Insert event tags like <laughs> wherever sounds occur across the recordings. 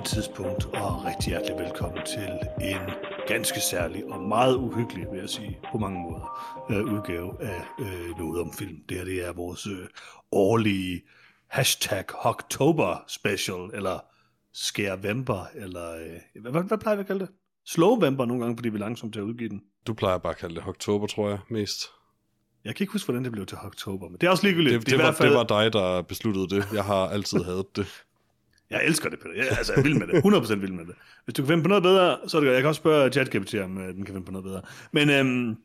noget tidspunkt, og rigtig hjertelig velkommen til en ganske særlig og meget uhyggelig, vil jeg sige, på mange måder, øh, udgave af øh, noget om film. Det her det er vores øh, årlige hashtag October special, eller Skærvember, eller øh, hvad, hvad, plejer vi at kalde det? Slowvember nogle gange, fordi vi er langsomt til at udgive den. Du plejer bare at kalde det oktober, tror jeg, mest. Jeg kan ikke huske, hvordan det blev til oktober, men det er også ligegyldigt. Det, det, i var, hvert fald... det var dig, der besluttede det. Jeg har altid hadet det. <laughs> Jeg elsker det, Peter. Jeg, altså, jeg er vild med det. 100% vild med det. Hvis du kan finde på noget bedre, så er det godt. Jeg kan også spørge ChatGPT, om uh, den kan finde på noget bedre. Men øhm,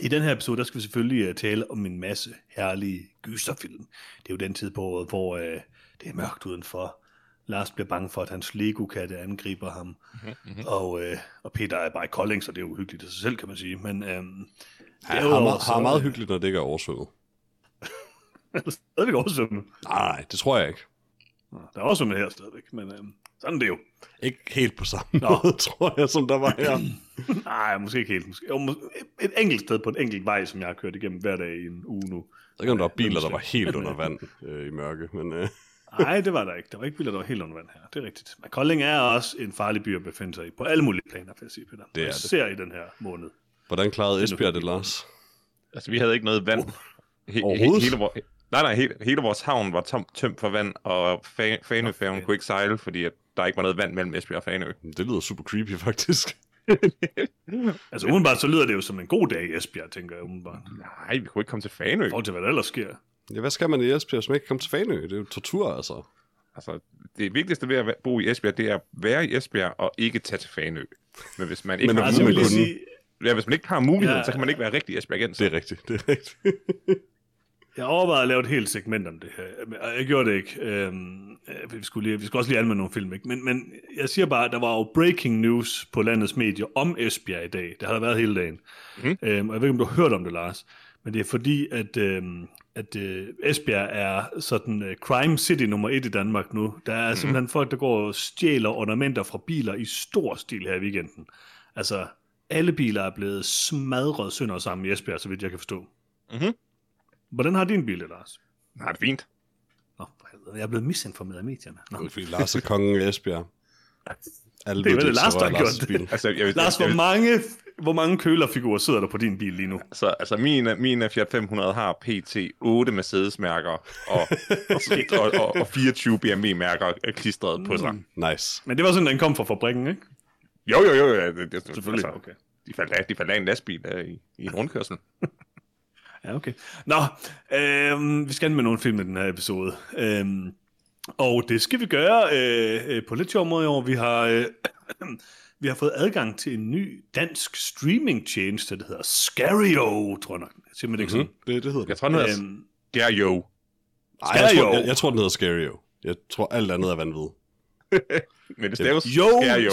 i den her episode, der skal vi selvfølgelig uh, tale om en masse herlige gyserfilm. Det er jo den tid på året, hvor uh, det er mørkt udenfor. Lars bliver bange for, at hans Lego-katte angriber ham. Mm-hmm. Og, uh, og Peter er bare i Kolding, så det er uhyggeligt af sig selv, kan man sige. Men øhm, Ja, har, meget, har meget hyggeligt, når det ikke er oversvømmet. <laughs> er det stadigvæk oversvømmet? Nej, det tror jeg ikke. Der er oversvømmet her stadigvæk, men øhm, sådan er det jo. Ikke helt på samme Nå. måde, <laughs> tror jeg, som der var her. <clears throat> Nej, måske ikke helt. Måske. Jo, et enkelt sted på en enkelt vej, som jeg har kørt igennem hver dag i en uge nu. Der kan der var biler, der var helt under <laughs> vand øh, i mørke, men... Øh. Nej, det var der ikke. Der var ikke biler, der var helt under vand her. Det er rigtigt. Men Kolding er også en farlig by at befinde sig i, på alle mulige planer, vil jeg sige, Peter. Det er jeg det. ser i den her måned. Hvordan klarede Esbjerg det, Lars? Altså, vi havde ikke noget vand. He- Overhovedet? Hele, vor- nej, nej, hele, hele vores havn var tom, tømt for vand, og Fa- Fanøfærgen Okay. kunne ikke sejle, fordi at der ikke var noget vand mellem Esbjerg og Fanø. Det lyder super creepy, <laughs> faktisk. <laughs> Altså umiddelbart, så lyder det jo som en god dag i Esbjerg, tænker jeg umiddelbart. Nej, vi kunne ikke komme til Fanø. Forhold til, hvad der ellers sker. Ja, hvad skal man i Esbjerg, som ikke kommer til Fanø? Det er jo tortur, altså. Altså, det vigtigste ved at bo i Esbjerg, det er at være i Esbjerg og ikke tage til Fanø. Men hvis man <laughs> ikke, Men har, Altså, kunne- sige, ja, hvis man ikke har muligheden, Ja. så kan man ikke være rigtig Esbjergenser. Det er rigtigt, det er rigtigt. Jeg overvejede at lave et helt segment om det her. Jeg gjorde det ikke. Øhm, øh, vi, skulle lige, vi skulle også lige anmelde nogle film, ikke? Men, men jeg siger bare, at der var jo breaking news på landets medier om Esbjerg i dag. Det har der været hele dagen. Mhm. Øhm, og jeg ved ikke, om du har hørt om det, Lars. Men det er fordi, at, øhm, at øh, Esbjerg er sådan øh, crime city nummer et i Danmark nu. Der er Mhm. simpelthen folk, der går og stjæler ornamenter fra biler i stor stil her i weekenden. Altså, alle biler er blevet smadret sønder sammen i Esbjerg, så vidt jeg kan forstå. Mhm. Hvordan har din bil det, Lars? Nej, det er fint. Nå. Jeg er blevet misinformeret af medierne. Nå. Det er fordi Lars er kongen i Esbjerg. Alle Det er ved vel Lars, så der har gjort det. Altså, jeg, vil- Lars, hvor mange, hvor mange kølerfigurer sidder der på din bil lige nu? Altså, altså min, min Fiat 500 har pt. 8 Mercedes-mærker og, og, <laughs> og, og, og 24 BMW-mærker klistret på sig. Nice. Men det var sådan, den kom fra fabrikken, ikke? Jo, jo, jo. Ja, det, det, Selvfølgelig, Altså, okay. de, faldt af, de faldt af en lastbil uh, i, i en rundkørsel. <laughs> Ja, okay. Nå, øhm, vi skal med nogle film i den her episode. Øhm, og det skal vi gøre øh, øh, på lidt sjov måde i år. Vi har, øh, <clears throat> vi har fået adgang til en ny dansk streaming-tjeneste, der hedder Scario, tror jeg nok. Siger man det ikke Mm-hmm. Det, det hedder Jeg det. tror, den hedder sådan? Øhm, Scario. Ej, jeg, tror, jeg, jeg tror, den hedder Scario. Jeg tror, alt andet er vanvid. <laughs> Men det staves jo, Scario.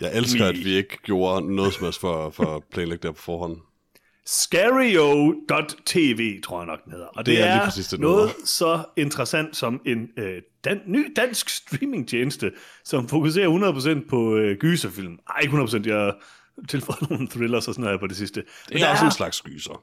Jeg elsker, at vi ikke gjorde noget som helst for, for at planlægge det på forhånd. Scario.tv, tror jeg nok, den hedder. Og det, Det er er, lige præcis det, noget hedder. så interessant som en øh, dan- ny dansk streamingtjeneste, som fokuserer 100% på øh, gyserfilm. Ej, ikke 100%, jeg tilføjet <laughs> nogle thrillers og sådan noget på det sidste. Men Det der er også en slags gyser.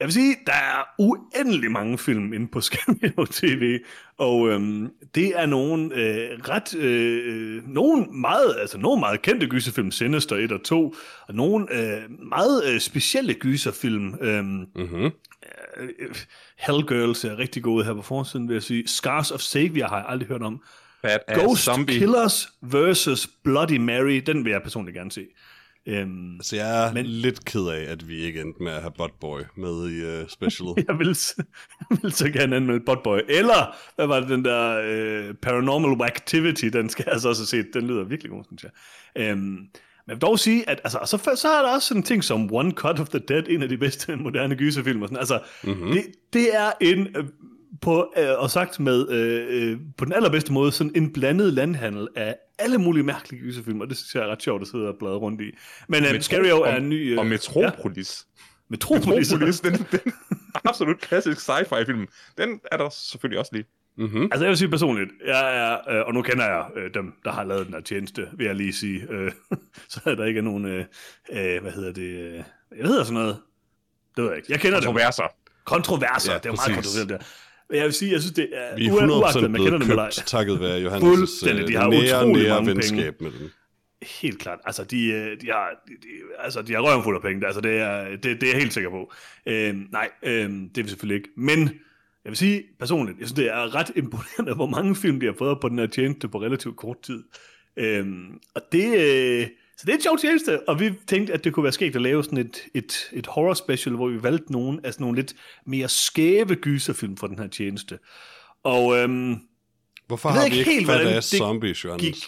Jeg vil sige, der er uendelig mange film inde på <laughs> Scario TV, og øhm, det er nogle øh, ret, øh, nogle meget, altså nogle meget kendte gyserfilm, Sinister 1 og 2, og nogle øh, meget øh, specielle gyserfilm, øhm, Mm-hmm. øh, Hellgirls er rigtig god her på forsiden, vil jeg sige. Scars of Savior har jeg aldrig hørt om. Bad Ghost zombie. Killers vs. Bloody Mary, den vil jeg personligt gerne se. Øhm, Så jeg er Men- lidt ked af, at vi ikke endte med at have Botboy med i uh, specialet. <laughs> jeg vil, <laughs> jeg vil så gerne anmelde Botboy. Eller, hvad var det, den der øh, Paranormal Activity, den skal jeg så også set. Den lyder virkelig god, synes jeg. Øhm, men jeg vil dog sige, at altså, så, så er der også sådan en ting som One Cut of the Dead, en af de bedste <laughs> moderne gyserfilm. Og sådan. Altså, mm-hmm. det, det er en, øh, på, øh, og sagt med, øh, øh, på den allerbedste måde, sådan en blandet landhandel af alle mulige mærkelige gyserfilm, og det synes jeg er ret sjovt at sidde og bladre rundt i. Men øh, Metro- Scario er en ny... Øh, Og Metropolis. Ja, Metropolis. Metropolis, den, den <laughs> absolut klassisk sci-fi film. Den er der selvfølgelig også lige. Mm-hmm. Altså jeg vil sige personligt, jeg er, øh, og nu kender jeg øh, dem, der har lavet den her tjeneste, vil jeg lige sige, øh, <laughs> så er der ikke nogen, øh, øh, hvad hedder det, øh, jeg hedder sådan noget, det ved jeg ikke, jeg kender dem. Kontroverser. Kontroverser, Ja, det er jo meget kontroversielt der. Jeg vil sige, jeg synes, det er Vi er ua- 100% uagtet, man kender dem ej. købt, takket være Johannes' Fuldstændig, de har nære, nære mange venskab med den. Helt klart. Altså, de, øh, de, har, de, de, altså, de har røven fuld af penge. Altså, det er, det, det er jeg helt sikker på. Øhm, nej, øhm, det er vi selvfølgelig ikke. Men jeg vil sige personligt, jeg synes, det er ret imponerende, hvor mange film de har fået på den her tjeneste på relativt kort tid. Øhm, og det, øh, så det er et sjovt tjeneste, og vi tænkte, at det kunne være sket at lave sådan et, et, et horror special, hvor vi valgte nogle af sådan nogle lidt mere skæve gyserfilm fra den her tjeneste. Og øhm, Hvorfor har vi ikke helt, fat af det zombies, Johannes? gik...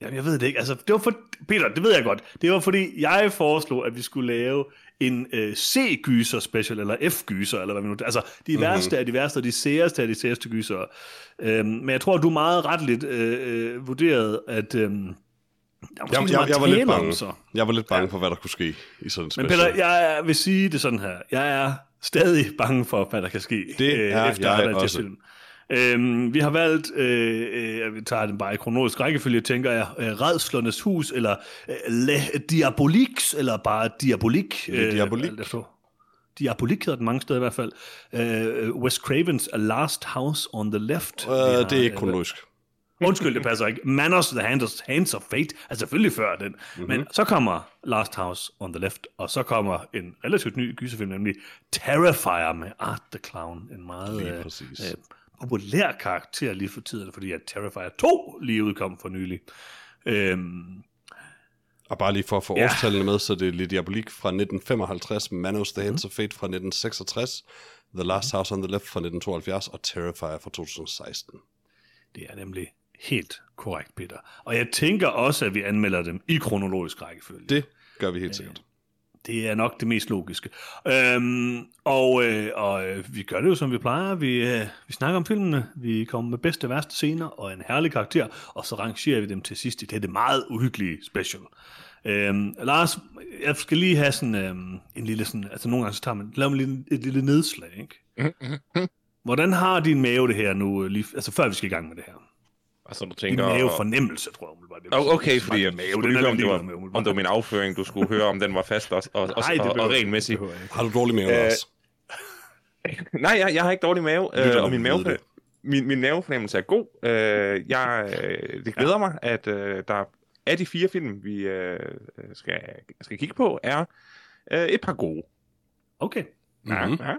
Jamen, jeg ved det ikke. Altså, det var for... Peter, det ved jeg godt. Det var fordi, jeg foreslog, at vi skulle lave en øh, C-gyser special, eller F-gyser, eller hvad vi nu... Altså, de Mhm. værste er de værste, og de særeste er de særste gyser. Øhm, men jeg tror, du meget retligt øh, øh, vurderede, at... Øh, der er måske Jeg, jeg, jeg, var lidt om, bange. så. Jeg var lidt bange for, hvad der kunne ske i sådan en Men special. Peter, jeg vil sige det sådan her. Jeg er stadig bange for, hvad der kan ske Det er efter jeg også. Film. Øhm, vi har valgt, øh, øh, vi tager den bare i kronologisk rækkefølge, tænker jeg, øh, Redslernes Hus, eller øh, Le Diabolix, eller bare Diabolik. Le Diabolique. alt efter. Diabolik hedder den mange steder i hvert fald. Øh, Wes Cravens A Last House on the Left. Øh, Vi har, det er ikke øh, kronologisk. Undskyld, det passer ikke. Manners, The Hands, Hands of Fate er selvfølgelig før den. Mhm. Mm-hmm. Men så kommer Last House on the Left, og så kommer en relativt ny gyserfilm, nemlig Terrifier med Art the Clown. En meget øh, øh, populær karakter lige for tiden, fordi at Terrifier 2 lige udkom for nylig. Øhm, Og bare lige for at få Ja. årstallene med, så det er Le Diabolique fra 1955, Manos The Hands of Fate fra 1966, The Last House on the Left fra 1972 og Terrifier fra 2016. det er nemlig helt korrekt, Peter. Og jeg tænker også, at vi anmelder dem i kronologisk rækkefølge. Det gør vi helt sikkert. Det er nok det mest logiske. Øhm, og øh, og øh, vi gør det jo, som vi plejer. Vi, øh, vi snakker om filmene, vi kommer med bedste og værste scener og en herlig karakter, og så rangerer vi dem til sidst i det, det meget uhyggelige special. Øhm, Lars, jeg skal lige have sådan øhm, en lille sådan, altså nogle gange så tager man, laver man lige et lille nedslag, ikke? Hvordan har din mave det her nu, øh, lige, altså før vi skal i gang med det her? Altså, du Din tænker... mave fornemmelse, tror jeg, umiddelbart. det Oh, okay, fordi din jeg mave, skulle høre, om det, ligeglad var, med, om det var min afføring, du skulle høre, om den var fast og, og, og, Nej, og, og regelmæssig. Har du dårlig mave, Øh, Lars? <laughs> Nej, jeg, jeg har ikke dårlig mave, øh, og min, mavefornemmelse, min, min mavefornemmelse er god. Øh, jeg, øh, det glæder ja. mig, at øh, der af de fire film, vi øh, skal, skal kigge på, er øh, et par gode. Okay. Ja, Mhm. ja.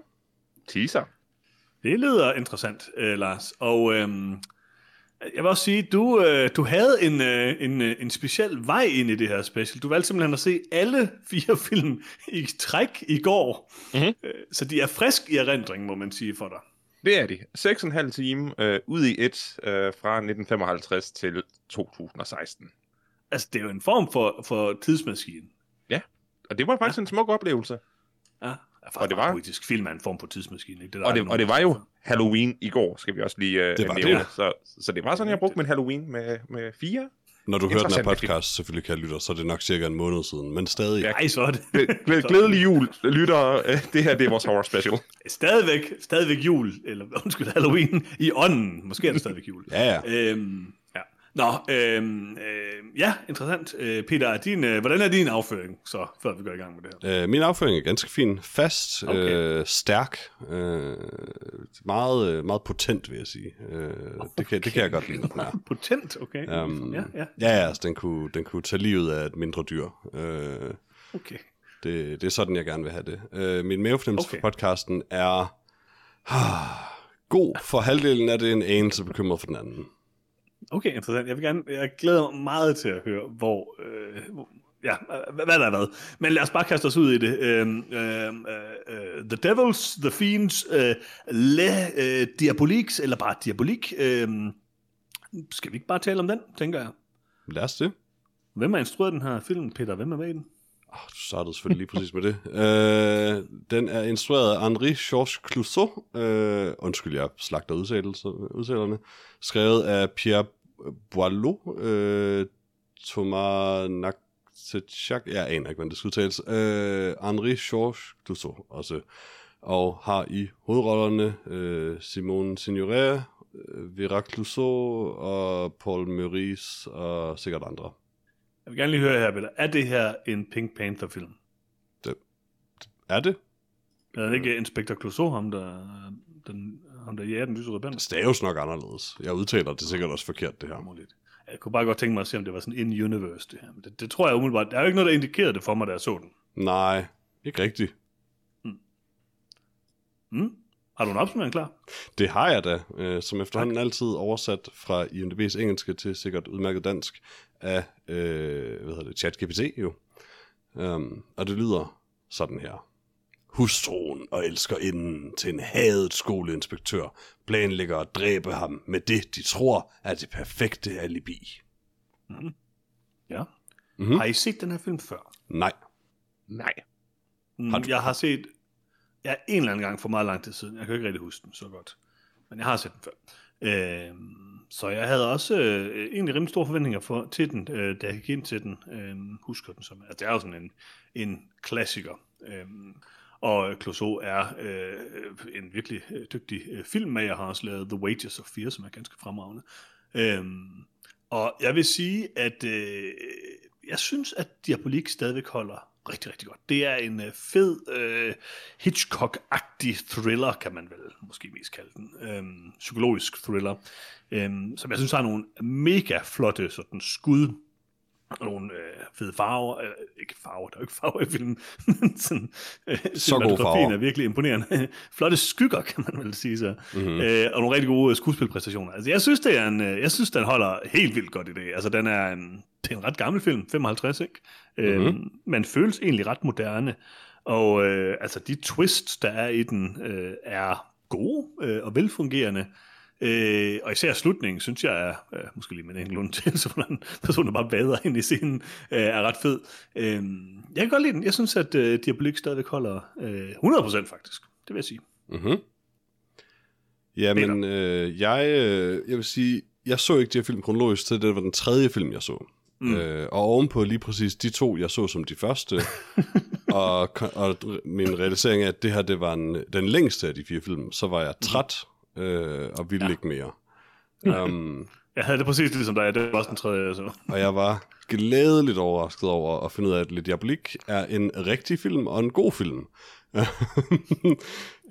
Teaser. Det lyder interessant, øh, Lars. Og øhm, jeg vil også sige, du, øh, du havde en, øh, en, øh, en speciel vej ind i det her special. Du valgte simpelthen at se alle fire <laughs> film i træk i går. Mhm. Øh, så de er frisk i erindring, må man sige for dig. Det er de. 6,5 time øh, ud i et øh, fra 1955 til 2016. Altså, det er jo en form for, for tidsmaskine. Og det var faktisk ja. en smuk oplevelse. Ja, Og det var- politisk film er en form for tidsmaskine. Ikke? Det, der Og det, og det var jo Halloween i går, skal vi også lige øh, Det var nævne. det. Så, så det var sådan, jeg brugte min Halloween med, med fire. Når du hører den her podcast, selvfølgelig kan jeg lytte, så er det nok cirka en måned siden, men stadig. Ja. Nej, så er det. Glæ- <laughs> glæ- Glædelig jul, lytter. Øh, Det her det er vores horror special. Stadigvæk, stadigvæk jul, eller <laughs> undskyld, Halloween i ånden. Måske er det stadigvæk jul. Ja, ja. Øhm. Nå, øhm, øh, ja, interessant. Øh, Peter, er din, øh, hvordan er din afføring, så, før vi går i gang med det her? Øh, min afføring er ganske fin. Fast, Okay. okay. øh, stærk, øh, meget, øh, meget potent, vil jeg sige. Øh, det, kan, det kan jeg godt lide, den er. <laughs> Potent, okay. Um, ja, ja, ja, altså, den kunne, den kunne tage livet af et mindre dyr. Øh, okay. det, det er sådan, jeg gerne vil have det. Øh, min mavefornemmelse Okay. okay. for podcasten er ah, god for halvdelen af det, en anelse bekymret for den anden. Okay, interessant. Jeg vil gerne, jeg glæder mig meget til at høre, hvor, øh, ja, hvad, der er hvad. Men lad os bare kaste os ud i det. Øhm, øh, øh, The Devils, The Fiends, øh, Le øh, Diabolix, eller bare Diabolik. Øh, skal vi ikke bare tale om den, tænker jeg. Lad os det. Hvem har instrueret den her film, Peter? Hvem er med i den? Oh, du startede selvfølgelig lige præcis med det. <laughs> Øh, den er instrueret af Henri-Georges Clouseau. Øh, undskyld, jeg slagter udtalelser- udtalerne. Skrevet af Pierre Boileau. Øh, Thomas Naktetchak. Jeg aner ikke, hvordan det skal udtales. Øh, Henri-Georges Clouseau også. Og har i hovedrollerne øh, Simone Signoret, øh, Vera Clouseau og Paul Meurice og sikkert andre. Jeg vil gerne lige høre her, Peter. Er det her en Pink Panther-film? Er det? Er det ikke Inspector Clouseau, ham der, den ham der jæger den lyserøde band. Det staves nok anderledes. Jeg udtaler det sikkert også forkert, det her. Muligt. Jeg kunne bare godt tænke mig at se, om det var sådan in-universe, det her. Men det, det tror jeg umiddelbart. Der er jo ikke noget, der indikerede det for mig, da jeg så den. Nej, ikke rigtigt. Mm? Har du en opsummering klar? Det har jeg da, øh, som efterhånden altid oversat fra IMDb's engelske til sikkert udmærket dansk af, øh, hvad hedder det, ChatGPT jo. Um, og det lyder sådan her. Hustruen og elsker inden til en hadet skoleinspektør planlægger at dræbe ham med det, de tror er det perfekte alibi. Ja. Mhm. Mm-hmm. Har I set den her film før? Nej. Nej. Mm, Har du- Jeg har set ja, en eller anden gang for meget lang tid siden. Jeg kan ikke rigtig huske den så godt. Men jeg har set den før. Øh, så jeg havde også øh, egentlig rimelig store forventninger for, til den, øh, da jeg gik ind til den. Øh, husker den som, altså det er jo sådan en, en klassiker. Øh, og Clouseau er øh, en virkelig øh, dygtig øh, filmmager, har også lavet The Wages of Fear, som er ganske fremragende. Øhm, og jeg vil sige, at øh, jeg synes, at Diabolik stadigvæk holder rigtig, rigtig godt. Det er en øh, fed øh, Hitchcock-agtig thriller, kan man vel måske mest kalde den. Øhm, psykologisk thriller, øhm, som jeg synes har nogle mega flotte sådan skud, nogle øh, fede farver, øh, ikke farver, der er jo ikke farver i filmen, <laughs> men sådan, øh, Så gode farver. er virkelig imponerende. <laughs> Flotte skygger, kan man vel sige så. Mhm. Mm-hmm. Øh, og nogle rigtig gode skuespilpræstationer. Altså, jeg synes, det er en, øh, jeg synes, den holder helt vildt godt i det. Altså, den er en, det er en ret gammel film, 55, ikke? Mm-hmm. Øhm, men føles egentlig ret moderne. Og øh, altså, de twists, der er i den, øh, er gode øh, og velfungerende. Øh, og især slutningen, synes jeg er, øh, måske lige med en enkelt undtagelse, <laughs> hvor en person, der bare vader ind i scenen, øh, er ret fed. Øh, jeg kan godt lide den. Jeg synes, at øh, Diabolik stadigvæk holder øh, 100% faktisk. Det vil jeg sige. Mm-hmm. Jamen, øh, jeg, øh, jeg vil sige, jeg så ikke de her film kronologisk til, det var den tredje film, jeg så. Mm. Øh, og ovenpå lige præcis de to, jeg så som de første, <laughs> og, og min realisering af, at det her det var en, den længste af de fire film, så var jeg træt øh, og ville ja. ikke mere. <laughs> Um, Jeg havde det præcis ligesom dig. Det var også den tredje, jeg så. og jeg var glædeligt overrasket over at finde ud af, at Le Diabolik er en rigtig film og en god film. <laughs>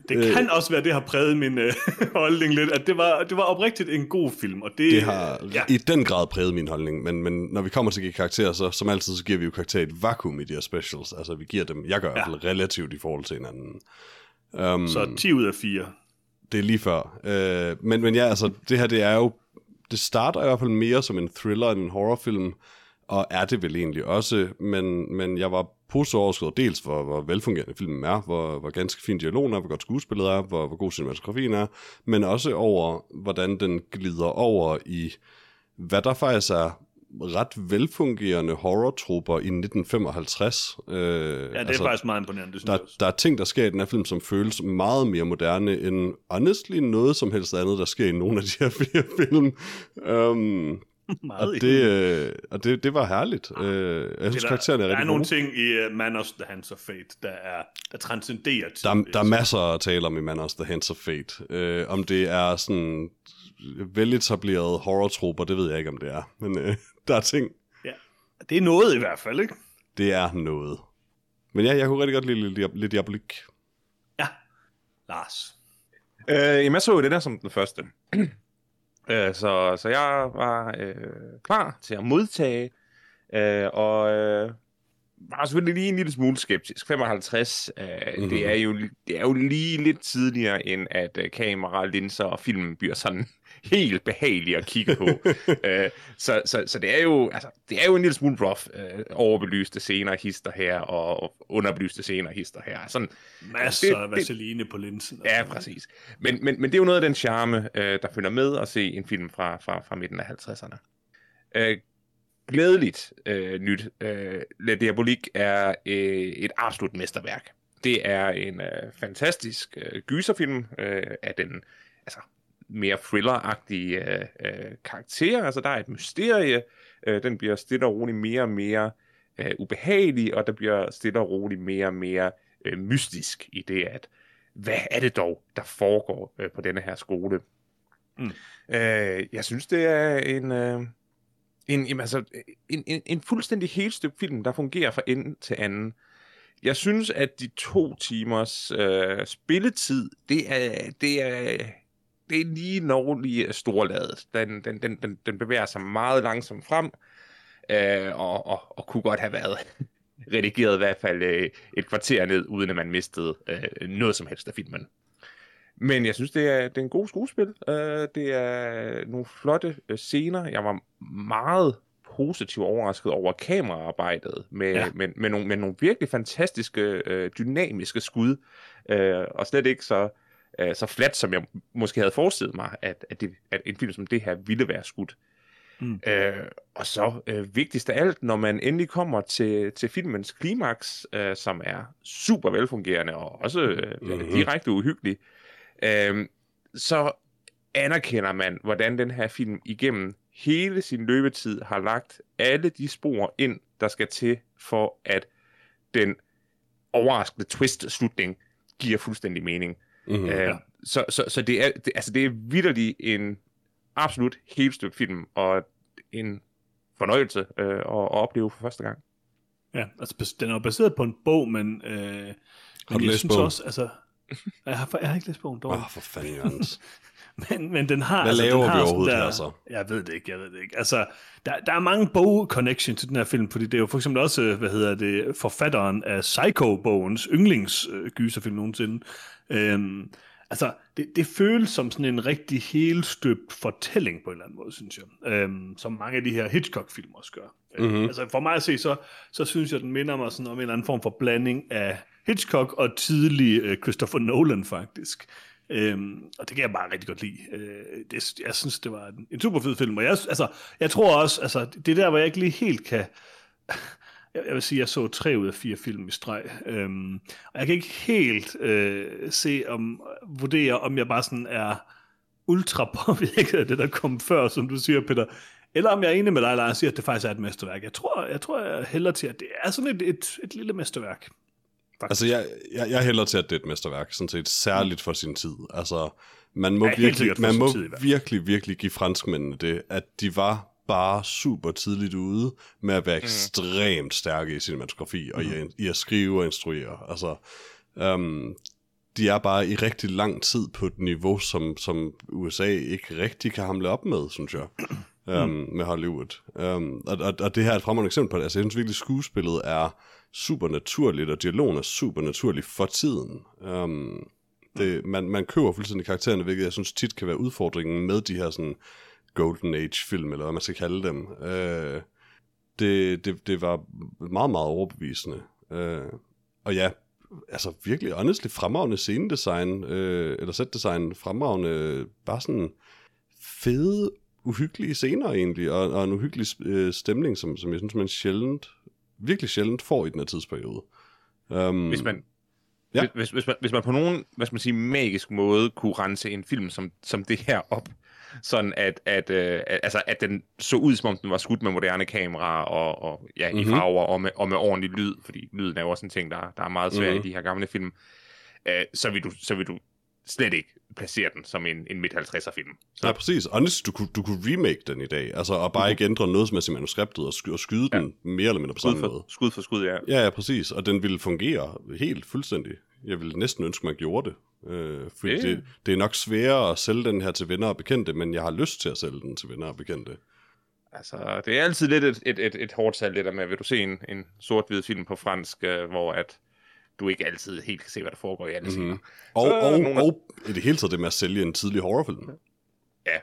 Det kan også være, det har præget min øh, <laughs> holdning lidt, at det var, det var oprigtigt en god film. Og det, Det har ja, i den grad præget min holdning, men, men når vi kommer til at give karakterer, så som altid, så giver vi jo karakterer i et vakuum i de her specials. Altså, vi giver dem, jeg gør i hvert fald relativt i forhold til hinanden. Um, så 10 ud af 4 det er lige før. Øh, men, men ja, altså, det her, det er jo, det starter i hvert fald mere som en thriller end en horrorfilm, og er det vel egentlig også, men, men jeg var positivt overrasket dels, hvor, hvor velfungerende filmen er, hvor, hvor ganske fin dialogen er, hvor godt skuespillet er, hvor, hvor god cinematografien er, men også over, hvordan den glider over i, hvad der faktisk er ret velfungerende horror-trupper i 1955. Øh, Ja, det er altså, faktisk meget imponerende, det der, der er ting, der sker i den her film, som føles meget mere moderne end honestly noget som helst andet, der sker i nogle af de her <laughs> fire film. Um, <laughs> Meget og det, øh, og det, det var herligt. Uh, jeg synes, der, karaktererne er der er rigtig nogle gode. ting i uh, Man of the Hands of Fate, der, er, der transcenderer tid. Der, der er masser at tale om i Man of the Hands of Fate. Uh, om det er sådan veletableret horror det ved jeg ikke, om det er. Men uh, <laughs> der er ting, Ja. Det er noget i hvert fald, ikke? det er noget. Men ja, jeg kunne rigtig godt lide lidt, lidt diabolik. Ja. Lars. Øh, jamen, jeg så jo det der som den første. <clears throat> øh, så, så jeg var øh, klar til at modtage, øh, og øh, var selvfølgelig lige en lille smule skeptisk. 55, øh, mm-hmm. det, er jo, det er jo lige lidt tidligere, end at øh, kamera, linser og film bliver sådan helt behagelige at kigge på. <laughs> øh, så, så, så det er jo altså, det er jo en lille smule rough. Øh, overbelyste scener hister her, og underbelyste scener hister her. Sådan, Masser det- af det- vaseline på linsen. Ja, præcis. Men, men, men det er jo noget af den charme, øh, der følger med at se en film fra, fra, fra midten af 50'erne. Øh, glædeligt øh, nyt. Øh, Le Diabolik er øh, et absolut mesterværk. Det er en øh, fantastisk øh, gyserfilm øh, af den altså, mere thriller-agtige øh, øh, karakter. Altså, der er et mysterie. Øh, den bliver stille og roligt mere og mere øh, ubehagelig, og der bliver stille og roligt mere og mere øh, mystisk i det, at hvad er det dog, der foregår øh, på denne her skole? Mm. Øh, jeg synes, det er en, øh, en, jamen, altså, en, en, en fuldstændig helstøbt film, der fungerer fra ende til anden. Jeg synes, at de to timers øh, spilletid, det er, det er det er lige lovlig storladet. Den, den, den, den, den bevæger sig meget langsomt frem, øh, og, og, og kunne godt have været <laughs> redigeret i hvert fald øh, et kvarter ned, uden at man mistede øh, noget som helst af filmen. Men jeg synes, det er, det er en god skuespil. Øh, det er nogle flotte øh, scener. Jeg var meget positivt overrasket over kameraarbejdet med, ja. med, med, nogle, med nogle virkelig fantastiske, øh, dynamiske skud, øh, og slet ikke så, øh, så flat, som jeg måske havde forestillet mig, at, at, det, at en film som det her ville være skudt. Mm. Øh, og så øh, vigtigst af alt, når man endelig kommer til, til filmens klimaks, øh, som er super velfungerende og også øh, mm-hmm. direkte uhyggelig, øh, så anerkender man, hvordan den her film igennem hele sin løbetid har lagt alle de spor ind, der skal til for, at den overraskende twist-slutning giver fuldstændig mening. Mm-hmm, uh, ja. Så, så, så det er, det, altså det er vidderlig en absolut helt stykke film, og en fornøjelse uh, at, at opleve for første gang. Ja, altså den er baseret på en bog, men, øh, men har du jeg synes bogen? også, altså, jeg har, jeg har ikke læst bogen dog. Åh, oh, for fanden. <laughs> men, men den har... Hvad altså, laver den har vi overhovedet der, her så? Jeg ved det ikke, jeg ved det ikke. Altså, der, der er mange bog-connection til den her film, fordi det er jo for eksempel også, hvad hedder det, forfatteren af Psycho-bogens yndlingsgyserfilm nogensinde. Øhm, altså, det, det føles som sådan en rigtig helstøbt fortælling på en eller anden måde, synes jeg. Øhm, som mange af de her Hitchcock-film også gør. Mm-hmm. Altså, for mig at se, så, så synes jeg, den minder mig sådan om en eller anden form for blanding af Hitchcock og tidlig uh, Christopher Nolan, faktisk. Øhm, og det kan jeg bare rigtig godt lide. Øh, det, jeg synes, det var en, en super fed film. Og jeg, altså, jeg tror også, altså, det er der, hvor jeg ikke lige helt kan... <laughs> Jeg, jeg vil sige, jeg så tre ud af fire film i streg. Øhm, og jeg kan ikke helt øh, se om, vurdere, om jeg bare sådan er ultra <laughs> påvirket af det, der kom før, som du siger, Peter. Eller om jeg er enig med dig, Lars, siger, at det faktisk er et mesterværk. Jeg tror, jeg tror jeg hælder til, at det er sådan et, et, et lille mesterværk. Faktisk. Altså, jeg, jeg, jeg hælder til, at det er et mesterværk, sådan set særligt for sin tid. Altså, man må, ja, virkelig, man må tid, virkelig, virkelig give franskmændene det, at de var bare super tidligt ude med at være mm. ekstremt stærke i cinematografi og mm. i, i at skrive og instruere. Altså, um, de er bare i rigtig lang tid på et niveau, som, som USA ikke rigtig kan hamle op med, synes jeg, um, <clears throat> mm. med Hollywood. Um, og, og, og det her er et fremragende eksempel på det. Altså, jeg synes virkelig, skuespillet er super naturligt, og dialogen er super naturlig for tiden. Um, det, man, man køber fuldstændig karaktererne, hvilket jeg synes tit kan være udfordringen med de her sådan Golden Age-film, eller hvad man skal kalde dem. Uh, det, det, det var meget, meget overbevisende. Uh, og ja, altså virkelig honestly fremragende scenedesign, uh, eller setdesign, fremragende, bare sådan fede, uhyggelige scener egentlig, og, og en uhyggelig stemning, som, som jeg synes, man sjældent virkelig sjældent får i den her tidsperiode. Um, hvis, man, ja. hvis, hvis, man, hvis man på nogen hvad skal man sige, magisk måde kunne rense en film som, som det her op, sådan at, at, øh, altså, at den så ud, som om den var skudt med moderne kameraer og, og ja, mm-hmm. i mhm. farver og med, og med ordentlig lyd, fordi lyden er jo også en ting, der, der er meget svært mm-hmm. i de her gamle film, øh, så, vil du, så vil du slet ikke placere den som en, en midt-50'er film. Så. Ja, præcis. Honest, du kunne, du kunne remake den i dag, altså, og bare ikke ændre noget som er manuskriptet, og, sky, og skyde ja. den mere eller mindre på samme måde. Skud for skud, ja. Ja, ja, præcis. Og den ville fungere helt fuldstændig. Jeg ville næsten ønske, man gjorde det. Øh, fordi yeah. det, det er nok sværere at sælge den her til venner og bekendte, men jeg har lyst til at sælge den til venner og bekendte. Altså, det er altid lidt et, et, et, et hårdt salg, det der med, vil du se en, en sort-hvid film på fransk, øh, hvor at du ikke altid helt kan se, hvad der foregår i alle mm-hmm. Og, så, og, nogle... og i det hele taget det med at sælge en tidlig horrorfilm. Ja,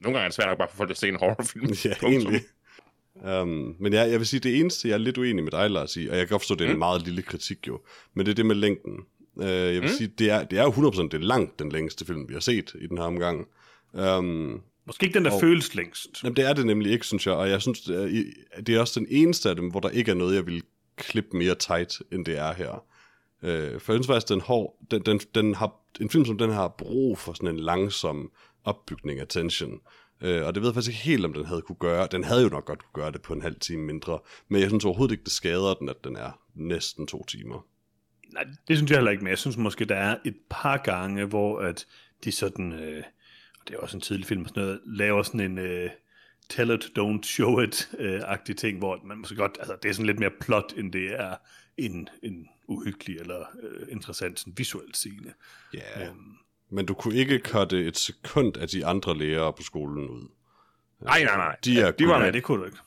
nogle gange er det svært nok bare for folk at se en horrorfilm. <laughs> ja, egentlig. Um, men ja, jeg vil sige, det eneste, jeg er lidt uenig med dig, Lars, i, og jeg kan godt forstå, at det er en mm. meget lille kritik jo, men det er det med længden. Uh, jeg vil mm. sige, det er, det er jo 100% det er langt den længste film, vi har set i den her omgang. Um, Måske ikke den, der og, føles længst. Jamen, det er det nemlig ikke, synes jeg, og jeg synes, det er også den eneste af dem, hvor der ikke er noget, jeg vil klippe mere tight, end det er her. Øh, for jeg synes faktisk, den, hår, den, den, den har, en film som den har brug for sådan en langsom opbygning af tension. Øh, og det ved jeg faktisk ikke helt, om den havde kunne gøre. Den havde jo nok godt kunne gøre det på en halv time mindre. Men jeg synes overhovedet ikke, det skader den, at den er næsten to timer. Nej, det synes jeg heller ikke, men jeg synes måske, der er et par gange, hvor at de sådan, øh, og det er også en tidlig film, sådan noget, laver sådan en øh, tell it, don't show it-agtig øh, ting, hvor man måske godt, altså det er sådan lidt mere plot, end det er en, en uhyggelig eller øh, interessant sådan visuel scene. Ja. Øhm, Men du kunne ikke cutte et sekund af de andre lærere på skolen ud. Nej, nej, nej. De er de var med. det kunne du ikke.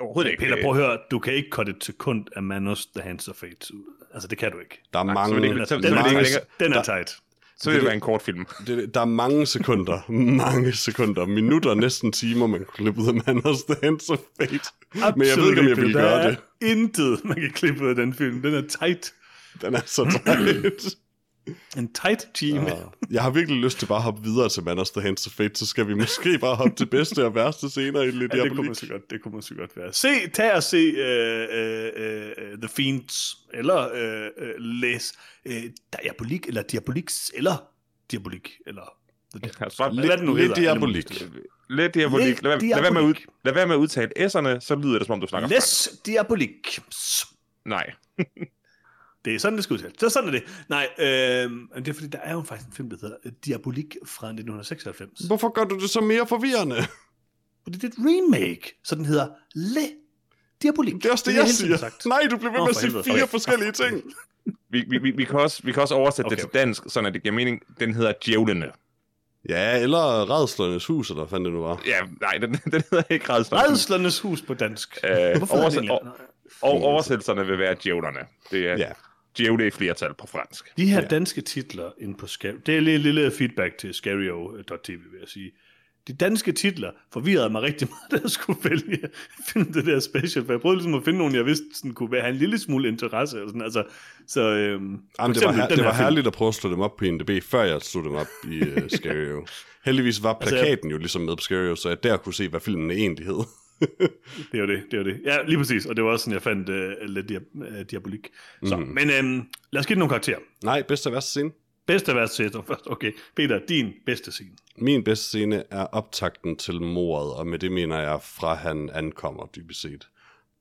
Overhovedet ikke. Peter, prøv at høre, du kan ikke cutte et sekund af Manos The Hands of Fate ud. Altså, det kan du ikke. Der er mange, det Den er, den det den er, den er tight. Så vil det være en kortfilm. det, der er mange sekunder, mange sekunder, minutter, næsten timer, man kunne klippe ud af Manners The Hands of Fate. Men jeg ved ikke, om jeg Der gøre er det. intet, man kan klippe ud af den film. Den er tight. Den er så tight. En tight time. Ja. Jeg har virkelig lyst til bare at hoppe videre til Manners The Hands of Fate, så skal vi måske bare hoppe til bedste og værste scener i lidt Ja, det kunne man så godt, det kunne man så godt være. Se, tag og se uh, uh, uh, The Fiends, eller uh, uh, læs uh, Diabolik, eller Diabolix, eller Diabolik, eller det nu lidt diabolik. Lidt diabolik. Lidt Lad, være- lad, være med at ud, lad være med at udtale s'erne, så lyder det, som om du snakker. Les Diabolik. Nej. <laughs> Det er sådan, det skal udtales. Så sådan er det. Nej, øh, det er fordi, der er jo faktisk en film, der hedder Diabolik fra 1996. Hvorfor gør du det så mere forvirrende? Fordi det er et remake, så den hedder Le Diabolik. Det er også det, har jeg tiden siger. sagt. Nej, du bliver ved med at sige fire Okay. forskellige ting. Vi, vi, vi, vi, kan også, vi kan også oversætte okay. Det til dansk, sådan at det giver mening. Den hedder Djævlene. Ja, eller Redslernes Hus, eller hvad fanden det nu var. Ja, nej, den, <laughs> den hedder ikke Redsler. Redslernes hus på dansk. Øh, Hvorfor oversæt- og- Og oversættelserne vil være Djævlerne. Det er Ja. Djævle i flertal på fransk. De her Ja. danske titler inde på Scary... Det er lige en lille feedback til Scario.tv, vil jeg sige. De danske titler forvirrede mig rigtig <laughs> meget, da jeg skulle vælge at finde det der special, for jeg prøvede ligesom at finde nogen, jeg vidste sådan, kunne være, have en lille smule interesse. Eller sådan. Altså, så, øhm, Jamen, det var, her, det her var film. herligt at prøve at slå dem op på IMDb, før jeg slog dem op i uh, <laughs> Scario. Heldigvis var Altså, jeg- plakaten jo ligesom med på Scario, så jeg der kunne se, hvad filmen egentlig hed. Det var det, det var det. Ja, lige præcis, og det var også sådan, jeg fandt uh, lidt dia- uh, diabolik. Så, mm. men øhm, lad os give den nogle karakterer. Nej, bedste og værste scene. Bedste værste scene først. Okay, Peter, din bedste scene. Min bedste scene er optakten til mordet, og med det mener jeg fra han ankommer, dybest set.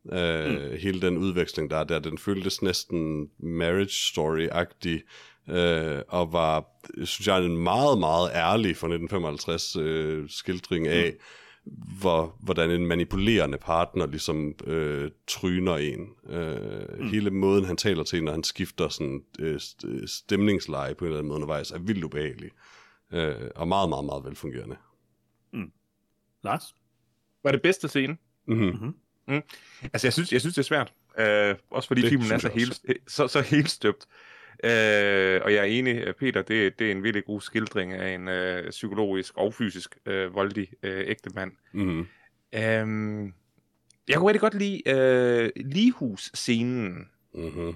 Uh, mm. Hele den udveksling, der er der, den føltes næsten marriage story-agtig, uh, og var, synes jeg, en meget, meget ærlig fra 1955 uh, skildring af, hvor, hvordan en manipulerende partner ligesom øh, tryner en. Øh, mm. Hele måden, han taler til en, når han skifter sådan, øh, st- stemningsleje på en eller anden måde undervejs, er vildt ubehagelig. Øh, og meget, meget, meget velfungerende. Lars? Var det bedste scene? Mm-hmm. Altså, jeg synes, jeg synes det er svært. Øh, også fordi Det filmen er så, helt, så, så helt støbt. Øh, og jeg er enig, Peter, det, det er en virkelig god skildring af en øh, psykologisk og fysisk øh, voldig øh, ægte mand. Mm-hmm. Øhm, jeg kunne rigtig godt lide øh, Ligehus-scenen. Mm-hmm.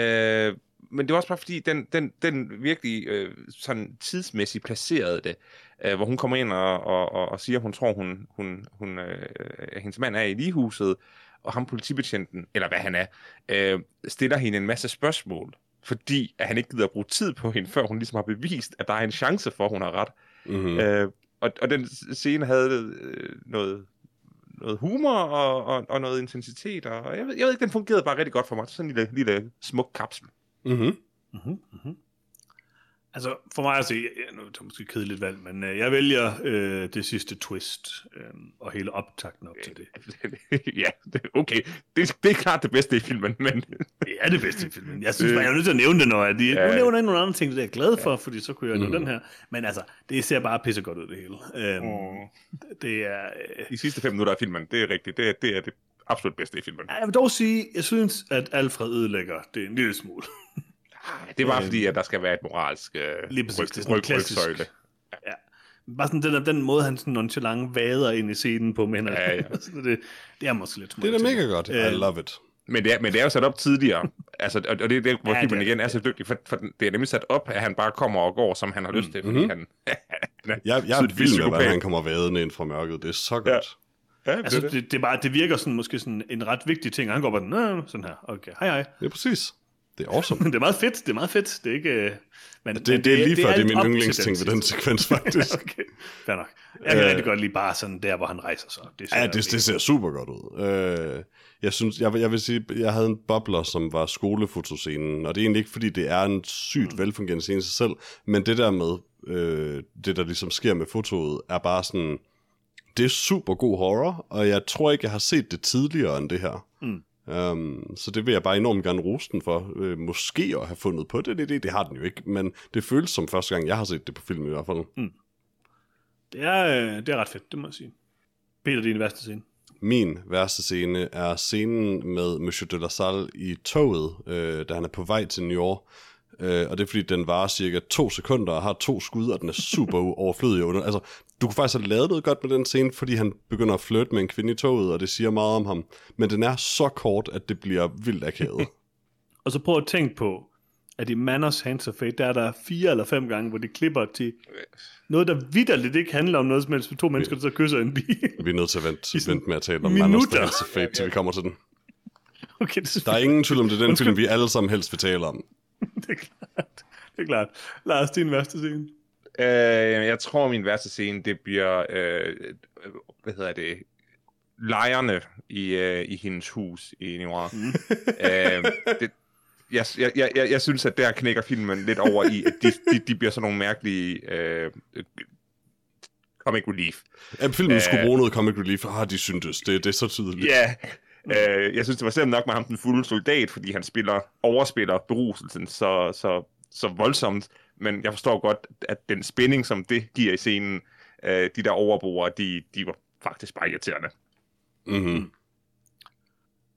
Øh, men det var også bare fordi, den, den, den virkelig øh, sådan tidsmæssigt placerede det, øh, hvor hun kommer ind og, og, og, og siger, at hun tror, hun, hun, hun, øh, hendes mand er i ligehuset, og ham politibetjenten, eller hvad han er, øh, stiller hende en masse spørgsmål, fordi at han ikke gider at bruge tid på hende, før hun ligesom har bevist, at der er en chance for, at hun har ret. Mm-hmm. Øh, og, og den scene havde øh, noget, noget humor og, og, og noget intensitet, og jeg ved, jeg ved ikke, den fungerede bare rigtig godt for mig. Sådan en lille, lille smuk kapsel. Mm-hmm. Mm-hmm, mm-hmm. Altså, for mig at se, ja, nu er det måske kedeligt valg, men øh, jeg vælger øh, det sidste twist, øh, og hele optakten op til det. <laughs> ja, det, okay. Det, det er klart det bedste i filmen, men <laughs> Det er det bedste i filmen. Jeg synes bare, jeg er nødt til at nævne det, når jeg, de, Ja. nu nævner jeg nogle andre ting, det er jeg glad for, fordi så kunne jeg nå Mhm. den her. Men altså, det ser bare pissegodt ud, det hele. Øhm, Mm. Det er... Øh, de sidste fem minutter af filmen, det er rigtigt. Det, er- det er det absolut bedste i filmen. jeg vil dog sige, jeg synes, at Alfred ødelægger det en lille smule. <laughs> Det er bare Øhm, fordi, at der skal være et moralsk øh, Lige præcis, ryg, det er sådan ryg, klassisk. rygsøjle. Bare sådan den, den måde, han sådan nonchalant vader ind i scenen på, men Ja, ja. <laughs> det, det er måske lidt Det er da mega godt. I Øh, love it. Men det, er, men det er jo sat op tidligere. <laughs> altså, og, og det er det, hvor Ja, ja, det filmen igen er så dygtig, for, for det er nemlig sat op, at han bare kommer og går, som han har lyst til, fordi Mhm. han... <laughs> han er Jeg, jeg er vild med, hvordan han kommer vadende ind fra mørket. Det er så godt. Ja, det Altså, det. det, det, er bare, det virker sådan, måske sådan en ret vigtig ting, og han går bare, sådan her, okay, hej hej. Det er præcis. Det er awesome. Men <laughs> det er meget fedt, det er meget fedt, det er ikke... øh, Men, Det, det, det er lige før, det er lidt min op til yndlingsting ved den sekvens, <laughs> faktisk. okay, fair nok. Jeg kan Øh, rigtig godt lide bare sådan der, hvor han rejser sig. Det Ja, det, det ser super godt ud. Øh, jeg synes, jeg, vil- jeg vil sige, jeg havde en bobler, som var skolefotoscenen, og det er egentlig ikke, fordi det er en sygt Mm. velfungerende scene i sig selv, men det der med, øh, det der ligesom sker med fotoet, er bare sådan, det er super god horror, og jeg tror ikke, jeg har set det tidligere end det her. Um, så det vil jeg bare enormt gerne rose den for. Uh, måske at have fundet på det, det, det, det har den jo ikke, men det føles som første gang, jeg har set det på film i hvert fald. Mm. Det er, øh, det er ret fedt, det må jeg sige. Peter, din værste scene. Min værste scene er scenen med Monsieur de la Salle i toget, øh, da han er på vej til New York. Øh, og det er fordi, den varer cirka to sekunder og har to skud, og den er super <laughs> overflødig. Under. Altså, du kunne faktisk have lavet noget godt med den scene, fordi han begynder at flytte med en kvinde i toget, og det siger meget om ham. Men den er så kort, at det bliver vildt akavet. <laughs> Og så prøv at tænke på, at i Manners Hands of Fate, der er der fire eller fem gange, hvor de klipper til noget, der vidderligt ikke handler om noget som helst, to mennesker, der så kysser en bil. Vi er nødt til at vente, <laughs> vente med at tale om. Manners Dance of Fate, til vi kommer til den. <laughs> okay, det er, Der er ingen tvivl om, det er den film, vi alle sammen helst vil tale om. det er klart. Det er klart. Lars, din værste scene. Øh, jeg tror, min værste scene, det bliver, øh, hvad hedder det, lejerne i, øh, i hendes hus i New York. Mm. øh, det, jeg, jeg, jeg, jeg synes, at der knækker filmen lidt over i, at de, de, de bliver sådan nogle mærkelige øh, comic relief. Ja, filmen skulle Øh. bruge noget comic relief. Ah, de syntes, det, det er så tydeligt. Ja, øh, jeg synes, det var slemt nok med ham, den fulde soldat, fordi han spiller, overspiller beruselsen så, så, så voldsomt. Men jeg forstår godt, at den spænding, som det giver i scenen, øh, de der overboere, de, de var faktisk bare irriterende. Mm-hmm.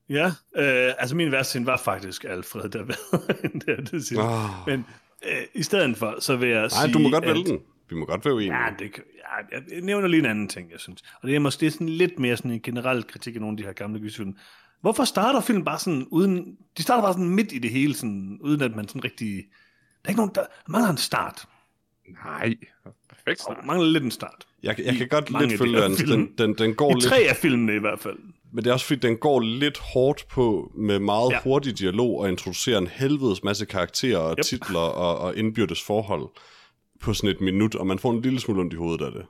Ja, øh, altså min værste var faktisk Alfred, der <laughs> var det, det sidste. Oh. Men øh, i stedet for, så vil jeg Nej, sige... du må godt at- vælge den. Vi må godt være uenige. Ja, det, ja, jeg nævner lige en anden ting, jeg synes. Og det er måske sådan lidt mere sådan en generel kritik af nogle af de her gamle gyserfilm. Hvorfor starter filmen bare sådan uden... De starter bare sådan midt i det hele, sådan, uden at man sådan rigtig... Der er ikke nogen... Der, mangler en start. Nej, perfekt Der snart. mangler lidt en start. Jeg, jeg kan godt lidt følge, film. Den, den, den går I lidt, tre af filmene i hvert fald. men det er også fordi, den går lidt hårdt på med meget Ja. hurtig dialog og introducerer en helvedes masse karakterer og yep. titler og, og indbyrdes forhold på sådan et minut, og man får en lille smule ondt i hovedet af det.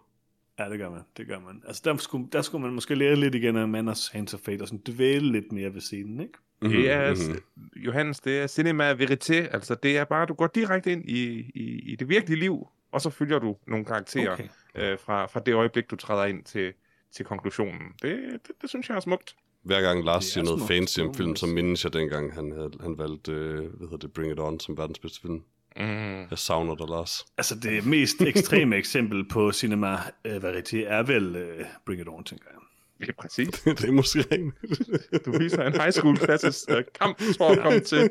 Ja, det gør man. Det gør man. Altså, der skulle, der skulle man måske lære lidt igen af Manners Hands of Fate, og sådan dvæle lidt mere ved scenen, ikke? Det er, Mhm. mm-hmm. Johannes, det er cinema verité. Altså, det er bare, du går direkte ind i, i, i det virkelige liv, og så følger du nogle karakterer Okay. øh, fra, fra det øjeblik, du træder ind til, til konklusionen. Det, det, det synes jeg er smukt. Hver gang Lars er siger noget smukt, fancy om film, så mindes jeg dengang, han, havde, han valgte øh, hvad hedder det, Bring It On som verdens bedste film. Mm. Jeg savner dig, Lars. Altså, det mest ekstreme eksempel på cinema uh, verité er vel uh, Bring It On, tænker jeg. <laughs> Det er præcis. <laughs> det er måske rigtigt. Du viser en high school klasses uh, kamp for at komme til,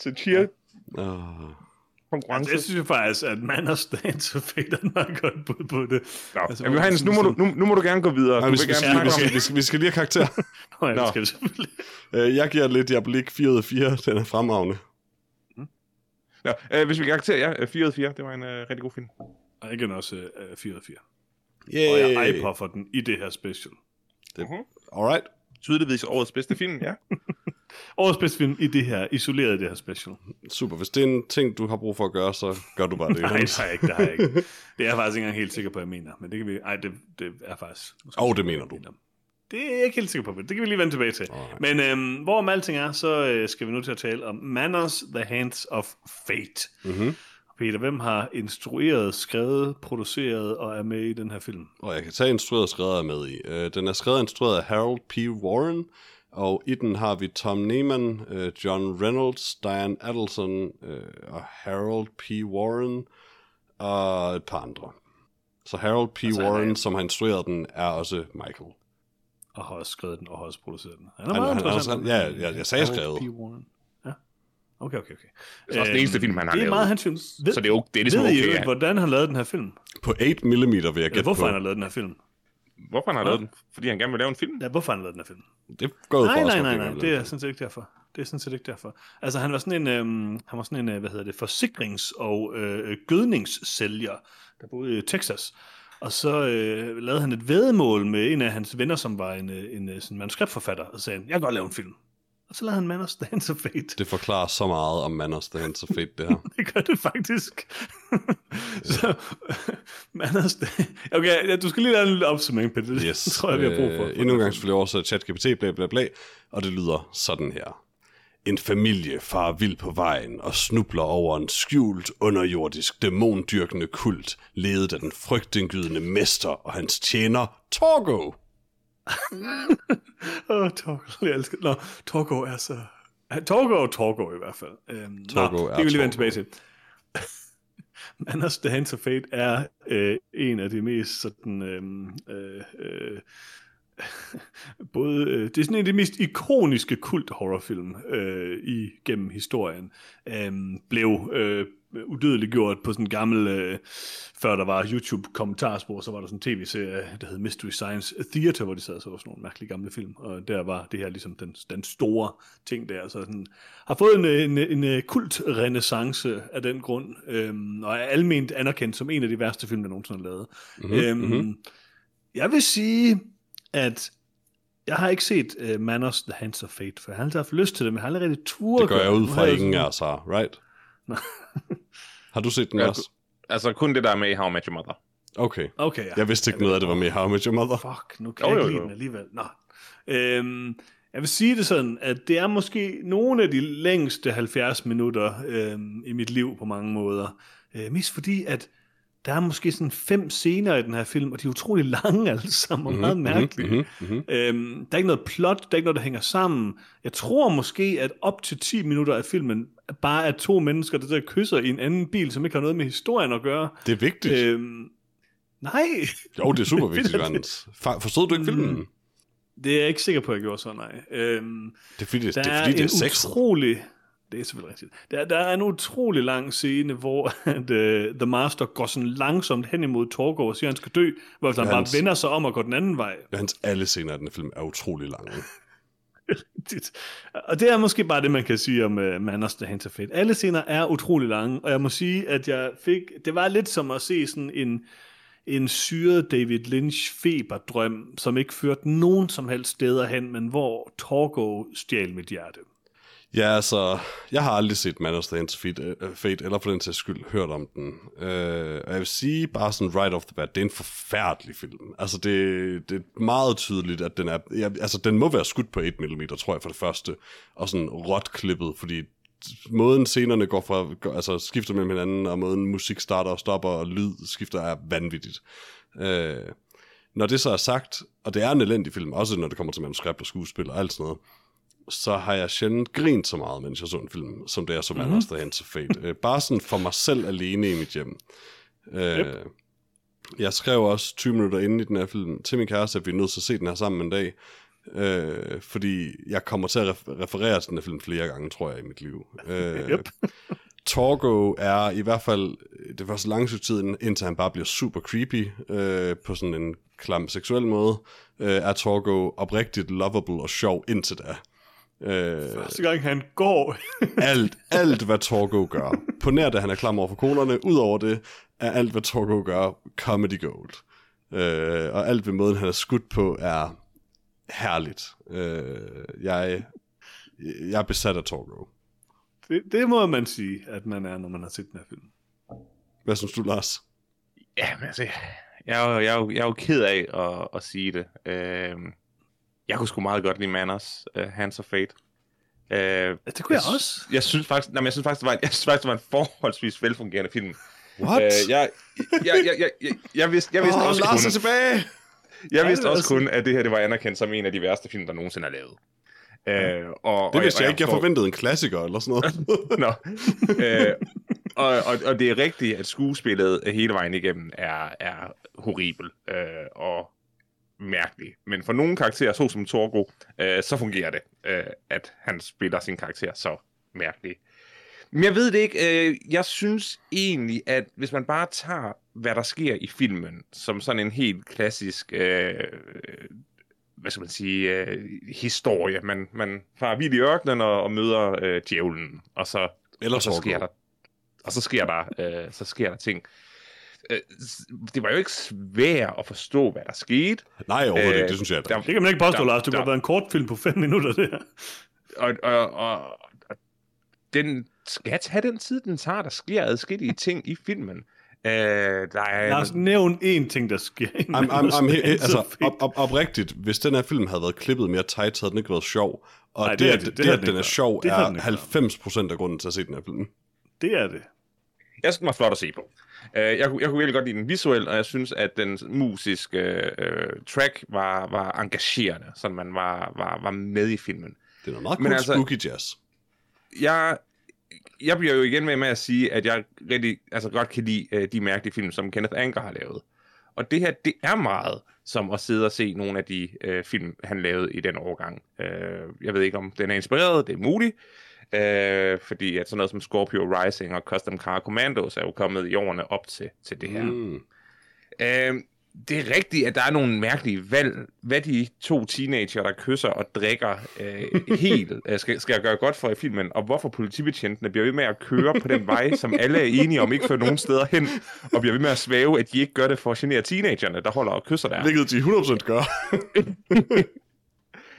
til cheer oh. konkurrence. Jeg synes jo faktisk, at Manners Dance of Fate er et meget godt bud på det. Nå, Altså, altså, Johannes, nu må, du, nu, nu må du gerne gå videre. Nej, du vi, skal, vi, gerne skal, vi, skal, vi, skal, vi skal lige have karakter. <laughs> Nå, ja, Nå. det skal vi selvfølgelig. Øh, jeg giver lidt Diabolik 4 ud af 4. Den er fremragende. om- Nå, øh, hvis vi kan karakter, ja, øh, 4 ud af 4. Det var en uh, rigtig god film. Og jeg kan også uh, 4 af 4. Yay. Og jeg eye den i det her special. Alright. Tydeligvis årets bedste film, ja. <laughs> Årets bedste film i det her, isoleret det her special. Super. Hvis det er en ting, du har brug for at gøre, så gør du bare det. <laughs> Nej, det har jeg ikke, det har jeg ikke. Det er jeg faktisk ikke engang helt sikker på, at jeg mener. Men det kan vi... Ej, det, det er faktisk... Åh, det mener du. Det er jeg ikke helt sikker på, men det kan vi lige vende tilbage til. Alright. Men øhm, hvorom alting er, så øh, skal vi nu til at tale om Manners The Hands of Fate. Mm-hmm. Peter, hvem har instrueret, skrevet, produceret og er med i den her film? Og jeg kan tage instrueret og skrevet er med i. Øh, den er skrevet og instrueret af Harold P. Warren, og i den har vi Tom Neiman, øh, John Reynolds, Diane Adelson øh, og Harold P. Warren og et par andre. Så Harold P. Altså, han er- Warren, som har instrueret den, er også Michael. Og har også skrevet den, og har også produceret den. Han Han- meget han- interessant. han- ja, ja, jeg sagde Harold skrevet. P. Warren. Ja. Okay, okay, okay. Det er også den eneste film, han har Det er lavet. meget hans film. Ved, Så det er, det er ligesom ved okay. okay, ja. hvordan han lavede den her film? På 8 mm vil jeg gætte hvorfor på. han har lavet den her film? Hvorfor han har lavet den? Fordi han gerne vil lave en film? Ja, hvorfor han har lavet den her film? Det går ud fra Nej, også, nej, nej, det nej, er det er sådan set ikke derfor. Det er sådan set ikke derfor. Altså, han var sådan en, øhm, han var sådan en, øh, hvad hedder det, forsikrings- og øh, gødningssælger, der boede i Texas. Og så øh, lavede han et vedmål med en af hans venner, som var en, øh, en, øh, sådan manuskriptforfatter, og sagde, han, jeg kan godt lave en film. Og så lavede han Manners Dance of Fate. Det forklarer så meget om Manners, det er så fedt, det her. <laughs> Det gør det faktisk. <laughs> så, <laughs> Manners Okay, ja, du skal lige lave en lille opsummering, Peter. Det Yes. tror jeg, vi har brug for. Øh, endnu en gang selvfølgelig oversat ChatGPT, bla bla bla, og det lyder sådan her. En familie farer vild på vejen og snubler over en skjult underjordisk dæmondyrkende kult, ledet af den frygtindgydende mester og hans tjener Torgo. <laughs> Åh, oh, Torgo, jeg elsker Nå, Torgo er så... Torgo og Torgo i hvert fald. Øhm, Torgo nå, er det kan vi lige vende tilbage til. <laughs> Anders The Hands of Fate er øh, en af de mest sådan... Øh, øh, øh, <laughs> både, øh, det er sådan en af de mest ikoniske kult horrorfilm øh, i gennem historien. Øh, blev øh, udødeligt gjort på sådan en gammel, øh, før der var YouTube kommentarspor, så var der sådan en tv-serie, der hed Mystery Science Theater, hvor de sad og så sådan nogle mærkelige gamle film, og der var det her ligesom den, den store ting der, så sådan, har fået en, en, en, en kult renaissance af den grund, øhm, og er alment anerkendt som en af de værste film, der nogensinde er lavet. Mhm, øhm, mhm. Jeg vil sige, at jeg har ikke set uh, Manners The Hands of Fate, for jeg har altid haft lyst til det, men jeg har aldrig rigtig tur Det går jeg ud fra, ingen af har, right? <laughs> Har du set den Ja, også? Altså kun det der med i How I Met Your Mother. Okay. Okay, ja. Jeg vidste ikke noget af det var med i How I Met Your Mother. Fuck, nu kan Jo, jeg jo, ikke lide jo. den alligevel. Nå. Øhm, jeg vil sige det sådan, at det er måske nogle af de længste 70 minutter øhm, i mit liv på mange måder. Øh, mest fordi, at der er måske sådan fem scener i den her film, og de er utrolig lange alle sammen, og meget mærkelige. Mhm, mhm. Øhm, der er ikke noget plot, der er ikke noget, der hænger sammen. Jeg tror måske, at op til 10 minutter af filmen bare er to mennesker, der, der kysser i en anden bil, som ikke har noget med historien at gøre. Det er vigtigt. Øhm, nej, Jo, det er super <laughs> vigtigt. Johannes. Forstod du ikke filmen? Mm. det er jeg ikke sikker på, at jeg gjorde så, nej. Øhm, Det er fordi, det, det er, er, fordi, det er sexet. utrolig... Det er selvfølgelig rigtigt. Der, der er en utrolig lang scene, hvor <laughs> at, uh, The Master går sådan langsomt hen imod Torgo og siger, at han skal dø, hvor han bare Hans- vender sig om og går den anden vej. Hans alle scener af den film er utrolig lange. <laughs> rigtigt. Og det er måske bare det, man kan sige om uh, Manners The Hands of Fate. Alle scener er utrolig lange, og jeg må sige, at jeg fik... Det var lidt som at se sådan en, en syret David Lynch feberdrøm, som ikke førte nogen som helst steder hen, men hvor Torgo stjal mit hjerte. Ja, altså, jeg har aldrig set Man of the Fate, øh, Fate, eller for den sags skyld hørt om den. Uh, og jeg vil sige, bare sådan right off the bat, det er en forfærdelig film. Altså, det, det er meget tydeligt, at den er... Ja, altså, den må være skudt på 8 mm, tror jeg, for det første. Og sådan råt klippet, fordi måden scenerne går fra, går, altså skifter mellem hinanden, og måden musik starter og stopper, og lyd skifter, er vanvittigt. Øh, når det så er sagt, og det er en elendig film, også når det kommer til manuskript og skuespil og alt sådan noget, så har jeg sjældent grint så meget, mens jeg så en film, som det er som mm-hmm. Anders of Fate. Øh, bare sådan for mig selv alene i mit hjem. Øh, Yep. Jeg skrev også 20 minutter inden i den her film til min kæreste, at vi er nødt til at se den her sammen en dag. Øh, fordi jeg kommer til at ref- referere til den her film flere gange, tror jeg, i mit liv. Øh, Yep. <laughs> Torgo er i hvert fald det første lange stykke tid, indtil han bare bliver super creepy øh, på sådan en klam seksuel måde, øh, er Torgo oprigtigt lovable og sjov indtil da. Øh, Første gang han går... <laughs> alt, alt hvad Torgo gør, på nær da han er klam over for konerne, udover det, er alt hvad Torgo gør comedy gold. Øh, og alt ved måden, han er skudt på, er herligt. Øh, jeg, jeg er besat af Torgo. det, det må man sige, at man er, når man har set den her film. Hvad synes du, Lars? Ja, men altså, jeg er jo, jeg er jo, jeg er jo ked af at, at sige det. Øh, jeg kunne sgu meget godt lide Manners, uh, Hands of Fate. Ja, det kunne jeg også. Jeg synes faktisk, nej, men jeg synes faktisk, det var, en- <laughs> jeg synes faktisk, det var en forholdsvis velfungerende film. What? Øh, jeg, jeg, jeg, jeg, jeg, jeg vidste, jeg vidste Åh, også Lars er tilbage! jeg vidste også kun, at det her det var anerkendt som en af de værste film, der nogensinde er lavet. Øh, og, Det og vidste jeg ikke. Jeg forventede en klassiker eller sådan noget. <laughs> Nå. øh, og, og, og det er rigtigt, at skuespillet hele vejen igennem er, er horribel øh, og mærkelig. Men for nogle karakterer, så som Torgo, øh, så fungerer det, øh, at han spiller sin karakter så mærkelig. Men jeg ved det ikke. Øh, jeg synes egentlig, at hvis man bare tager, hvad der sker i filmen, som sådan en helt klassisk... Øh, hvad skal man sige, øh, historie. Man, man farer vild i ørkenen og, og møder øh, djævlen, og så, Eller og så sker der, og så sker der, øh, så sker der ting. Øh, s- det var jo ikke svært at forstå, hvad der skete, Nej, overhovedet Øh, ikke. Det synes jeg der- ikke. Det kan man ikke påstå, Der- Lars. Det kunne have været en kortfilm på fem minutter, det her. og, og, og, og den skal tage den tid, den tager. Der sker adskillige ting i filmen. Øh, der er, Lars, nævn én ting, der sker. I'm, I'm, I'm, he- Hands altså, <laughs> op, op, oprigtigt, hvis den her film havde været klippet mere tight, så havde den ikke været sjov. Og Nej, det, det er det- det det, at den den er sjov. Det er ikke været. 90% af grunden til at se den her film. Det er det. Jeg synes, den var flot at se på. Uh, jeg, kunne- jeg kunne virkelig godt lide den visuelt, og jeg synes, at den musiske uh, track var, var engagerende, så man var, var, var med i filmen. Det er noget meget cool altså- spooky jazz. Jeg, jeg bliver jo igen med med at sige, at jeg rigtig altså, godt kan lide uh, de mærkelige film, som Kenneth Anger har lavet. Og det her, det er meget som at sidde og se nogle af de uh, film, han lavede i den årgang. Uh, jeg ved ikke, om den er inspireret, det er muligt. Uh, fordi at sådan noget som Scorpio Rising og Custom Car Commandos er jo kommet i årene op til, til det her. Mm. Øh, det er rigtigt, at der er nogle mærkelige valg. Hvad de to teenager, der kysser og drikker øh, <laughs> helt, øh, skal, skal gøre godt for i filmen, og hvorfor politibetjentene bliver ved med at køre på den vej, som alle er enige om ikke fører nogen steder hen, og bliver ved med at svæve, at de ikke gør det for at genere teenagerne, der holder og kysser der. Hvilket de 100% gør. <laughs>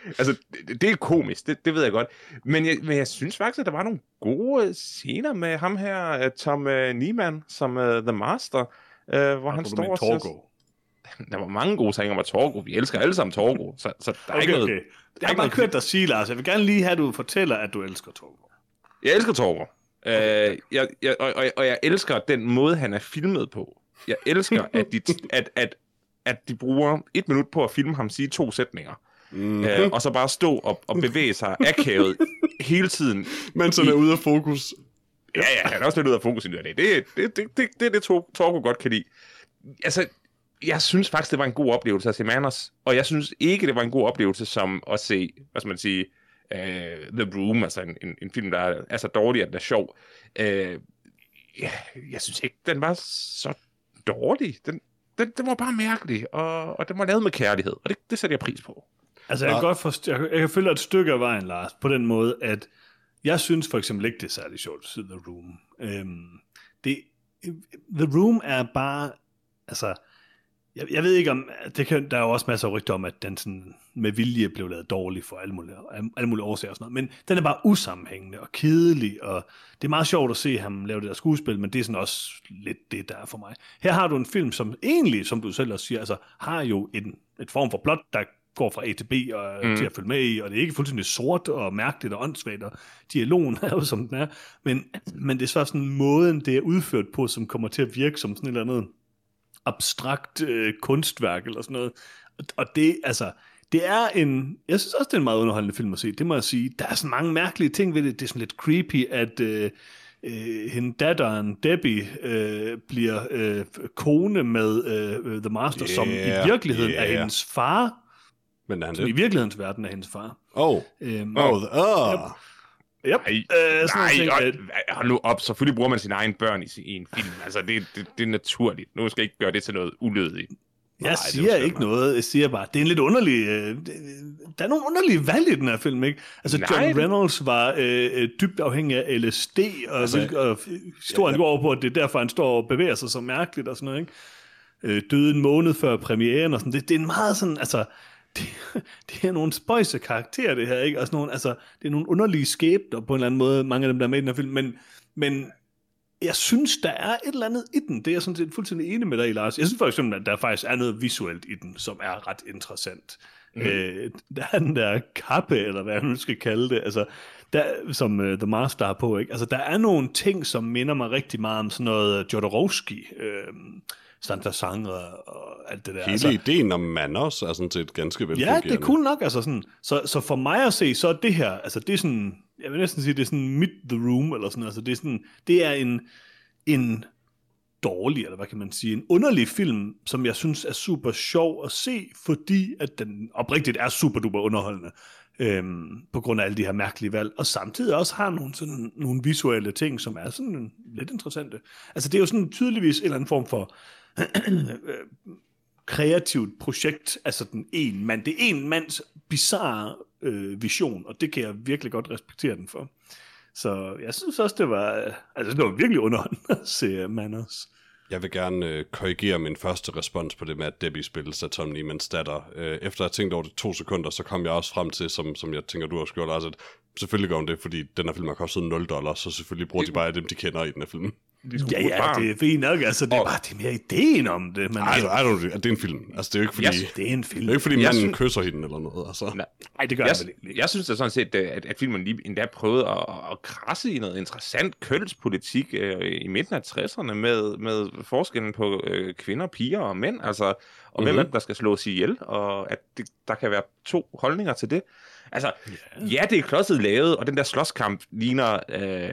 Altså, det, det er komisk, det, det ved jeg godt. Men jeg, men jeg synes faktisk, at der var nogle gode øh, scener med ham her, øh, Tom øh, Niemann, som uh, The Master, øh, hvor han står og Torgo. <laughs> Der var mange gode ting om Torgo. Vi elsker alle sammen Torgo, så, så der er Okay, ikke noget... okay. Jeg har bare noget- kørt dig sige, Lars. Jeg vil gerne lige have, at du fortæller, at du elsker Torgo. Jeg elsker Torgo. Øh, jeg, jeg, og, og, og jeg elsker den måde, han er filmet på. Jeg elsker, at de, <laughs> at, at, at de bruger et minut på at filme ham sige to sætninger. Mm. Øh, og så bare stå og, og bevæge sig akavet hele tiden. <laughs> Mens han er ude af fokus. Ja, ja, han er også lidt ud af fokus i det. Det, det, det, det, det, det, det Tor- Torgo godt kan lide. Altså, jeg synes faktisk, det var en god oplevelse at se Manners. Og jeg synes ikke, det var en god oplevelse som at se, hvad skal man sige, uh, The Room, altså en, en, en film, der er, er så dårlig, at den er sjov. Uh, ja, jeg synes ikke, den var så dårlig. Den, den, den var bare mærkelig, og, og den var lavet med kærlighed, og det, det sætter jeg pris på. Altså, jeg kan godt forstå, jeg, jeg dig et stykke af vejen, Lars, på den måde, at jeg synes for eksempel ikke, det er særlig sjovt at se The Room. Øhm, det, The Room er bare, altså, jeg, jeg ved ikke om, det kan, der er jo også masser af rygter om, at den sådan med vilje blev lavet dårlig for alle mulige, alle mulige årsager og sådan noget, men den er bare usammenhængende og kedelig, og det er meget sjovt at se ham lave det der skuespil, men det er sådan også lidt det, der er for mig. Her har du en film, som egentlig, som du selv også siger, altså, har jo en, et form for plot, der går fra A til B og mm. til at følge med i, og det er ikke fuldstændig sort og mærkeligt og åndssvagt, og dialogen <laughs> er jo som den er, men, men det er så sådan måden, det er udført på, som kommer til at virke som sådan et eller andet abstrakt øh, kunstværk eller sådan noget. Og, og det, altså, det er en, jeg synes også, det er en meget underholdende film at se, det må jeg sige. Der er så mange mærkelige ting ved det, det er sådan lidt creepy, at øh, øh, hende datteren, Debbie, øh, bliver øh, kone med øh, The Master, som i Yeah, virkeligheden er yeah. hendes far, Men er han som i det? virkelighedens verden er hendes far. Oh. Øhm, Oh, oh. Yep. Nej, Øh, sådan nej, ting, og, at- hold nu op. Selvfølgelig bruger man sine egne børn i, sin- i en film. Altså, det, det, det er naturligt. Nu skal jeg ikke gøre det til noget ulødigt. Jeg det siger ikke jeg. noget, jeg siger bare, det er en lidt underlig, øh, det- der er nogle underlige valg i den her film, ikke? Altså Nej, John Reynolds var øh, øh, dybt afhængig af LSD, og, Altså, altså, og historien ja, ja. går over på, at det er derfor, han står og bevæger sig så mærkeligt og sådan noget, ikke? Øh, døde en måned før premieren og sådan, det, det er en meget sådan, altså, det, det er nogle spøjse karakterer, det her, ikke? Og sådan nogle, altså, det er nogle underlige skæbner på en eller anden måde, mange af dem, der er med i den her film, men, men jeg synes, der er et eller andet i den. Det er jeg sådan set fuldstændig enig med dig Lars. Jeg synes for eksempel, at der faktisk er noget visuelt i den, som er ret interessant. Mm. Øh, der er den der kappe, eller hvad nu skal kalde det, altså, der, som uh, The Master har på. Ikke? Altså, der er nogle ting, som minder mig rigtig meget om sådan noget Jodorowsky, øh, Santa Sangre og alt det der. Hele altså, ideen om Manners er sådan set ganske Ja, velfungerende. det er cool nok, altså sådan. Så, så for mig at se, så er det her, altså det er sådan, jeg vil næsten sige, det er sådan mid the room, eller sådan, altså det er sådan, det er en, en dårlig, eller hvad kan man sige, en underlig film, som jeg synes er super sjov at se, fordi at den oprigtigt er super duper underholdende, øhm, på grund af alle de her mærkelige valg, og samtidig også har nogle, sådan, nogle visuelle ting, som er sådan lidt interessante. Altså det er jo sådan tydeligvis en eller anden form for <clears throat> kreativt projekt, altså den en mand. Det er en mands bizarre øh, vision, og det kan jeg virkelig godt respektere den for. Så jeg synes også, det var, øh, altså det var virkelig underholdende <laughs> at se uh, Manners. Jeg vil gerne øh, korrigere min første respons på det med, at Debbie spilles af Tom Niemans datter. Øh, efter at have tænkt over det to sekunder, så kom jeg også frem til, som, som jeg tænker, du har gjort, Lars, at selvfølgelig gør hun det, fordi den her film har kostet 0 dollars, så selvfølgelig bruger de bare dem, de kender i den her film. De skulle Ja, ja, barn. det er fint nok. Altså, det er Og- bare det er mere ideen om det. Men Ej, altså, ej, det er det er en film. Altså, det er jo ikke fordi... Yes, det det er en er film. jo ikke fordi Jeg manden synes- kysser hende eller noget, altså. Nej. Nej, det gør Jeg, jeg ikke. jeg synes da sådan set, at, at filmen lige endda prøvede at, at krasse i noget interessant kønspolitik øh, i midten af 60'erne med, med forskellen på øh, kvinder, piger og mænd. Altså, og mm-hmm. hvem Mhm. er det, der skal slås ihjel, og at det, der kan være to holdninger til det. Altså, ja, ja det er klodset lavet, og den der slåskamp ligner øh,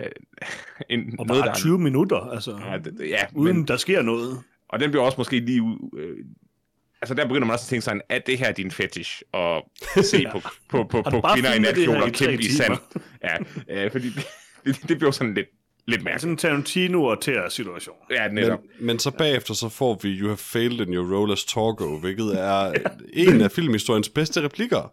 en, Og noget, bare der 20 minutter, altså. Ja, det, ja Uden men, der sker noget. og den bliver også måske lige... Øh, altså, der begynder man også at tænke sådan, at det her er din fetish, og <laughs> se på, på, på, på bare kvinder i i tre kæmpe i sand. <laughs> Ja, øh, fordi det, det, det bliver sådan lidt, lidt Ja, mærkeligt. sådan en Tarantino og Ter situation. Ja, netop. Men, men så bagefter så får vi You have failed in your role as Torgo, hvilket er en af filmhistoriens bedste replikker.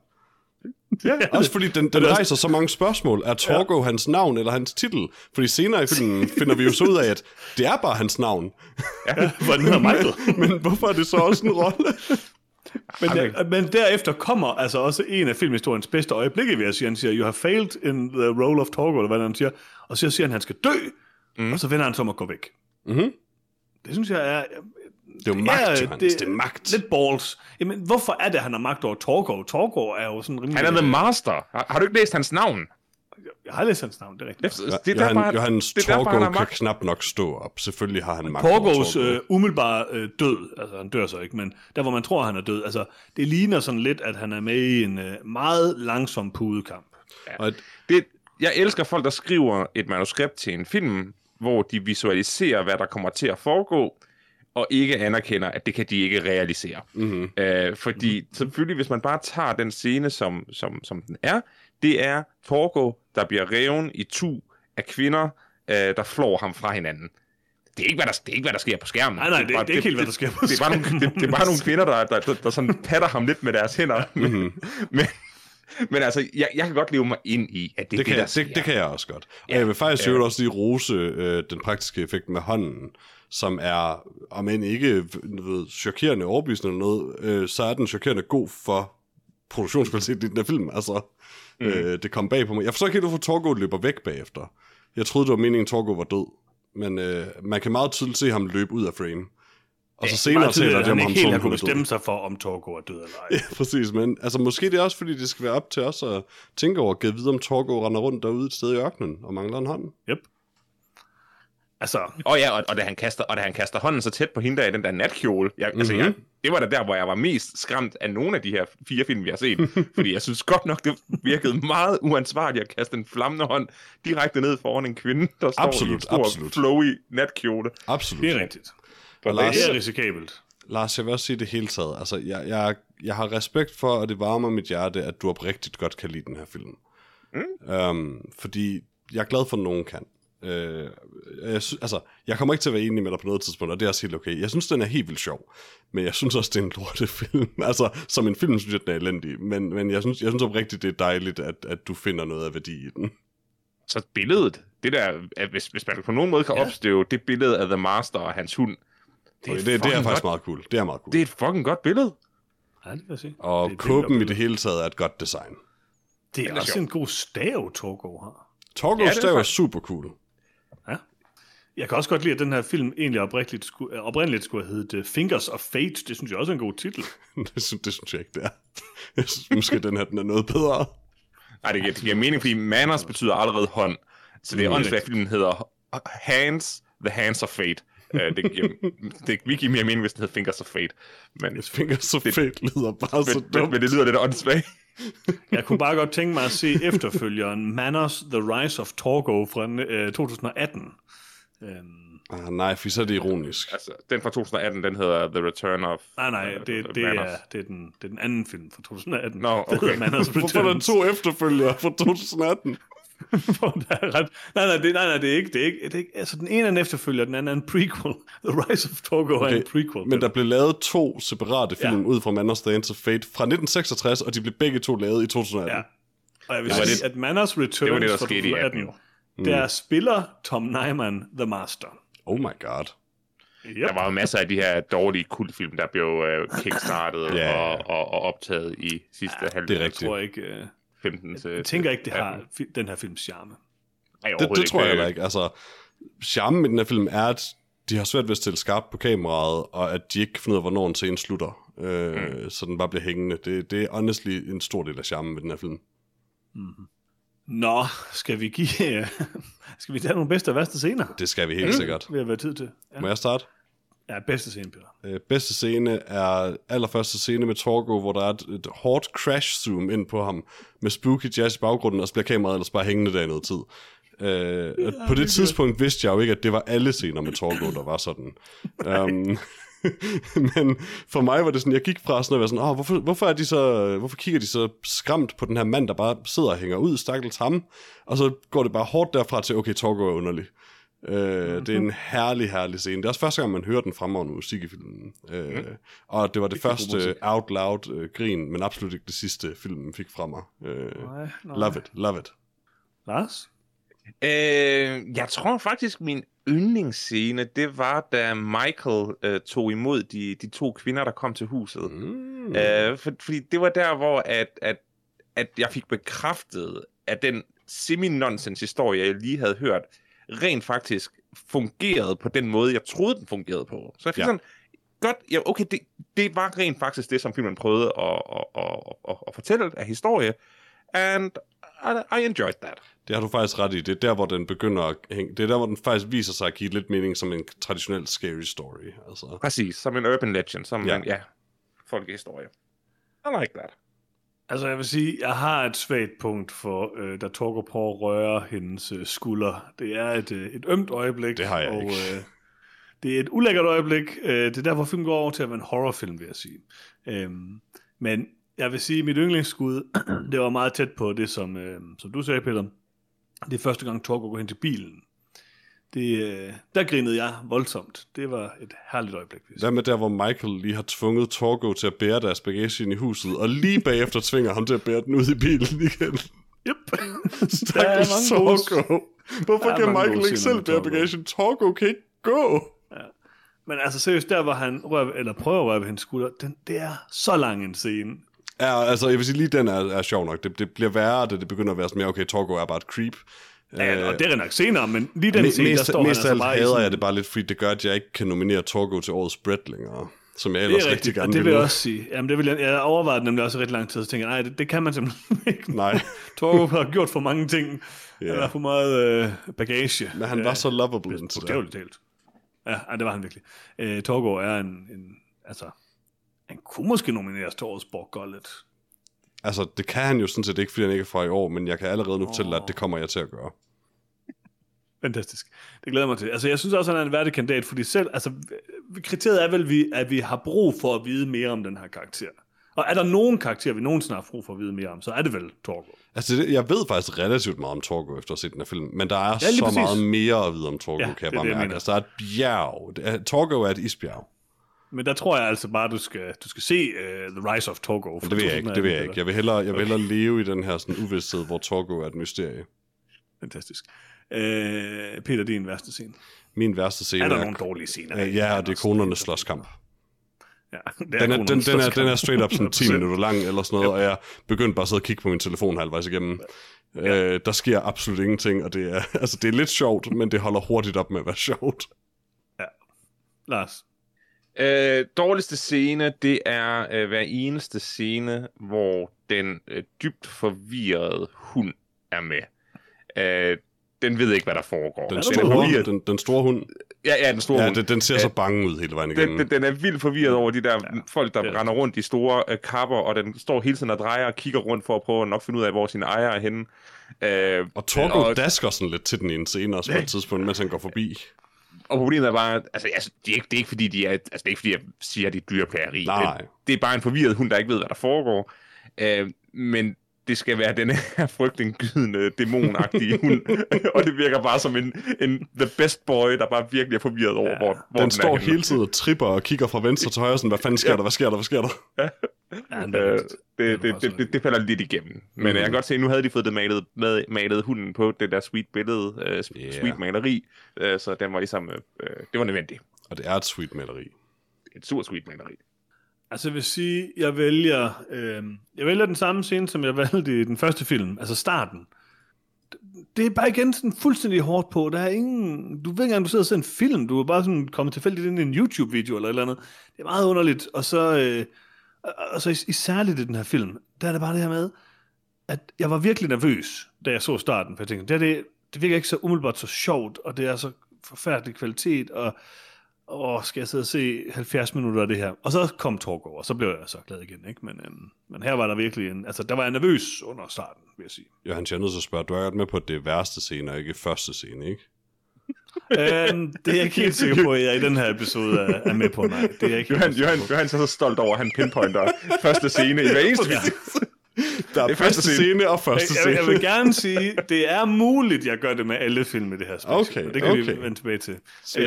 Ja, <laughs> Også fordi den, den rejser så mange spørgsmål. Er Torgo ja. hans navn eller hans titel? Fordi senere i filmen finder vi jo så ud af, at det er bare hans navn. hvor den hedder Michael. <laughs> Men hvorfor er det så også en rolle? <laughs> Men, Okay. der, men derefter kommer altså også en af filmhistoriens bedste øjeblikke, vil jeg sige. Han siger, you have failed in the role of Torgo, eller hvad han siger. Og så siger han, at han skal dø, mm. og så vender han sig om at gå væk. Mhm. Det synes jeg er... Det er jo magt, Johannes. Det, det er magt. Lidt balls. Jamen, hvorfor er det, at han har magt over Torgo? Torgo er jo sådan rimelig... Han er the master. Har, har du ikke læst hans navn? Jeg har læst hans navn, det er rigtigt. Det, det er Johan, derfor, Johannes det er derfor, han Torgo har kan magt. knap nok stå op. Selvfølgelig har han magt Torgo. øh, umiddelbare øh, død, altså han dør så ikke, men der hvor man tror, han er død, altså det ligner sådan lidt, at han er med i en øh, meget langsom pudekamp. Og Det, jeg elsker folk, der skriver et manuskript til en film, hvor de visualiserer, hvad der kommer til at foregå, og ikke anerkender, at det kan de ikke realisere. mm-hmm. Øh, fordi selvfølgelig, hvis man bare tager den scene, som, som, som den er, det er Torgo, der bliver reven i tu af kvinder, øh, der flår ham fra hinanden. Det er ikke, hvad der, det er ikke, hvad der sker på skærmen. Nej, nej, det- bare- det er ikke helt, hvad der sker på det, det, er bare nogle, det, det er bare nogle kvinder, der, der, der, der sådan patter ham lidt med deres hænder. Mm-hmm. Men, men altså, jeg, jeg kan godt leve mig ind i, at det er Det, det, kan, der jeg, det, det kan jeg også godt. Og Ja, jeg vil faktisk ja. også lige rose øh, den praktiske effekt med hånden, som er, om end ikke ved, chokerende overbevisende eller noget, øh, så er den chokerende god for produktionskvaliteten i den her film. Altså, mm. øh, det kom bag på mig. Jeg forstår ikke helt, hvorfor Torgo løber væk bagefter. Jeg troede, det var meningen, at Torgo var død. Men øh, man kan meget tydeligt se ham løbe ud af frame. Og så senere taler at de om han ham ikke helt som død. bestemme sig for, om Torgo er død eller ej. Ja, præcis, men altså, måske det er også, fordi det skal være op til os at tænke over, at vide, om Torgo render rundt derude et sted i ørkenen og mangler en hånd. Yep. Altså, Og ja, og, og, da han kaster, og da han kaster hånden så tæt på hende der i den der natkjole, jeg, mm-hmm. altså, Mhm. jeg, det var da der, hvor jeg var mest skræmt af nogle af de her fire film, vi har set. <laughs> fordi jeg synes godt nok, det virkede meget uansvarligt at kaste en flammende hånd direkte ned foran en kvinde, der står i en Absolut, stor, absolut. flowy natkjole. Absolut. det er rigtigt. Og Lars, Det er risikabelt. Lars, jeg vil også sige det hele taget. Altså, jeg, jeg, jeg har respekt for, og det varmer mit hjerte, at du oprigtigt godt kan lide den her film. Mm. Um, fordi jeg er glad for, at nogen kan. Uh, jeg, sy- altså, jeg kommer ikke til at være enig med dig på noget tidspunkt, og det er også helt okay. Jeg synes, den er helt vildt sjov, men jeg synes også, det er en lortefilm. <laughs> altså, som en film synes jeg, den er elendig, men, men jeg, synes, jeg synes oprigtigt, det er dejligt, at, at du finder noget af værdi i den. Så billedet, det der, at hvis, hvis man på nogen måde kan ja. opstøve det billede af The Master og hans hund, det er, Okay, det, det er faktisk godt. meget cool. Det er meget cool. Det er et fucking godt billede. Ja, det vil jeg sige. og det, kåben i det, det hele taget er et godt design. det er Den er også sjov. en god stav, Torgo har. Torgo's Ja, det er stav er super cool. Jeg kan også godt lide, at den her film egentlig oprindeligt skulle, øh, oprindeligt skulle have heddet øh, Fingers of Fate. Det synes jeg også er en god titel. <laughs> det, synes, det synes jeg ikke, det er. <laughs> Jeg synes måske, den her den er noget bedre. Nej, det giver, det giver mening, fordi manners betyder allerede hånd. Så det er Mm, åndssvagt, filmen hedder Hands, The Hands of Fate. Uh, det giver, det vil give mere mening, hvis det hedder Fingers of Fate. Men, Finger så fedt lyder bare så men, men, dumt. men det lyder lidt åndssvagt. <laughs> Jeg kunne bare godt tænke mig at se efterfølgeren Manners The Rise of Torgo fra øh, 2018. Øhm, Ah, nej, for så er det ironisk. Altså, den fra 2018, den hedder The Return of... nej, nej, øh, det, det, Manners. er, det, er den, det er den anden film fra 2018. Nå, Det hedder okay. Manners <laughs> Hvorfor er der Returns. to efterfølgere fra 2018? <laughs> Hvor der er ret... Nej, nej, det, nej, nej, det er ikke, det er ikke, det er ikke, altså den ene er en efterfølger, den anden er en prequel. <laughs> The Rise of Torgo okay. er en prequel. Men der blev lavet to separate film Ja. ud fra Manners Dance of Fate fra 1966, og de blev begge to lavet i 2018. Ja. Og jeg vil Det sige, det- at Manners Returns det var det, der fra skete i 18 jo. Der spiller Tom Nyman The Master. Oh my god. Yep. Der var jo masser af de her dårlige kultfilm, der blev uh, kickstartet Ja. og, og, og optaget i sidste ja, halvdel det er rigtigt. Jeg tror ikke, øh, 15 til... jeg tænker ikke, det har 18. fi- den her films charme. Nej, Det, det tror jeg ikke. heller ikke. Altså, charmen med den her film er, at de har svært ved at stille skarpt på kameraet, og at de ikke kan finde ud af, hvornår en scene slutter. Øh, mm. Så den bare bliver hængende. Det, det er honestly en stor del af charmen med den her film. Nå, skal vi give... <laughs> skal vi tage nogle bedste og værste scener? Det skal vi helt sikkert. Vil have været tid til. Ja, Må jeg starte? ja bedste scene, Peter. Øh, bedste scene er allerførste scene med Torgo, hvor der er et, et hårdt crash zoom ind på ham, med spooky jazz i baggrunden, og så bliver kameraet ellers bare hængende der i noget tid. Øh, ja, på det tidspunkt vidste jeg jo ikke, at det var alle scener med Torgo, der var sådan. <laughs> um, <laughs> men for mig var det sådan, jeg gik fra sådan at være sådan, Åh, hvorfor, hvorfor, er de så, hvorfor kigger de så skræmt på den her mand, der bare sidder og hænger ud, stakkels ham, og så går det bare hårdt derfra til, okay, Torgo er underlig. Øh, mm-hmm. Det er en herlig, herlig scene. Det er også første gang, man hører den fremragende musik i filmen. Øh, mm. Og det var det, det første out loud øh, grin, men absolut ikke det sidste, filmen fik fra mig. Øh, Nej, nej. love it, love it. Lars? Øh, jeg tror faktisk, min yndlingsscene, det var, da Michael øh, tog imod de, de to kvinder, der kom til huset. Mm. Øh, for, fordi det var der, hvor at, at, at jeg fik bekræftet, at den semi-nonsens historie, jeg lige havde hørt, rent faktisk fungerede på den måde, jeg troede, den fungerede på. Så jeg fik ja. sådan, godt, ja, okay, det, det var rent faktisk det, som filmen prøvede at, at, at, at, at fortælle af historie, and I, I enjoyed that. Det har du faktisk ret i. Det er der, hvor den begynder at hænge. Det er der, hvor den faktisk viser sig at give lidt mening som en traditionel scary story. Altså. Præcis, som en urban legend, som Ja. ja. en, ja, folkehistorie. I like that. Altså, jeg vil sige, jeg har et svagt punkt for, øh, da Torgo prøver at røre hendes øh, skulder. Det er et, øh, et ømt øjeblik. Det har jeg og, ikke. Øh, det er et ulækkert øjeblik. Øh, det er derfor, filmen går over til at være en horrorfilm, vil jeg sige. Øhm, men jeg vil sige, at mit yndlingsskud, <clears throat> det var meget tæt på det, som, øh, som du sagde, Peter. Det er første gang, Torgo går hen til bilen. Det, øh, der grinede jeg voldsomt. Det var et herligt øjeblik. sige. Hvad med der, hvor Michael lige har tvunget Torgo til at bære deres bagage ind i huset, og lige bagefter tvinger ham til at bære den ud i bilen igen? Yep. <laughs> Stakkels Torgo. Hvorfor kan Michael ikke selv bære Torgo. bagagen? Torgo kan ikke gå. Men altså seriøst, der hvor han rører, eller prøver at røre ved hendes skulder, den, det er så lang en scene. Ja, altså, jeg vil sige, lige den er, er sjov nok. Det, det bliver værre, da det begynder at være sådan mere, okay, Torgo er bare et creep. Ja, og det er nok senere, men lige den scene, der mest, står han mest af altså alt bare hader sådan, jeg det bare lidt, fordi det gør, at jeg ikke kan nominere Torgo til årets Brett længere. Som jeg det ellers er rigtig rigtigt, gerne det vil jeg også sige. Jamen, det vil jeg, jeg overvejede nemlig også rigtig lang tid, så tænker jeg, nej, det, det kan man simpelthen <laughs> ikke. Nej, <laughs> Torgo har gjort for mange ting. Ja. Yeah. Han har for meget øh, bagage. men han var så lovable. Bogstaveligt talt. Ja, ej, det var han virkelig. Øh, Torgo er en, en, altså, han kunne måske nomineres til årets Borg. Altså, det kan han jo sådan set ikke, fordi han ikke er fra i år, men jeg kan allerede nu fortælle dig, at det kommer jeg til at gøre. <laughs> Fantastisk. Det glæder jeg mig til. Altså, jeg synes også, han er en værdig kandidat, fordi selv, altså, kriteriet er vel, vi- at vi har brug for at vide mere om den her karakter. Og er der nogen karakter, vi nogensinde har brug for at vide mere om, så er det vel Torgo. Altså, det, jeg ved faktisk relativt meget om Torgo, efter at have set den her film, men der er lige så præcis. meget mere at vide om Torgo, Ja, kan jeg bare det, jeg mærke. mener. Altså, der er et bjerg. Er, Torgo er et isbjerg. Men der tror jeg altså bare, du skal, du skal se uh, The Rise of Torgo. Men det vil jeg ikke, det vil jeg ikke. Jeg vil hellere, jeg vil hellere leve i den her sådan uvidsthed, hvor Torgo er et mysterie. Fantastisk. Uh, Peter, din værste scene. Min værste scene Er der er, nogle dårlige scener? Øh, ja, og det er konernes slåskamp. Ja, det Den er, den, den, er, den er straight up sådan 10 100%. <laughs> minutter lang eller sådan noget, og jeg begyndte bare at sidde og kigge på min telefon halvvejs igennem. Ja. Øh, der sker absolut ingenting, og det er, <laughs> altså, det er lidt sjovt, men det holder hurtigt op med at være sjovt. Lars. Øh, dårligste scene, det er øh, hver eneste scene, hvor den øh, dybt forvirrede hund er med. Øh, den ved ikke, hvad der foregår. Den Er store, noget hund, den, den store hund, Ja, ja, den store ja, hund. den, den ser så bange ud hele vejen igennem. Den, den, den er vildt forvirret over de der ja, folk, der er render rundt i store øh, kapper, og den står hele tiden og drejer og kigger rundt for at prøve at nok finde ud af, hvor sine ejere er henne. Øh, Og Torgo og- dasker sådan lidt til den ene scene også på et <laughs> tidspunkt, mens han går forbi. Og problemet er bare, altså, altså det, er ikke, det er ikke fordi, de er, altså, det er ikke fordi, jeg siger, at de er dyreplageri. Nej. Det, det, er bare en forvirret hund, der ikke ved, hvad der foregår. Øh, men det skal være den her frygtindgydende, dæmonagtige <laughs> hund. og det virker bare som en, en the best boy, der bare virkelig er forvirret over, ja, hvor, hvor Den den står er henne. hele tiden og tripper og kigger fra venstre til højre, sådan, hvad fanden sker der, hvad sker der, hvad sker der? Ja, er Øh, det, det, det, sådan det, det falder lidt igennem. Men Mhm. mm. jeg kan godt se, at nu havde de fået det malet, med, malet hunden på det der sweet billede, uh, Yeah. sweet maleri, uh, så den var ligesom, uh, det var nødvendigt. Og det er et sweet maleri. Et surt sweet maleri. Altså jeg vil sige, jeg vælger, øh, jeg vælger den samme scene, som jeg valgte i den første film, altså starten. det er bare igen sådan fuldstændig hårdt på. Der er ingen... Du ved ikke engang, du sidder og ser en film. Du er bare sådan kommet tilfældigt ind i en YouTube-video eller et eller andet. Det er meget underligt. Og så, øh, og så is- i den her film, der er det bare det her med, at jeg var virkelig nervøs, da jeg så starten. For jeg tænkte, det, her, det, det virker ikke så umiddelbart så sjovt, og det er så forfærdelig kvalitet, og åh, skal jeg sidde og se 70 minutter af det her? Og så kom over, og så blev jeg så glad igen, ikke? Men, øhm, men her var der virkelig en, altså der var jeg nervøs under starten, vil jeg sige. Johan, jeg er nødt til at spørge, du er godt med på, at det er værste scene, og ikke første scene, ikke? <laughs> øhm, det er jeg ikke helt sikker på, at jeg i den her episode er, er med på, nej. Det er jeg ikke Johan, Johan. Johan er så stolt over, at han pinpointer første scene i hver eneste video. Der er, Det er første første scene. scene og første Jeg, jeg, jeg scene. vil gerne sige, det er muligt, jeg gør det med alle film i det her special. Okay, det kan okay. vi vende tilbage til. Så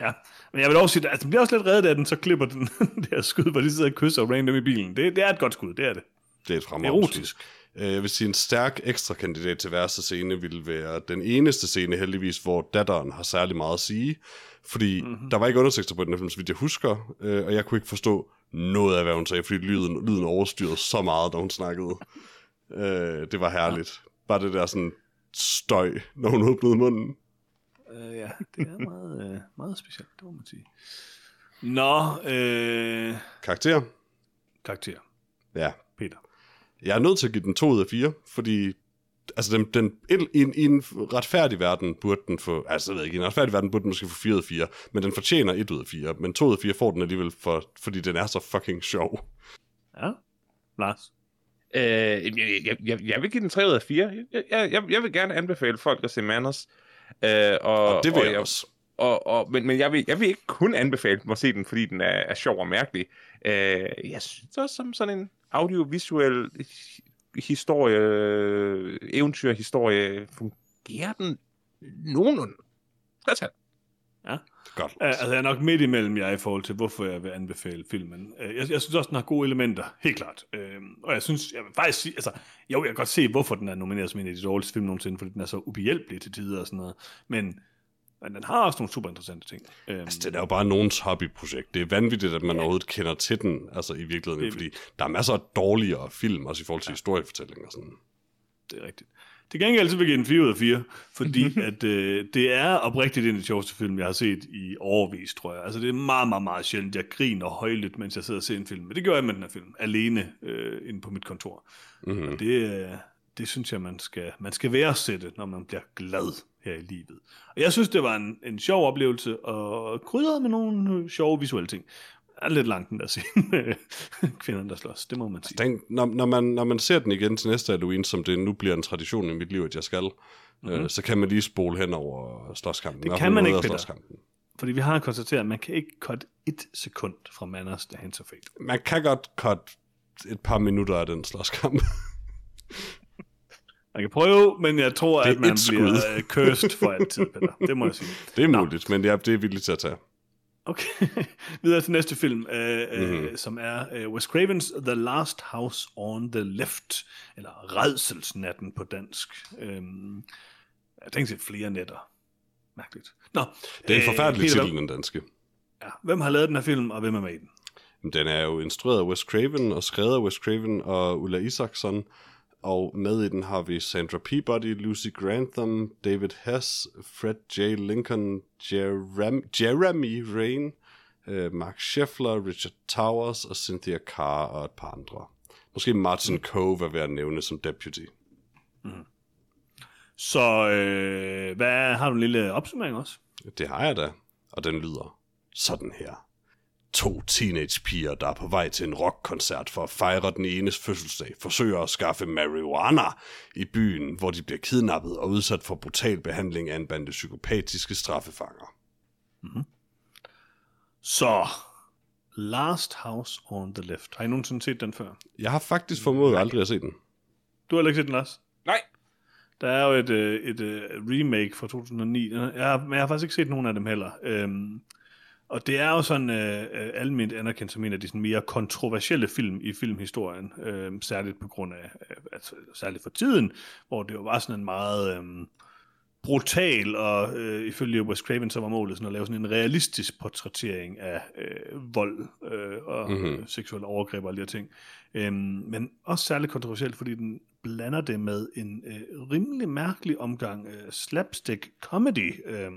ja, men jeg vil også sige, at den bliver også lidt reddet af, den så klipper den <laughs> det her skud, hvor de sidder og kysser random i bilen. Det, det er et godt skud, det er det. Det er et fremragende Erotisk. Øh, Jeg vil sige, en stærk ekstra kandidat til værste scene ville være den eneste scene heldigvis, hvor datteren har særlig meget at sige. Fordi mm-hmm. der var ikke undertekster på den her film, så vidt jeg husker, øh, og jeg kunne ikke forstå noget af, hvad hun sagde, fordi lyden, lyden overstyrede så meget, da hun snakkede. Øh, det var herligt. Bare det der sådan støj, når hun åbnede munden. Uh, ja, <laughs> det er meget, uh, meget specielt, det må man sige. Nå, øh, Karakter? karakter. Ja. Peter. Jeg er nødt til at give den 2 ud af 4, fordi altså den, den, i, en, i en retfærdig verden burde den få, altså jeg ved ikke, i en retfærdig verden burde den måske få 4 ud af 4, men den fortjener 1 ud af 4, men 2 ud af 4 får den alligevel, for, fordi den er så fucking sjov. Ja, Lars. Øh, jeg, jeg, jeg, jeg vil give den 3 ud af 4. Jeg, jeg, jeg, jeg vil gerne anbefale folk at se Manners. Øh, og, Og det vil og jeg også. Og, og, men men jeg, vil, jeg vil ikke kun anbefale dem at se den, fordi den er, er sjov og mærkelig. Øh, jeg synes også, som sådan en audiovisuel hi- historie, eventyrhistorie, fungerer den nogenlunde. Lad os have den. Godt. Uh, altså, jeg er nok midt imellem jer i forhold til, hvorfor jeg vil anbefale filmen. Uh, jeg, jeg synes også, den har gode elementer, helt klart. Uh, og jeg synes, jeg vil faktisk sige, altså, jo, jeg kan godt se, hvorfor den er nomineret som en af de dårligste film nogensinde, fordi den er så ubehjælpelig til tider og sådan noget. Men, men den har også nogle super interessante ting. Altså, det er jo bare nogens hobbyprojekt. Det er vanvittigt, at man ja. overhovedet kender til den, altså i virkeligheden, Det- fordi der er masser af dårligere film, også i forhold til ja. historiefortælling og sådan. det er rigtigt. Til gengæld så vil jeg give den 4 ud af 4, fordi <laughs> at, øh, det er oprigtigt en af de sjoveste film, jeg har set i overvis, tror jeg. Altså det er meget, meget, meget sjældent, jeg griner højlydt, mens jeg sidder og ser en film. Men det gør jeg med den her film, alene øh, inde på mit kontor. Mm-hmm. Og det, øh, det synes jeg, man skal, man skal værdsætte, når man bliver glad her i livet. Og jeg synes, det var en, en sjov oplevelse, og krydret med nogle øh, sjove visuelle ting. Er lidt langt den der scene med <laughs> kvinderne, der slås, det må man sige. Tænk, når, når, man, når man ser den igen til næste Halloween, som det nu bliver en tradition i mit liv, at jeg skal, mm-hmm. øh, så kan man lige spole hen over slåskampen. Det kan man ikke, Peter. Fordi vi har konstateret, at man kan ikke cut et sekund fra Manners, da han så fat. Man kan godt cut et par minutter af den slåskamp. <laughs> Man kan prøve, men jeg tror, at man bliver øh, cursed for altid, Peter. Det må jeg sige. <laughs> det er Nå. muligt, men ja, det er villigt til at tage. Okay, <laughs> videre til næste film, øh, øh, Mhm. som er øh, Wes Cravens The Last House on the Left, eller Redselsnatten på dansk. Øhm, jeg tænkte til flere nætter. Mærkeligt. Nå, Det er en øh, forfærdelig Peter, titel, den danske. Ja, hvem har lavet den her film, og hvem er med i den? Den er jo instrueret af Wes Craven og skrevet af Wes Craven og Ulla Isaacson. Og med i den har vi Sandra Peabody, Lucy Grantham, David Hess, Fred J. Lincoln, Jerem, Jeremy Rain, øh, Mark Scheffler, Richard Towers og Cynthia Carr og et par andre. Måske Martin Cove er ved at nævne som deputy. Så øh, hvad, har du en lille opsummering også? Det har jeg da, og den lyder sådan her. To teenagepiger, der er på vej til en rockkoncert for at fejre den enes fødselsdag, forsøger at skaffe marijuana i byen, hvor de bliver kidnappet og udsat for brutal behandling af en bande psykopatiske straffefanger. Så, Last House on the Left. Har I nogensinde set den før? Jeg har faktisk formået aldrig at se den. Du har heller ikke set den, Lars? Nej. Der er jo et, øh, et, et remake fra 2009, Den er- jeg har, men jeg har faktisk ikke set nogen af dem heller. Øhm, og det er jo sådan øh, øh, almindeligt anerkendt som en af de sådan, mere kontroversielle film i filmhistorien, øh, særligt på grund af, øh, altså, særligt for tiden, hvor det jo var sådan en meget øh, brutal, og øh, ifølge Wes Craven, så var målet sådan at lave sådan en realistisk portrættering af øh, vold øh, og Mhm. mm-hmm. seksuelle overgreb og alle de her ting. Øhm, men også særligt kontroversielt, fordi den blander det med en øh, rimelig mærkelig omgang øh, slapstick comedy. Øh,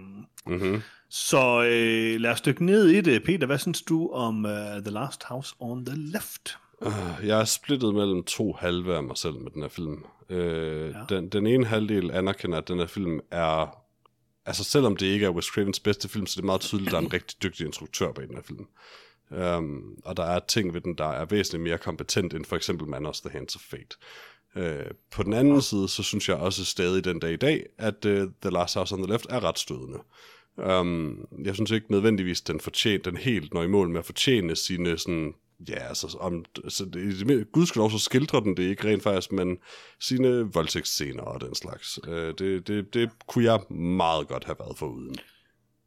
Mm-hmm. så øh, lad os dykke ned i det. Peter, hvad synes du om uh, The Last House on the Left? Uh, jeg er splittet mellem to halve af mig selv med den her film. Ja. ja. den, den ene halvdel anerkender, at den her film er... Altså selvom det ikke er Wes Cravens bedste film, så det er meget tydeligt, at der er en <clears throat> rigtig dygtig instruktør bag den her film. Um, og der er ting ved den, der er væsentligt mere kompetent end for eksempel Man of the Hands of Fate. Uh, på den anden side, så synes jeg også stadig den dag i dag, at uh, The Last House on the Left er ret stødende. Um, jeg synes ikke nødvendigvis, den fortjener den helt når i mål med at fortjene sine sådan, ja, altså, om, så det, i det gudskelov så skildrer den det ikke rent faktisk, men sine voldtægtsscener og den slags. Uh, det, det, det kunne jeg meget godt have været foruden.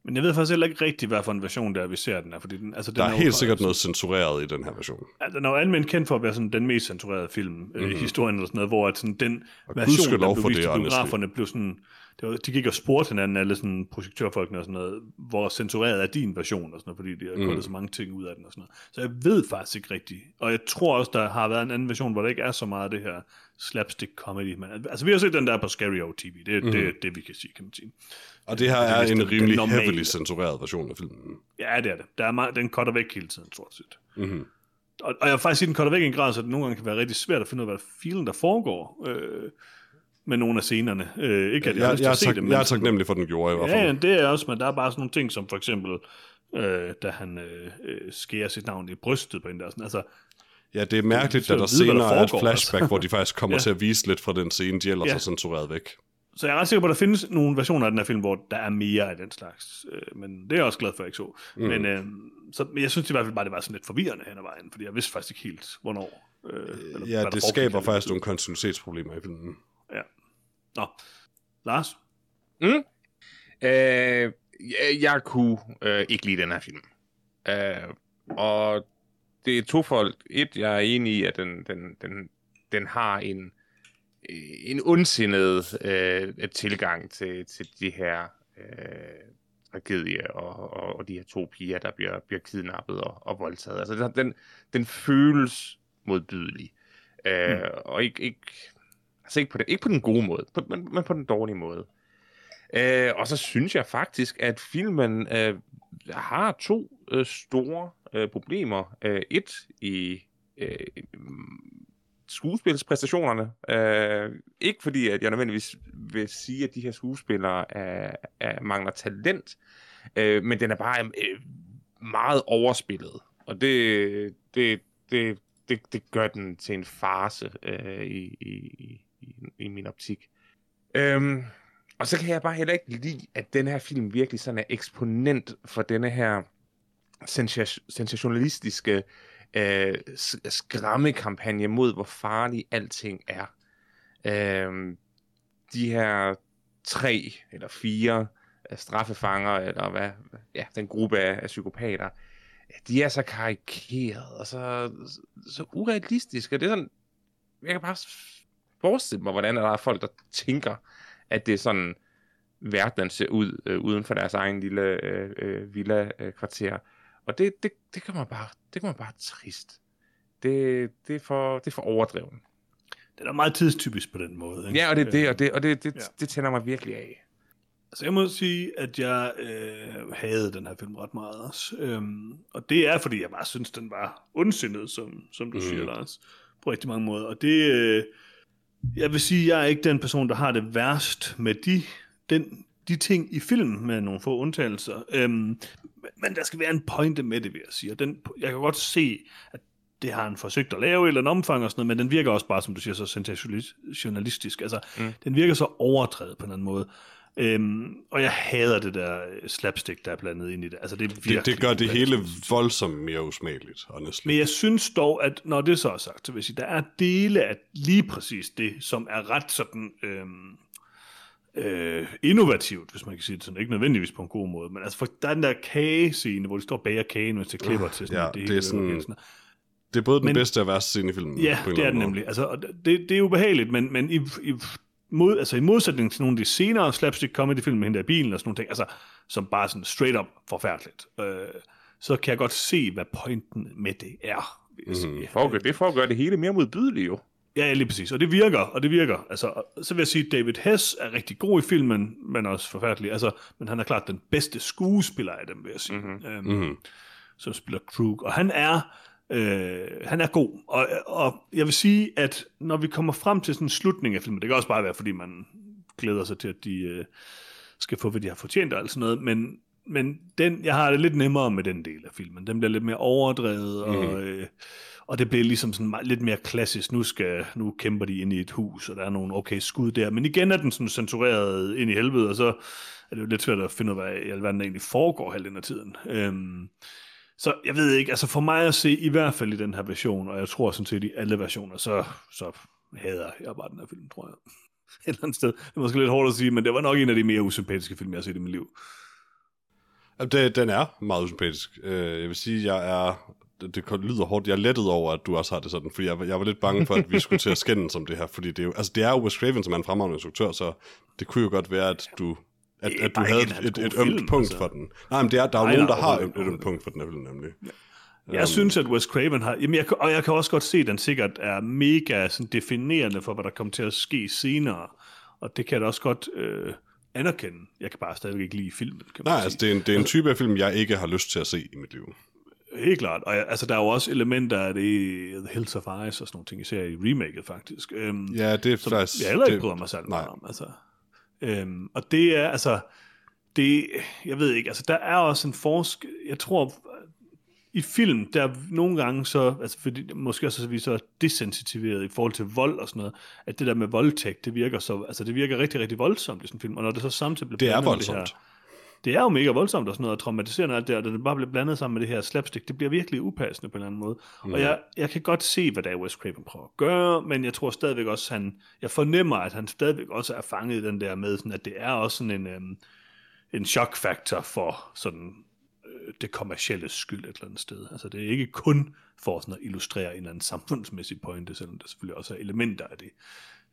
Men jeg ved faktisk heller ikke rigtigt, hvad for en version der vi ser den er, fordi den, altså, den Der er jo helt sikkert noget censureret i den her version. Ja, den er jo almindeligt kendt for at være sådan den mest censurerede film mm-hmm. i historien, eller sådan noget, hvor at sådan den version, der blev vist det, i biograferne, blev sådan, det var, de gik og spurgte hinanden, alle sådan projektørfolkene og sådan noget, hvor censureret er din version og sådan noget, fordi de har mm. så mange ting ud af den og sådan noget. Så jeg ved faktisk ikke rigtigt. Og jeg tror også, der har været en anden version, hvor der ikke er så meget af det her slapstick comedy. Men, altså, vi har set den der på Scario TV. Det er mm. det, det, vi kan sige, kan man sige. Og det her det er er en rimelig heavily censureret version af filmen. Ja, det er det. Der er meget, den cutter væk hele tiden, stort set. Mm-hmm. Og, og jeg vil faktisk sige, den cutter væk i en grad, så det nogle gange kan være rigtig svært at finde ud af, hvad filen der foregår øh, med nogle af scenerne. Øh, ikke at jeg, Jeg, har jeg, se tak, det, men jeg er taknemmelig for, at den gjorde i hvert fald. Ja, det er også, men der er bare sådan nogle ting, som for eksempel, øh, da han øh, øh, skærer sit navn i brystet på en der. Sådan, altså, Ja, det er mærkeligt, at der hvad der senere er et foregår, flashback, altså. hvor de faktisk kommer <laughs> Ja. til at vise lidt fra den scene, de ellers Ja. har censureret væk. så jeg er ret sikker på, at der findes nogle versioner af den her film, hvor der er mere af den slags. Øh, men det er jeg også glad for, at jeg ikke så. Mm. Men, øh, så, men jeg synes i hvert fald bare, det var sådan lidt forvirrende hen ad vejen, fordi jeg vidste faktisk ikke helt, hvornår. Øh, eller, Ja, det skaber faktisk nogle kontinuitetsproblemer i filmen. Nå, Lars? Øh, jeg, jeg kunne øh, ikke lide den her film. Øh, og det er tofold. Et, jeg er enig i, at den, den, den, den har en, en ondsindet øh, tilgang til, til de her øh, tragedie og, og, og de her to piger, der bliver, bliver kidnappet og, og voldtaget. Altså, den, den, den føles modbydelig. Øh, mm. Og ikke, ikke, altså ikke, på det, ikke på den gode måde, på, men, men på den dårlige måde. Øh, og så synes jeg faktisk, at filmen øh, har to øh, store øh, problemer. Øh, et i øh, skuespilspræstationerne. Øh, ikke fordi, at jeg nødvendigvis vil sige, at de her skuespillere er, er, mangler talent, øh, men den er bare øh, meget overspillet. Og det, det, det, det, det gør den til en farse øh, i, i, i, i min optik. Øhm, og så kan jeg bare heller ikke lide, at den her film virkelig sådan er eksponent for denne her sensationalistiske øh, skræmmekampagne mod, hvor farlig alting er. Øhm, de her tre eller fire øh, straffefanger, eller hvad, ja, den gruppe af, af psykopater, de er så karikeret og så, så urealistiske. Det er sådan, jeg kan bare forestille mig, hvordan der er folk, der tænker, at det er sådan, verdenen ser ud øh, uden for deres egen lille øh, øh, villa-kvarter. Og det, det, det, kan man bare, det kan man bare trist. Det, det, er for, det er for overdreven. Den er meget tidstypisk på den måde. Ikke? Ja, og det er det, og det, og det, det, Ja. ja. det tænder mig virkelig af. Altså, jeg må sige, at jeg øh, havde den her film ret meget også. Øhm, og det er, fordi jeg bare synes, den var ondsindet, som, som du mm. siger, Lars, på rigtig mange måder. Og det, øh, jeg vil sige, jeg er ikke den person, der har det værst med de, den, de ting i filmen, med nogle få undtagelser. Øhm, men der skal være en pointe med det, vil jeg sige. Den, jeg kan godt se, at det har han forsøgt at lave i eller andet omfang og sådan noget, men den virker også bare, som du siger, så sensationalistisk. Altså, mm. den virker så overdrevet på en anden måde. Øhm, og jeg hader det der slapstick, der er blandet ind i det. Altså, det, er Det, det gør det hele voldsomt mere usmageligt, honestly. Men jeg synes dog, at når det så er sagt, så vil jeg sige, der er dele af lige præcis det, som er ret sådan øhm, øh, innovativt, hvis man kan sige det sådan. Ikke nødvendigvis på en god måde, men altså, for der er den der kagescene, hvor de står og bager kagen, mens de klipper til sådan ja, det hele er sådan- sådan. Det er både den Men- bedste og værste scene i filmen. Ja, på en det er det nemlig. Altså, det, det er ubehageligt, men, men i, i, mod, altså, i modsætning til nogle af de senere slapstick comedy-film med hende der i bilen og sådan nogle ting, altså, som bare sådan straight up forfærdeligt, øh, så kan jeg godt se, hvad pointen med det er. vil jeg sige. For at gøre, det for at gøre det hele mere modbydeligt jo. Ja, lige præcis. Og det virker, og det virker. Altså, så vil jeg sige, at David Hess er rigtig god i filmen, men også forfærdelig. Altså, men han er klart den bedste skuespiller af dem, vil jeg sige. Mm-hmm. Øhm, Mhm. Som spiller Krug. Og han er, øh, han er god. Og, og jeg vil sige, at når vi kommer frem til sådan en slutning af filmen, det kan også bare være, fordi man glæder sig til, at de øh, skal få, hvad de har fortjent og alt sådan noget, men, men den, jeg har det lidt nemmere med den del af filmen. Den bliver lidt mere overdrevet, mm. og, øh, og det bliver ligesom sådan meget- lidt mere klassisk. Nu, skal, nu kæmper de ind i et hus, og der er nogle okay skud der. Men igen er den sådan censureret ind i helvede, og så er det jo lidt svært at finde ud af, hvad i alverden egentlig foregår halvdelen af tiden. Øhm, så jeg ved ikke, altså for mig at se, i hvert fald i den her version, og jeg tror sådan set i alle versioner, så, så hader jeg bare den her film, tror jeg. Et eller andet sted. Det er måske lidt hårdt at sige, men det var nok en af de mere usympatiske film, jeg har set i mit liv. Det, den er meget usympatisk. Øh, jeg vil sige, jeg er... Det, lyder hårdt. Jeg er lettet over, at du også har det sådan, fordi jeg, jeg var lidt bange for, at vi skulle til at skændes om det her, fordi det er jo, altså det er jo Wes Craven, som er en fremragende instruktør, så det kunne jo godt være, at du, at, at du havde et, et ømt film, punkt altså. for den. Nej, men det er, der er jo nogen, der har et, et ømt punkt for den her film, nemlig. Jeg um, synes, at Wes Craven har... Jamen, jeg, og jeg kan også godt se, at den sikkert er mega sådan, definerende for, hvad der kommer til at ske senere. Og det kan jeg da også godt øh, anerkende. Jeg kan bare stadigvæk ikke lide filmen, kan Nej, altså det er, en, det er en type af film, jeg ikke har lyst til at se i mit liv. Helt klart. Og jeg, altså, der er jo også elementer af det i The Hills of Ice og sådan nogle ting, især i remaket faktisk. Øhm, Ja, det er som faktisk... jeg heller ikke det, bryder mig særlig meget om. Altså. Øhm, og det er, altså, det, jeg ved ikke, altså, der er også en forskel, jeg tror, i film, der er nogle gange så, altså fordi, måske også, at vi så er desensitiveret i forhold til vold og sådan noget, at det der med voldtægt, det virker så, altså det virker rigtig, rigtig voldsomt i sådan en film, og når det så samtidig bliver Det er voldsomt. Det, her, det er jo mega voldsomt og sådan noget, og traumatiserende alt det, og det bare bliver blandet sammen med det her slapstick, det bliver virkelig upassende på en eller anden måde. Mm. Og jeg, jeg kan godt se, hvad der er Wes Craven prøver at gøre, men jeg tror stadigvæk også, han, jeg fornemmer, at han stadigvæk også er fanget i den der med, sådan, at det er også sådan en, øhm, en shock-faktor for sådan øh, det kommercielle skyld et eller andet sted. Altså det er ikke kun for sådan at illustrere en eller anden samfundsmæssig pointe, selvom der selvfølgelig også er elementer af det.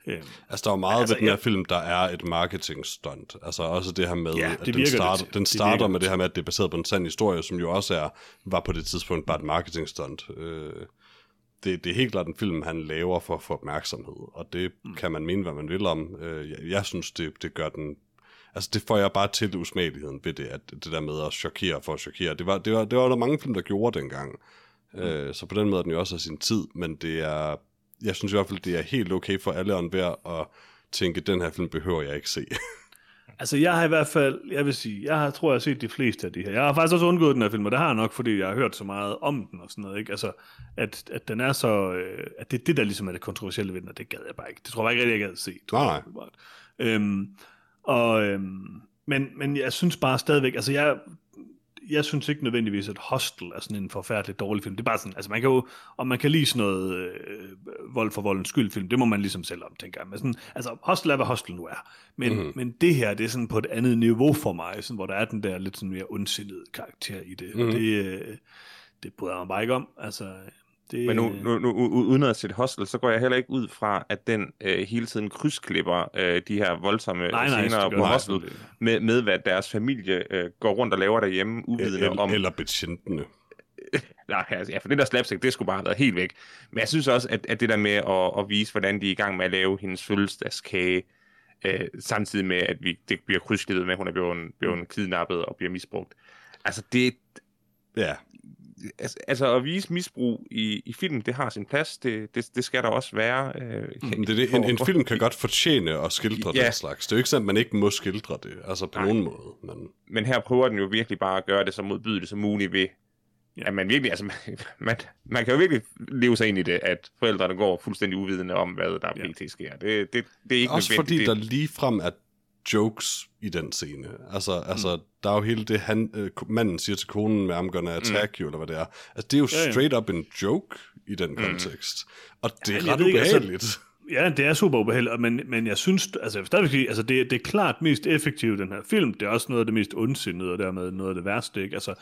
Øhm, Altså, der er meget Altså, ved den her jeg- film, der er et marketing stunt. Altså også det her med, Ja, at det den det starter, til. den Det starter virker med det det her med, at det er baseret på en sand historie, som jo også er, var på det tidspunkt bare et marketing stunt. Øh, det, det er helt klart en film, han laver for at få opmærksomhed, og det mm. kan man mene, hvad man vil om. Øh, jeg, jeg synes, det, det gør den... Altså, det får jeg bare til usmageligheden ved det, at det der med at chokere for at chokere. Det var, det var, det var der mange film, der gjorde dengang. Mm. Øh, så på den måde er den jo også af sin tid, men det er... Jeg synes i hvert fald, det er helt okay for alle og enhver at tænke, den her film behøver jeg ikke se. <laughs> Altså, jeg har i hvert fald, jeg vil sige, jeg har, tror, jeg har set de fleste af de her. Jeg har faktisk også undgået den her film, og det har jeg nok, fordi jeg har hørt så meget om den og sådan noget, ikke? Altså, at, at den er så, øh, at det er det, der ligesom er det kontroversielle ved den, og det gad jeg bare ikke. Det tror jeg ikke rigtig, jeg gad se. tror Nej, jeg. Øhm, og, øhm, men, men jeg synes bare stadigvæk, altså jeg, jeg synes ikke nødvendigvis, at Hostel er sådan en forfærdelig dårlig film. Det er bare sådan, altså man kan jo, om man kan lide sådan noget øh, vold for voldens skyld film, det må man ligesom selv om, tænker jeg. Men sådan, altså Hostel er, hvad Hostel nu er. Men, mm-hmm. men det her, det er sådan på et andet niveau for mig, sådan, hvor der er den der lidt sådan mere ondsindede karakter i det. Mm-hmm. Og det, øh, det bryder jeg mig bare ikke om. Altså, det, Men nu, nu, nu uden at sætte hostel, så går jeg heller ikke ud fra, at den øh, hele tiden krydsklipper øh, de her voldsomme Nej, nej, scener det på hostel ikke. med, med, hvad deres familie øh, går rundt og laver derhjemme, uvidende eller, om... eller betjentene. <laughs> Nej, altså, ja, for det der slapstick, det skulle bare have været helt væk. Men jeg synes også, at, at det der med at, at vise, hvordan de er i gang med at lave hendes fødselsdagskage, øh, samtidig med, at vi, det bliver krydsklippet med, at hun er blevet, blevet kidnappet og bliver misbrugt. Altså, det, Ja, altså, altså at vise misbrug i, i film, det har sin plads. Det, det, det skal der også være. Øh, men det, er det, en, en film kan godt fortjene at skildre Ja. den slags. Det er jo ikke sådan, at man ikke må skildre det, altså på Nej. nogen måde. Men, Men her prøver den jo virkelig bare at gøre det så modbydeligt som muligt ved, Ja. at man virkelig, altså man, <laughs> man, man kan jo virkelig leve sig ind i det, at forældrene går fuldstændig uvidende om, hvad der Ja. pt. sker. Det, det, det er ikke også fordi der det, lige frem er jokes i den scene. Altså, mm. altså der er jo hele det, han, øh, manden siger til konen med, I'm gonna attack mm. you, eller hvad det er. Altså, det er jo Ja, ja. straight up en joke i den kontekst. Og det er men jeg ret altså- ubehageligt. Ja, det er super ubeheldigt, men, men jeg synes, altså, stadigvæk altså det, det er klart mest effektivt, den her film. Det er også noget af det mest ondsindede, og dermed noget af det værste, ikke? Altså,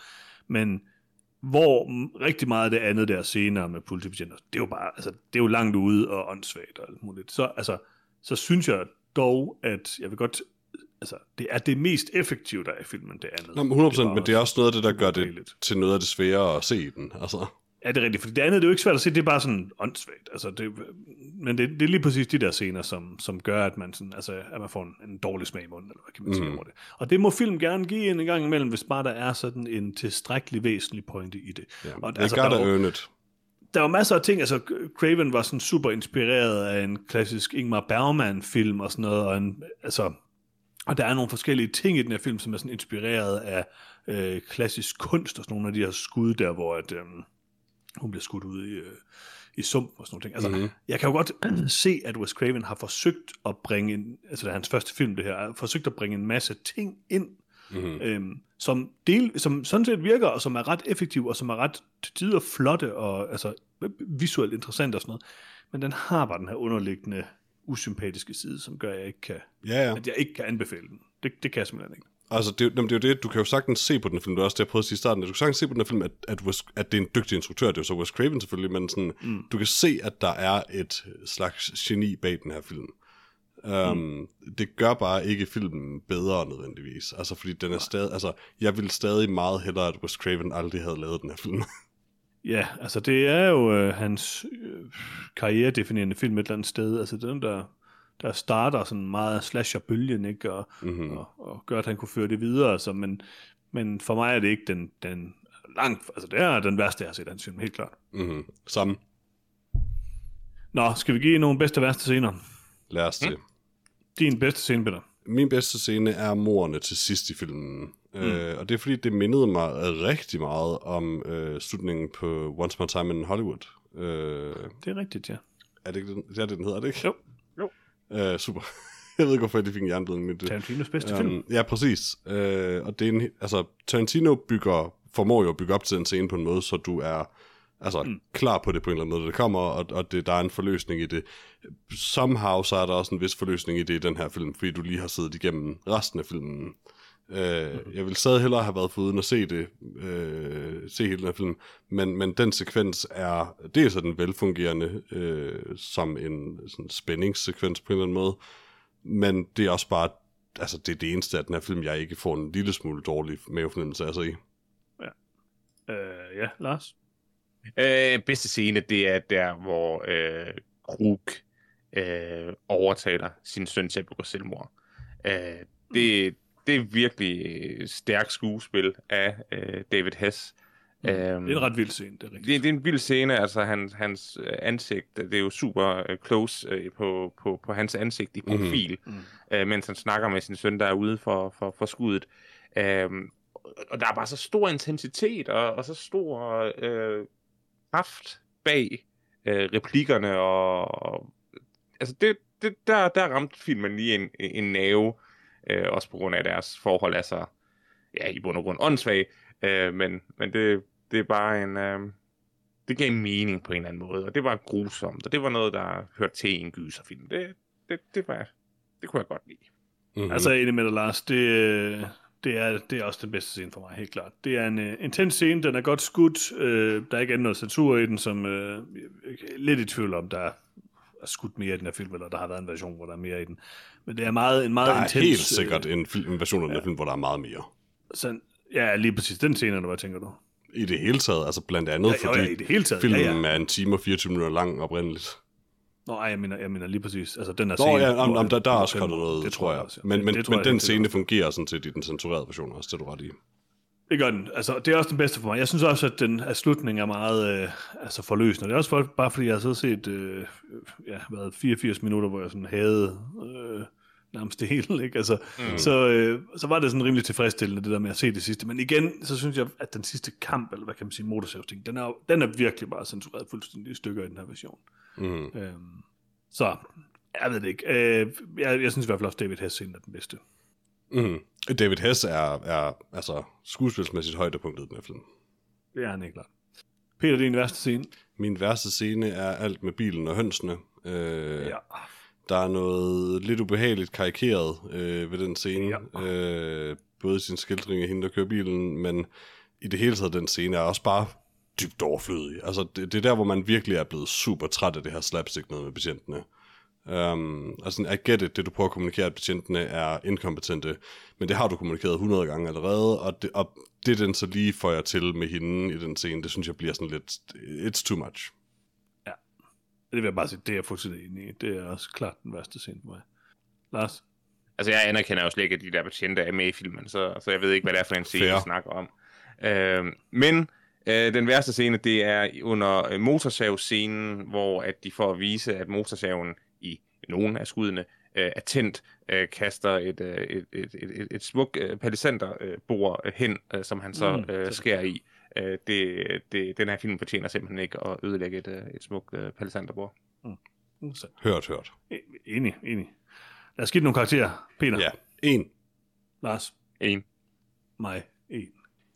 men hvor rigtig meget af det andet der senere med politibetjenter, det er jo bare, altså, det er jo langt ude og åndssvagt og alt muligt. Så, altså, så synes jeg dog, at jeg vil godt, altså, det er det mest effektive, der er i filmen, det andet. Nå, men 100%, Det men det er også noget af det, der gør det til noget af det sværere at se den. Altså, Ja, det er rigtigt, for det andet det er jo ikke svært at se, det er bare sådan åndssvagt. Altså, det, men det, det, er lige præcis de der scener, som, som gør, at man, sådan, altså, at man får en, en dårlig smag i munden, eller hvad kan man sige Mhm. over det. Og det må film gerne give en gang imellem, hvis bare der er sådan en tilstrækkelig væsentlig pointe i det. Ja, Og they altså, gotta der er jo- earn it. Der var masser af ting, altså Craven var sådan super inspireret af en klassisk Ingmar Bergman-film og sådan noget, og, en, altså, og der er nogle forskellige ting i den her film, som er sådan inspireret af øh, klassisk kunst og sådan nogle af de her skud der, hvor at, øh, hun bliver skudt ud i, øh, i sump og sådan nogle ting. Altså, Mhm. mm-hmm. jeg kan jo godt <clears throat> se, at Wes Craven har forsøgt at bringe, en, altså det er hans første film det her, har forsøgt at bringe en masse ting ind, Mm-hmm. øhm, som, del, som sådan set virker, og som er ret effektiv, og som er ret til tider flotte, og altså visuelt interessant og sådan noget. Men den har bare den her underliggende, usympatiske side, som gør, at jeg ikke kan, Ja, ja. at jeg ikke kan anbefale den. Det, det kan jeg simpelthen ikke. Altså, det, jamen, det er jo det, du kan jo sagtens se på den film, er også det, jeg prøvede at sige i starten, du kan sagtens se på den film, at, at, Wes, at det er en dygtig instruktør, det er jo så Wes Craven selvfølgelig, men sådan, mm. du kan se, at der er et slags geni bag den her film. Um, mm. Det gør bare ikke filmen bedre nødvendigvis, altså fordi den er stadig, altså jeg ville stadig meget hellere, at Wes Craven aldrig havde lavet den her film. <laughs> Ja, altså det er jo øh, hans øh, karrieredefinerende film et eller andet sted. Altså den, der, der starter sådan meget slasher-bølgen, ikke? Og, Mhm. og, og gør, at han kunne føre det videre. Altså, men, men for mig er det ikke den, den langt, altså det er den værste, jeg har set hans film, helt klart. mm-hmm. Samme. Nå, skal vi give nogle bedste og værste scener? Lad os det. Din bedste scene, Peter. Min bedste scene er morerne til sidst i filmen. Mm. Øh, og det er fordi, det mindede mig rigtig meget om øh, slutningen på Once Upon a Time in Hollywood. Øh, Det er rigtigt, ja. er det ikke den, det er det, den hedder, er det ikke? Jo. Jo. Øh, super. <laughs> Jeg ved ikke, hvorfor jeg lige fik en jernblødning med det. Tarantinos bedste film. Um, ja, præcis. Øh, og det er en, altså, Tarantino bygger, formår jo at bygge op til en scene på en måde, så du er altså, mm. klar på det på en eller anden måde, det kommer, og, og det, der er en forløsning i det. Somehow så er der også en vis forløsning i det i den her film, fordi du lige har siddet igennem resten af filmen. Øh, jeg vil stadig hellere have været foruden at se det, øh, se hele den her film, men, men den sekvens er, det er sådan velfungerende øh, som en sådan spændingssekvens på en eller anden måde, men det er også bare, altså det er det eneste af den her film, jeg ikke får en lille smule dårlig mavefornemmelse af sig i. Øh, ja, Lars. Øh, bedste scene, det er der, hvor øh, Krug øh, overtaler sin søn til at begå selvmord. Øh, det, det er virkelig stærkt skuespil af øh, David Hess. Mm. Øhm, Det er en ret vild scene, det er rigtigt. det, det er en vild scene, altså hans, hans øh, ansigt, det er jo super øh, close øh, på, på, på hans ansigt i profil, mm-hmm. øh, mens han snakker med sin søn, der er ude for, for, for skuddet. Øhm, og der er bare så stor intensitet og, og så stor øh, kraft bag øh, replikkerne, og, og altså det, det, der, der ramte filmen lige en, en nerve, øh, også på grund af deres forhold, altså ja, i bund og grund åndssvag, øh, men, men det, det er bare en, øh, det gav mening på en eller anden måde, og det var grusomt, og det var noget, der hørte til i en gyserfilm. Det, det, det, var, det kunne jeg godt lide. Mm-hmm. Altså, jeg enig med dig, Lars. Det, øh, det, er, det er også den bedste scene for mig, helt klart. Det er en uh, intens scene, den er godt skudt. Øh, der er ikke andet noget censur i den, som øh, er lidt i tvivl om, der er skudt mere i den her film, eller der har været en version, hvor der er mere i den. Men det er meget, en meget der er intens... helt sikkert en, film, en version af den her film, hvor der er meget mere. Sådan, ja, lige præcis. Den scene, eller hvad tænker du? I det hele taget, altså blandt andet, Ja, jo, fordi ja, i det hele taget. filmen Ja, ja. er en time og 24 minutter lang oprindeligt. Nå, ej, jeg mener, jeg mener lige præcis. Altså, den her Nå scene, ja, hvor- om, der, der er også kommet noget, det tror jeg. også, ja. Men, Det- men, det tror men jeg den scene sikkert. fungerer sådan set i den censurerede version også, det er du ret i. Det gør den. Altså, det er også den bedste for mig. Jeg synes også, at den at slutningen er meget øh, altså forløsende. Det er også for, bare fordi, jeg har så set øh, ja, været 84 minutter, hvor jeg sådan havde øh, nærmest det hele. Ikke? Altså, mm. så, øh, så var det sådan rimelig tilfredsstillende, det der med at se det sidste. Men igen, så synes jeg, at den sidste kamp, eller hvad kan man sige, motorsavsting, den er, den er virkelig bare censureret fuldstændig i stykker i den her version. Mm. Øhm, så, jeg ved det ikke. Øh, jeg, jeg synes i hvert fald også, David Hess scene er den bedste. Mm. David Hess er, er altså skuespilsmæssigt højdepunktet i den her film. Det er han ikke klart. Peter, er din værste scene. Min værste scene er alt med bilen og hønsene. Øh, Ja. Der er noget lidt ubehageligt karikeret øh, ved den scene. Ja. Øh, både i sin skildring af hende, der kører bilen, men i det hele taget den scene er også bare dybt overflødig. Altså, det, det er der, hvor man virkelig er blevet super træt af det her slapstick noget med patientene. Um, altså, I get it, det du prøver at kommunikere, at betjentene er inkompetente, men det har du kommunikeret 100 gange allerede, og det, og det den så lige får jeg til med hende i den scene, det synes jeg bliver sådan lidt, it's too much. Det vil jeg bare sige, det er jeg fuldstændig enig i. Det er også klart den værste scene for mig. Lars? Altså, jeg anerkender jo slet ikke, at de der betjente er med i filmen, så, så jeg ved ikke, hvad det er for en scene, vi snakker om. Øh, men øh, den værste scene, det er under øh, motorsavscenen, hvor at de får at vise, at motorsaven i nogle af skuddene øh, er tændt, øh, kaster et, øh, et, et, et, et, et smukt øh, palisanderbord øh, hen, øh, som han så Mm, øh, skærer i. Øh, det, det, den her film fortjener simpelthen ikke at ødelægge et, øh, et smukt øh, palisanderbord. Mm, Hørt, hørt. E- Enig, enig. Lad os give nogle karakterer. Peter, Ja, en. Lars, En. mig, en.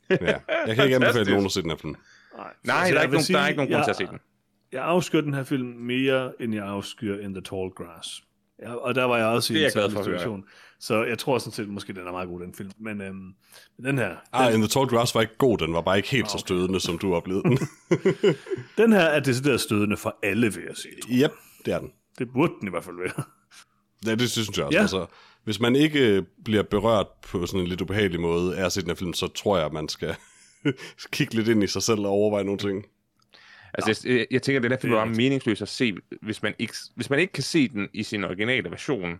Ja. Jeg kan ikke anbefale nogen at se den her film. Nej, Nej, altså, der, er ikke nogen, der er ikke nogen grund jeg- til at se den. Jeg afskyr den her film mere, end jeg afskyr In the Tall Grass. Ja, og der var jeg også i en høre. situation. Så jeg tror sådan set, måske den er meget god, den film. Men øhm, den her, Ah, den, In the Tall Grass var ikke god, den var bare ikke helt så okay. stødende, som du oplevede den. <laughs> den her er decideret stødende for alle, vil jeg sige. yep, det er den. Det burde den i hvert fald være. Ja, det, det synes jeg også. Ja. Altså, hvis man ikke bliver berørt på sådan en lidt ubehagelig måde af at se den her film, så tror jeg, at man skal <laughs> kigge lidt ind i sig selv og overveje nogle ting. Altså, jeg, jeg tænker, det er derfor, Det det er rigtigt. meningsløst at se, hvis man, ikke, hvis man ikke kan se den i sin originale version.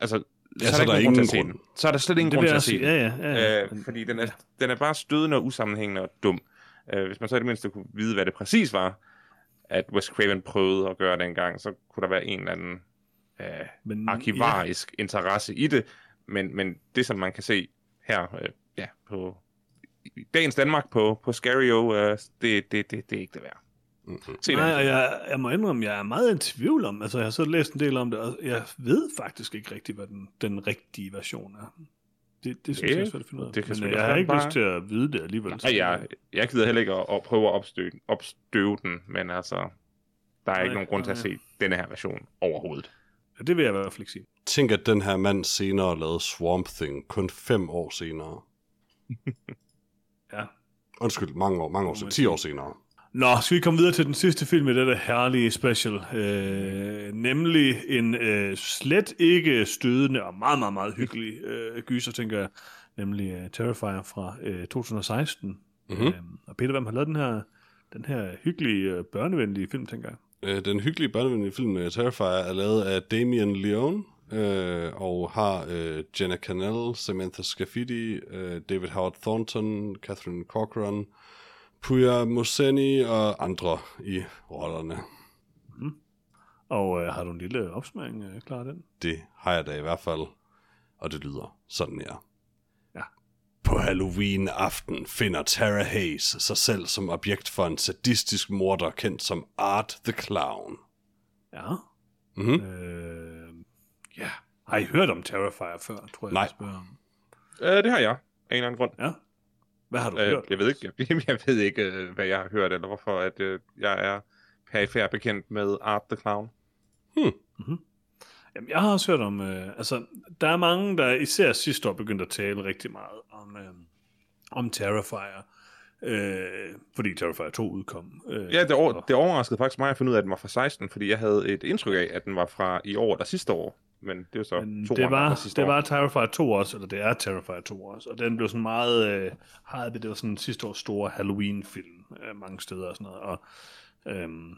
Altså, Ja, så, så er der, er der ikke nogen grund til ingen at se grund. den. Så er der slet ingen det grund til at se den. Ja, ja, ja. Øh, fordi den er, den er bare stødende og usammenhængende og dum. Øh, hvis man så i det mindste kunne vide, hvad det præcis var, at Wes Craven prøvede at gøre dengang, så kunne der være en eller anden øh, Men, arkivarisk ja. interesse i det. Men, men det, som man kan se her øh, ja, på i dagens Danmark på, på Scario, øh, det, det, det, det er ikke det værd. Mm-hmm. Se Nej, og jeg, jeg må indrømme, jeg er meget i tvivl om, altså jeg har så læst en del om det, og jeg ved faktisk ikke rigtigt, hvad den, den rigtige version er. Det, det synes Ja, jeg er svært at finde ud af. det kan Men øh, jeg har ikke bare- lyst til at vide det alligevel. Nej, jeg, jeg gider heller ikke at, at prøve at opstøve, opstøve den, men altså, der er Nej, ikke nogen grund til at nej. se denne her version overhovedet. Ja, det vil jeg ikke sige. Tænk, at den her mand senere lavede Swamp Thing, kun fem år senere. <laughs> Ja. Undskyld, mange år, mange år man 10 sige. år senere. Nå, skal vi komme videre til den sidste film i dette herlige special. Øh, nemlig en øh, slet ikke stødende og meget, meget, meget hyggelig øh, gyser, tænker jeg. Nemlig øh, Terrifier fra øh, 2016. Mhm. Øh, og Peter, hvem har lavet den her, den her hyggelige, øh, børnevenlige film, tænker jeg? Øh, Den hyggelige børnevenlige film uh, Terrifier er lavet af Damien Leone, øh, og har øh, Jenna Canel, Samantha Scafidi, øh, David Howard Thornton, Catherine Cochran, Puya Moseni og andre i rollerne. Og øh, har du en lille opsmæring øh, klar den? Det har jeg da i hvert fald, og det lyder sådan her. På Halloween-aften finder Tara Hayes sig selv som objekt for en sadistisk morder kendt som Art the Clown. Ja. Mm-hmm. Øh, ja. Har I hørt om Terrifier før, tror jeg, Nej. jeg spørger om? Øh, det har jeg, af en eller anden grund. Ja. Hvad har du Øh, hørt? jeg ved ikke, <laughs> jeg, jeg ved ikke øh, hvad jeg har hørt, eller hvorfor at, øh, jeg er perifær bekendt med Art the Clown. Jamen, jeg har også hørt om, øh, altså, der er mange, der især sidste år begyndte at tale rigtig meget om, øh, om Terrifier, øh, fordi Terrifier 2 udkom. Øh, Ja, det, over, og- det overraskede faktisk mig at finde ud af, at den var fra 16, fordi jeg havde et indtryk af, at den var fra i år eller sidste år. Men det er så Men to det var, fra sidste det år. var Terrifier 2 også, eller det er Terrifier 2 også, og den blev sådan meget, øh, det var sådan sidste års store Halloween-film, øh, mange steder og sådan noget, og øhm,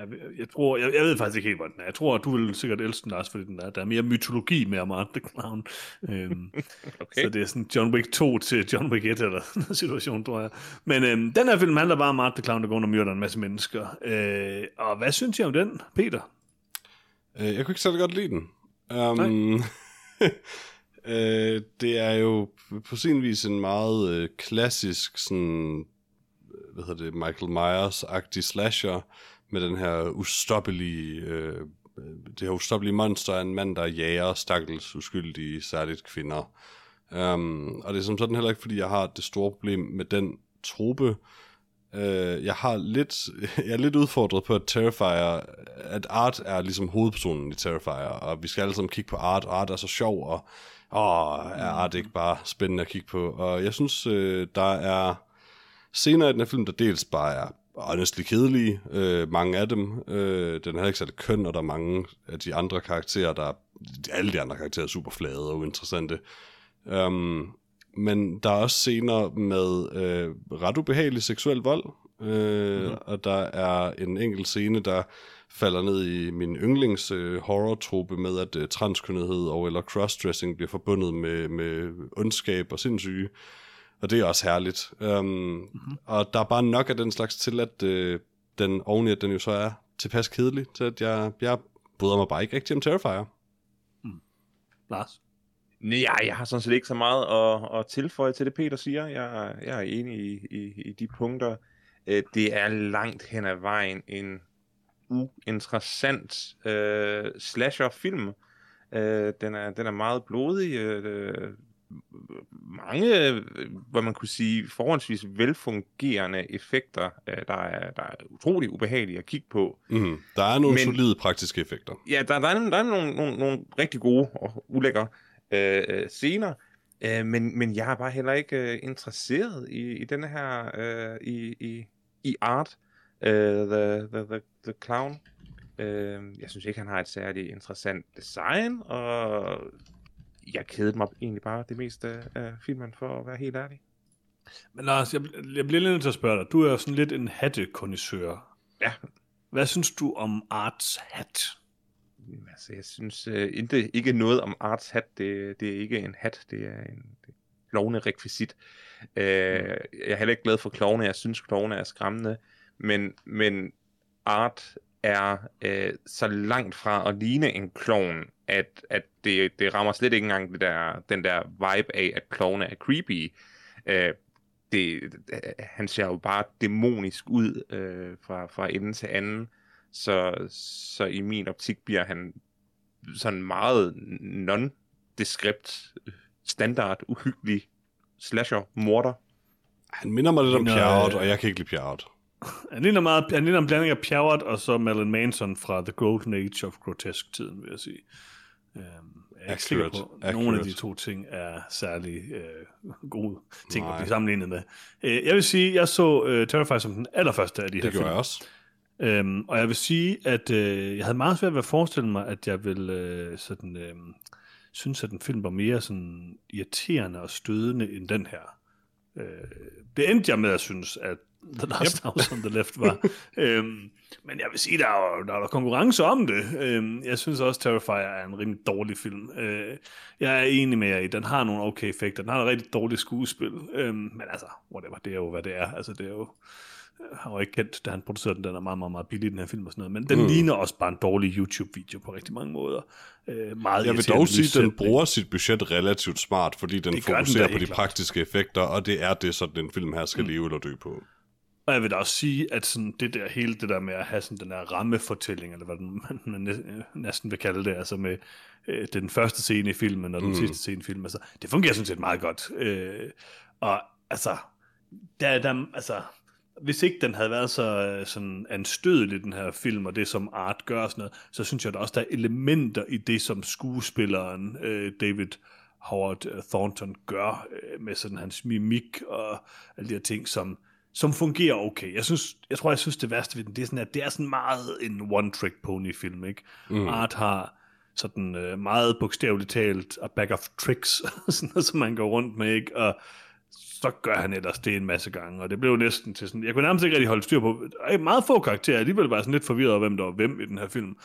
jeg, jeg, tror, jeg, jeg ved faktisk ikke helt, hvad den er. Jeg tror, at du vil sikkert elske den, Lars, fordi den er, der er mere mytologi med Amart the Clown. Øhm, <laughs> Okay. Så det er sådan John Wick 2 til John Wick 1 eller <laughs> sådan en situation, tror jeg. Men øhm, den her film handler bare om Art the Clown, der går rundt og myrder en masse mennesker. Øh, og hvad synes jeg om den, Peter? Øh, jeg kunne ikke særlig godt lide den. Um, <laughs> øh, det er jo på sin vis en meget øh, klassisk sådan, hvad hedder det, Michael Myers-agtig slasher, med den her ustoppelige, øh, øh, det her ustoppelige monster af en mand, der jager stakkels uskyldige, særligt kvinder. Um, og det er som sådan heller ikke, fordi jeg har det store problem med den trope, Uh, jeg har lidt, <laughs> jeg er lidt udfordret på, at Terrifier, at Art er ligesom hovedpersonen i Terrifier, og vi skal alle sammen kigge på Art, og Art er så sjov, og åh, er Art ikke bare spændende at kigge på, og jeg synes, uh, der er scener i den her film, der dels bare er honestly kedelige, øh, mange af dem. Øh, den er ikke særlig køn, og der er mange af de andre karakterer, der er, alle de andre karakterer er super flade og uinteressante. Um, men der er også scener med øh, ret ubehagelig seksuel vold, øh, mm-hmm. og der er en enkelt scene, der falder ned i min yndlings øh, horror-trope med, at øh, transkønnethed og eller crossdressing bliver forbundet med, med ondskab og sindssyge. Og det er også herligt. Um, mm-hmm. Og der er bare nok af den slags til, at øh, den oveni, at den jo så er tilpas kedelig, til at jeg, jeg bryder mig bare ikke rigtig om Terrifier. Mm. Lars? Nej, jeg har sådan set ikke så meget at, at tilføje til det, Peter siger. Jeg, jeg er enig i, i, i de punkter. Øh, det er langt hen ad vejen en uinteressant øh, slasher-film. Øh, den, er, den er meget blodig. Øh, mange, hvad man kunne sige, forholdsvis velfungerende effekter, øh, der, er, der er utrolig ubehagelige at kigge på. Mm, der er nogle Men, solide praktiske effekter. Ja, der, der, er, der er nogle, nogle, nogle rigtig gode og ulækre øh, øh, scener, øh, men, men jeg er bare heller ikke øh, interesseret i, i denne her, øh, i, i, i art, øh, the, the, the, the Clown. Øh, jeg synes ikke, han har et særligt interessant design, og jeg kedede mig egentlig bare det meste af filmen, for at være helt ærlig. Men Lars, jeg, jeg bliver lidt nødt til at spørge dig. Du er jo sådan lidt en hattekondisseur. Ja. Hvad synes du om Arts hat? Altså, jeg synes uh, ikke, ikke noget om Arts hat. Det, det er ikke en hat, det er en klovne rekvisit. Uh, jeg er heller ikke glad for klovne. Jeg synes, klovne er skræmmende. Men, men Art er uh, så langt fra at ligne en klovn, at, at det, det rammer slet ikke engang det der, den der vibe af, at klovne er creepy. Uh, det, han ser jo bare dæmonisk ud uh, fra, fra ende til anden. Så, så i min optik bliver han sådan meget non-descript, standard, uhyggelig slasher-morder. Han minder mig lidt om Pjerrot, og jeg kan ikke lide Pjerrot. Han ligner, meget, han ligner en blanding af Pjerrot og så Marilyn Manson fra The Golden Age of Grotesque-tiden, vil jeg sige. Um, jeg er ikke sikker på, at nogle af de to ting er særlig uh, gode ting Nej. at blive sammenlignet med. Uh, jeg vil sige, jeg så uh, Terrifier som den allerførste af de det her film. Det gør jeg også. Øhm, og jeg vil sige, at øh, jeg havde meget svært ved at forestille mig, at jeg ville øh, sådan, øh, synes, at den film var mere sådan irriterende og stødende end den her. Øh, det endte jeg med at synes, at The Last yep. House on the Left var. <laughs> øhm, men jeg vil sige, der er, der er konkurrence om det. Øhm, jeg synes også, Terrifier er en rimelig dårlig film. Øh, jeg er enig med jer i, den har nogle okay effekter. Den har et rigtig dårligt skuespil. Øhm, men altså, whatever, det er jo, hvad det er. Altså, det er jo han var ikke kendt, da han producerede den, den er meget, meget, meget billig, den her film og sådan noget, men den mm. ligner også bare en dårlig YouTube-video på rigtig mange måder. Øh, meget jeg vil dog sige, at den bruger sit budget relativt smart, fordi den fokuserer den på de klart. praktiske effekter, og det er det, sådan en film her skal mm. leve eller dø på. Og jeg vil da også sige, at sådan det der, hele det der med at have sådan den der rammefortælling, eller hvad man, man næsten vil kalde det, altså med øh, den første scene i filmen og den mm. sidste scene i filmen, altså, det fungerer sådan set meget godt. Øh, og altså, der, der, altså, hvis ikke den havde været så øh, sådan anstødelig, den her film, og det som Art gør sådan noget, så synes jeg at også, der er elementer i det, som skuespilleren øh, David Howard Thornton gør, øh, med sådan hans mimik og alle de her ting, som, som fungerer okay. Jeg, synes, jeg tror, jeg synes, det værste ved den, det er sådan, at det er sådan meget en one-trick pony-film, ikke? Mm. Art har sådan øh, meget bogstaveligt talt a bag of tricks, <laughs> sådan noget, som man går rundt med, ikke? Og så gør han ellers det en masse gange, og det blev næsten til sådan, jeg kunne nærmest ikke rigtig holde styr på, er meget få karakterer, alligevel var sådan lidt forvirret over, hvem der var hvem i den her film,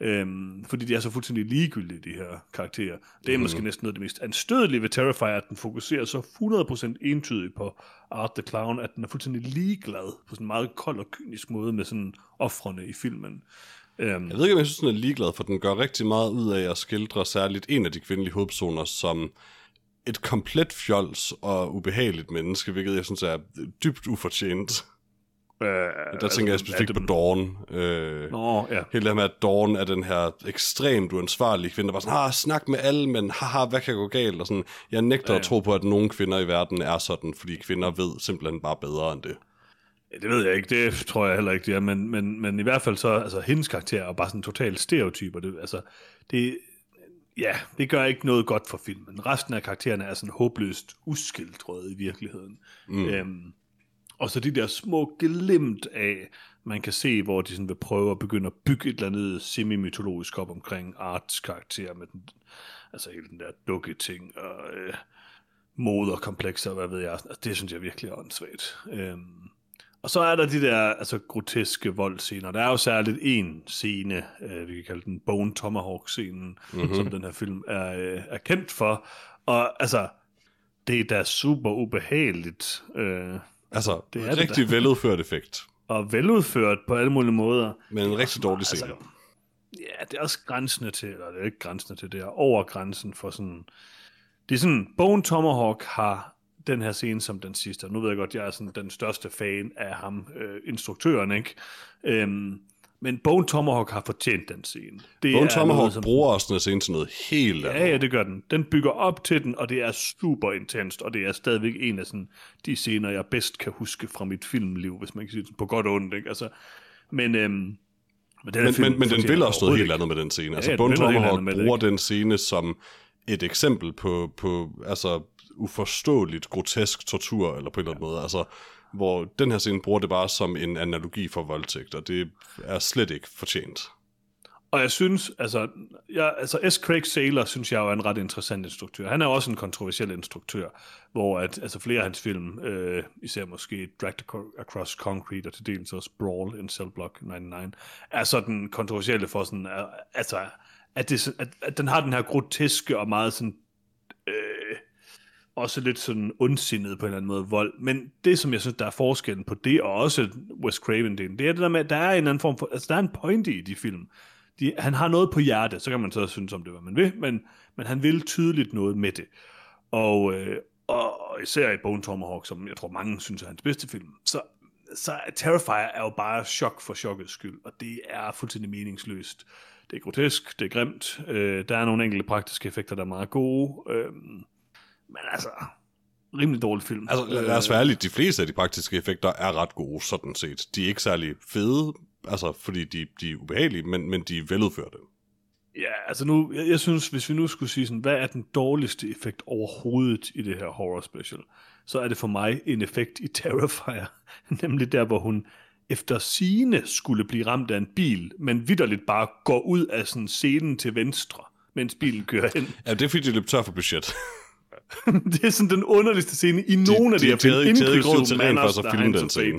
øhm, fordi de er så fuldstændig ligegyldige, de her karakterer. Det er mm. måske næsten noget af det mest anstødelige ved Terrifier, at den fokuserer så 100% entydigt på Art the Clown, at den er fuldstændig ligeglad på sådan en meget kold og kynisk måde med sådan offrene i filmen. Um, jeg ved ikke, om jeg synes, den er ligeglad, for den gør rigtig meget ud af at skildre særligt en af de kvindelige hovedpersoner, som et komplet fjols og ubehageligt menneske, hvilket jeg synes er dybt ufortjent. Uh, der altså, tænker jeg specifikt på Dawn. Uh, Nå, ja. Helt det med, at Dawn er den her ekstremt uansvarlige kvinde, der var sådan, har snak med alle, men haha, hvad kan gå galt? Og sådan, jeg nægter ja, ja. at tro på, at nogen kvinder i verden er sådan, fordi kvinder ved simpelthen bare bedre end det. Ja, det ved jeg ikke, det tror jeg heller ikke, det er, men, men, men i hvert fald så, altså hendes karakter er bare sådan total stereotyper. Det, altså, det, ja, det gør ikke noget godt for filmen. Resten af karaktererne er sådan håbløst uskildret i virkeligheden. Mm. Øhm, Og så de der små glimt af, man kan se, hvor de sådan vil prøve at begynde at bygge et eller andet semi-mytologisk op omkring Arts karakter med den, altså hele den der dukke ting og øh, moderkomplekser, hvad ved jeg. Altså, det synes jeg virkelig er åndssvagt. Øhm, og så er der de der altså, groteske voldscener. Der er jo særligt en scene, øh, vi kan kalde den Bone Tomahawk-scenen, mm-hmm. som den her film er, øh, er kendt for. Og altså, det er da super ubehageligt. Øh, altså, det er rigtig det veludført effekt. <laughs> Og veludført på alle mulige måder. Men en rigtig dårlig scene. Altså, ja, det er også grænsende til, eller det er ikke grænsende til, det er over grænsen for sådan... Det er sådan, Bone Tomahawk har den her scene som den sidste. Nu ved jeg godt, jeg er sådan den største fan af ham, øh, instruktøren, ikke? Øhm, men Bone Tomahawk har fortjent den scene. Det Bone Tomahawk noget, som... bruger også den scene til noget helt andet. Ja, ja, det gør den. Den bygger op til den, og det er super intenst, og det er stadigvæk en af sådan, de scener, jeg bedst kan huske fra mit filmliv, hvis man kan sige det på godt og ondt. Ikke? Altså, men, øhm, men, den men, men, men den vil også noget helt andet med den scene. Altså, ja, Bone Tomahawk bruger den scene som et eksempel på, på altså, uforståeligt grotesk tortur, eller på en eller anden måde. Altså, hvor den her scene bruger det bare som en analogi for voldtægt, og det er slet ikke fortjent. Og jeg synes, altså, jeg, altså S. Craig Saylor synes jeg er en ret interessant instruktør. Han er også en kontroversiel instruktør, hvor at, altså flere af hans film, øh, især måske Dragged Across Concrete og til dels også Brawl in Cell Block 99, er sådan kontroversielle for sådan, øh, altså, at, det, at, at den har den her groteske og meget sådan øh, også lidt sådan ondsindet på en eller anden måde vold. Men det, som jeg synes, der er forskellen på det, og også Wes Craven, det, det er det der med, at der er en anden form for, altså der er en pointe i de film. De, han har noget på hjerte, så kan man så synes om det, hvad man vil, men, men han vil tydeligt noget med det. Og, øh, og især i Bone Tomahawk, som jeg tror mange synes er hans bedste film, så, så Terrifier er jo bare chok for chokkets skyld, og det er fuldstændig meningsløst. Det er grotesk, det er grimt, øh, der er nogle enkelte praktiske effekter, der er meget gode, øh, men altså, rimelig dårlig film. Altså, lad os være ærligt, de fleste af de praktiske effekter er ret gode, sådan set. De er ikke særlig fede, altså, fordi de, de er ubehagelige, men, men de er veludførte. Ja, altså nu, jeg, jeg synes, hvis vi nu skulle sige sådan, hvad er den dårligste effekt overhovedet i det her horror special, så er det for mig en effekt i Terrifier, <laughs> nemlig der, hvor hun efter sine skulle blive ramt af en bil, men vidderligt bare går ud af sådan scenen til venstre, mens bilen kører hen. Ja, det er fordi, de løb tør for budget. <laughs> <laughs> det er sådan den underligste scene i nogen af de, de her film. De rent for at filme den scene.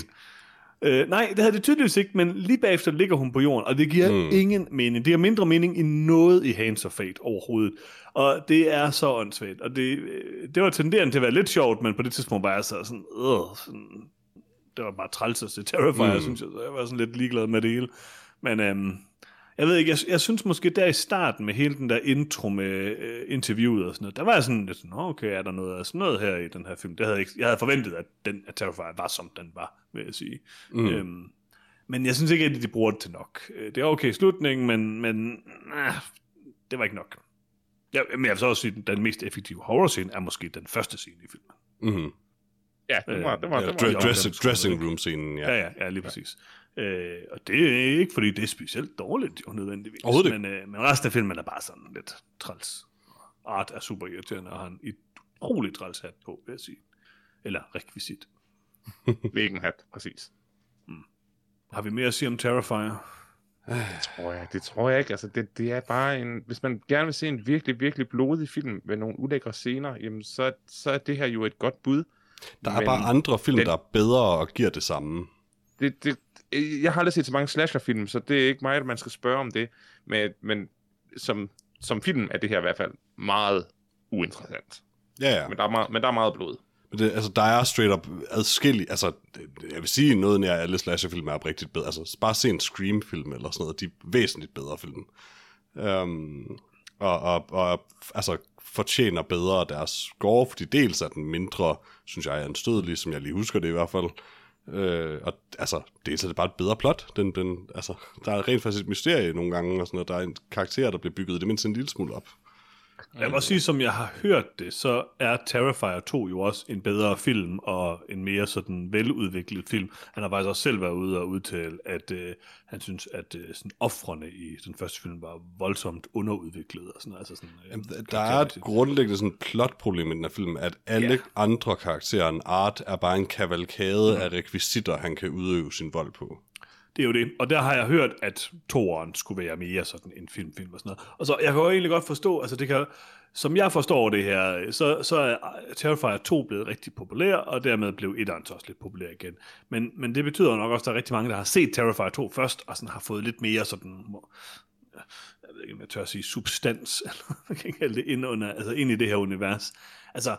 Uh, nej, det havde det tydeligvis ikke, men lige bagefter ligger hun på jorden, og det giver mm. ingen mening. Det har mindre mening end noget i Hands of Fate overhovedet. Og det er så åndssvagt. Og det, øh, det var tenderende til at være lidt sjovt, men på det tidspunkt var jeg så sådan, øh, sådan det var bare træls at se Terrifier, mm. synes jeg. Så jeg var sådan lidt ligeglad med det hele. Men øhm, jeg ved ikke, jeg, jeg synes måske der i starten med hele den der intro med øh, interviewet og sådan noget, der var jeg sådan lidt sådan, okay, er der noget af sådan noget her i den her film? Det havde jeg, ikke, jeg havde forventet, at den at Terrifier var som den var, vil jeg sige. Mm. Øhm, men jeg synes ikke, at de bruger det til nok. Øh, det er okay i slutningen, men, men øh, det var ikke nok. Ja, men jeg vil så også sige, at den mest effektive horror-scene er måske den første scene i filmen. Mm. Ja, det var, det var, ja, det var, dress, dressing room-scenen, ja. Ja, ja, ja lige præcis. Ja. Øh, og det er ikke, fordi det er specielt dårligt, jo nødvendigvis. Men, øh, men resten af filmen er bare sådan lidt træls. Art er super irriterende, og har en utrolig træls hat på, vil jeg sige. Eller rekvisit. <laughs> Hvilken hat, præcis. Mm. Har vi mere at sige om Terrifier? Det tror jeg, det tror jeg ikke. Altså, det, det er bare en... Hvis man gerne vil se en virkelig, virkelig blodig film med nogle ulækre scener, jamen så, så er det her jo et godt bud. Der er men bare andre film, den, der er bedre og giver det samme. Det, det, jeg har aldrig set så mange slasherfilm, så det er ikke mig, at man skal spørge om det. Men, men som, som film er det her i hvert fald meget uinteressant. Ja, ja. Men der er meget, men der er meget blod. Men det, altså, der er straight up adskillige, altså, jeg vil sige, noget nær alle slasherfilm er oprigtigt bedre. Altså, bare se en Scream-film eller sådan noget, de er væsentligt bedre film. Um, og, og, og altså, fortjener bedre deres score, fordi dels er den mindre, synes jeg, anstødelig, som jeg lige husker det i hvert fald. Øh, og altså, dels er det bare et bedre plot. Den, den, altså, der er rent faktisk et mysterie nogle gange, og sådan noget. Der er en karakter, der bliver bygget det mindst en lille smule op. Jeg også sige, som jeg har hørt det, så er Terrifier 2 jo også en bedre film, og en mere sådan veludviklet film. Han har faktisk også selv været ude og udtale, at øh, han synes, at øh, sådan offrene i den første film var voldsomt underudviklet. Og sådan, altså sådan, øh, Jamen, der- er et grundlæggende sådan plotproblem i den her film, at alle ja. andre karakterer end Art er bare en kavalkade mm. af rekvisitter, han kan udøve sin vold på. Det er jo det. Og der har jeg hørt, at toeren skulle være mere sådan en filmfilm og sådan noget. Og så jeg kan jo egentlig godt forstå, altså det kan, som jeg forstår det her, så, så er øh, Terrifier 2 blevet rigtig populær, og dermed blev 1'eren så også lidt populær igen. Men, men det betyder nok også, at der er rigtig mange, der har set Terrifier 2 først, og sådan har fået lidt mere sådan, jeg ved ikke, om jeg tør at sige substans, <laughs> eller hvad kan kalde det, ind, under, altså ind i det her univers. Altså,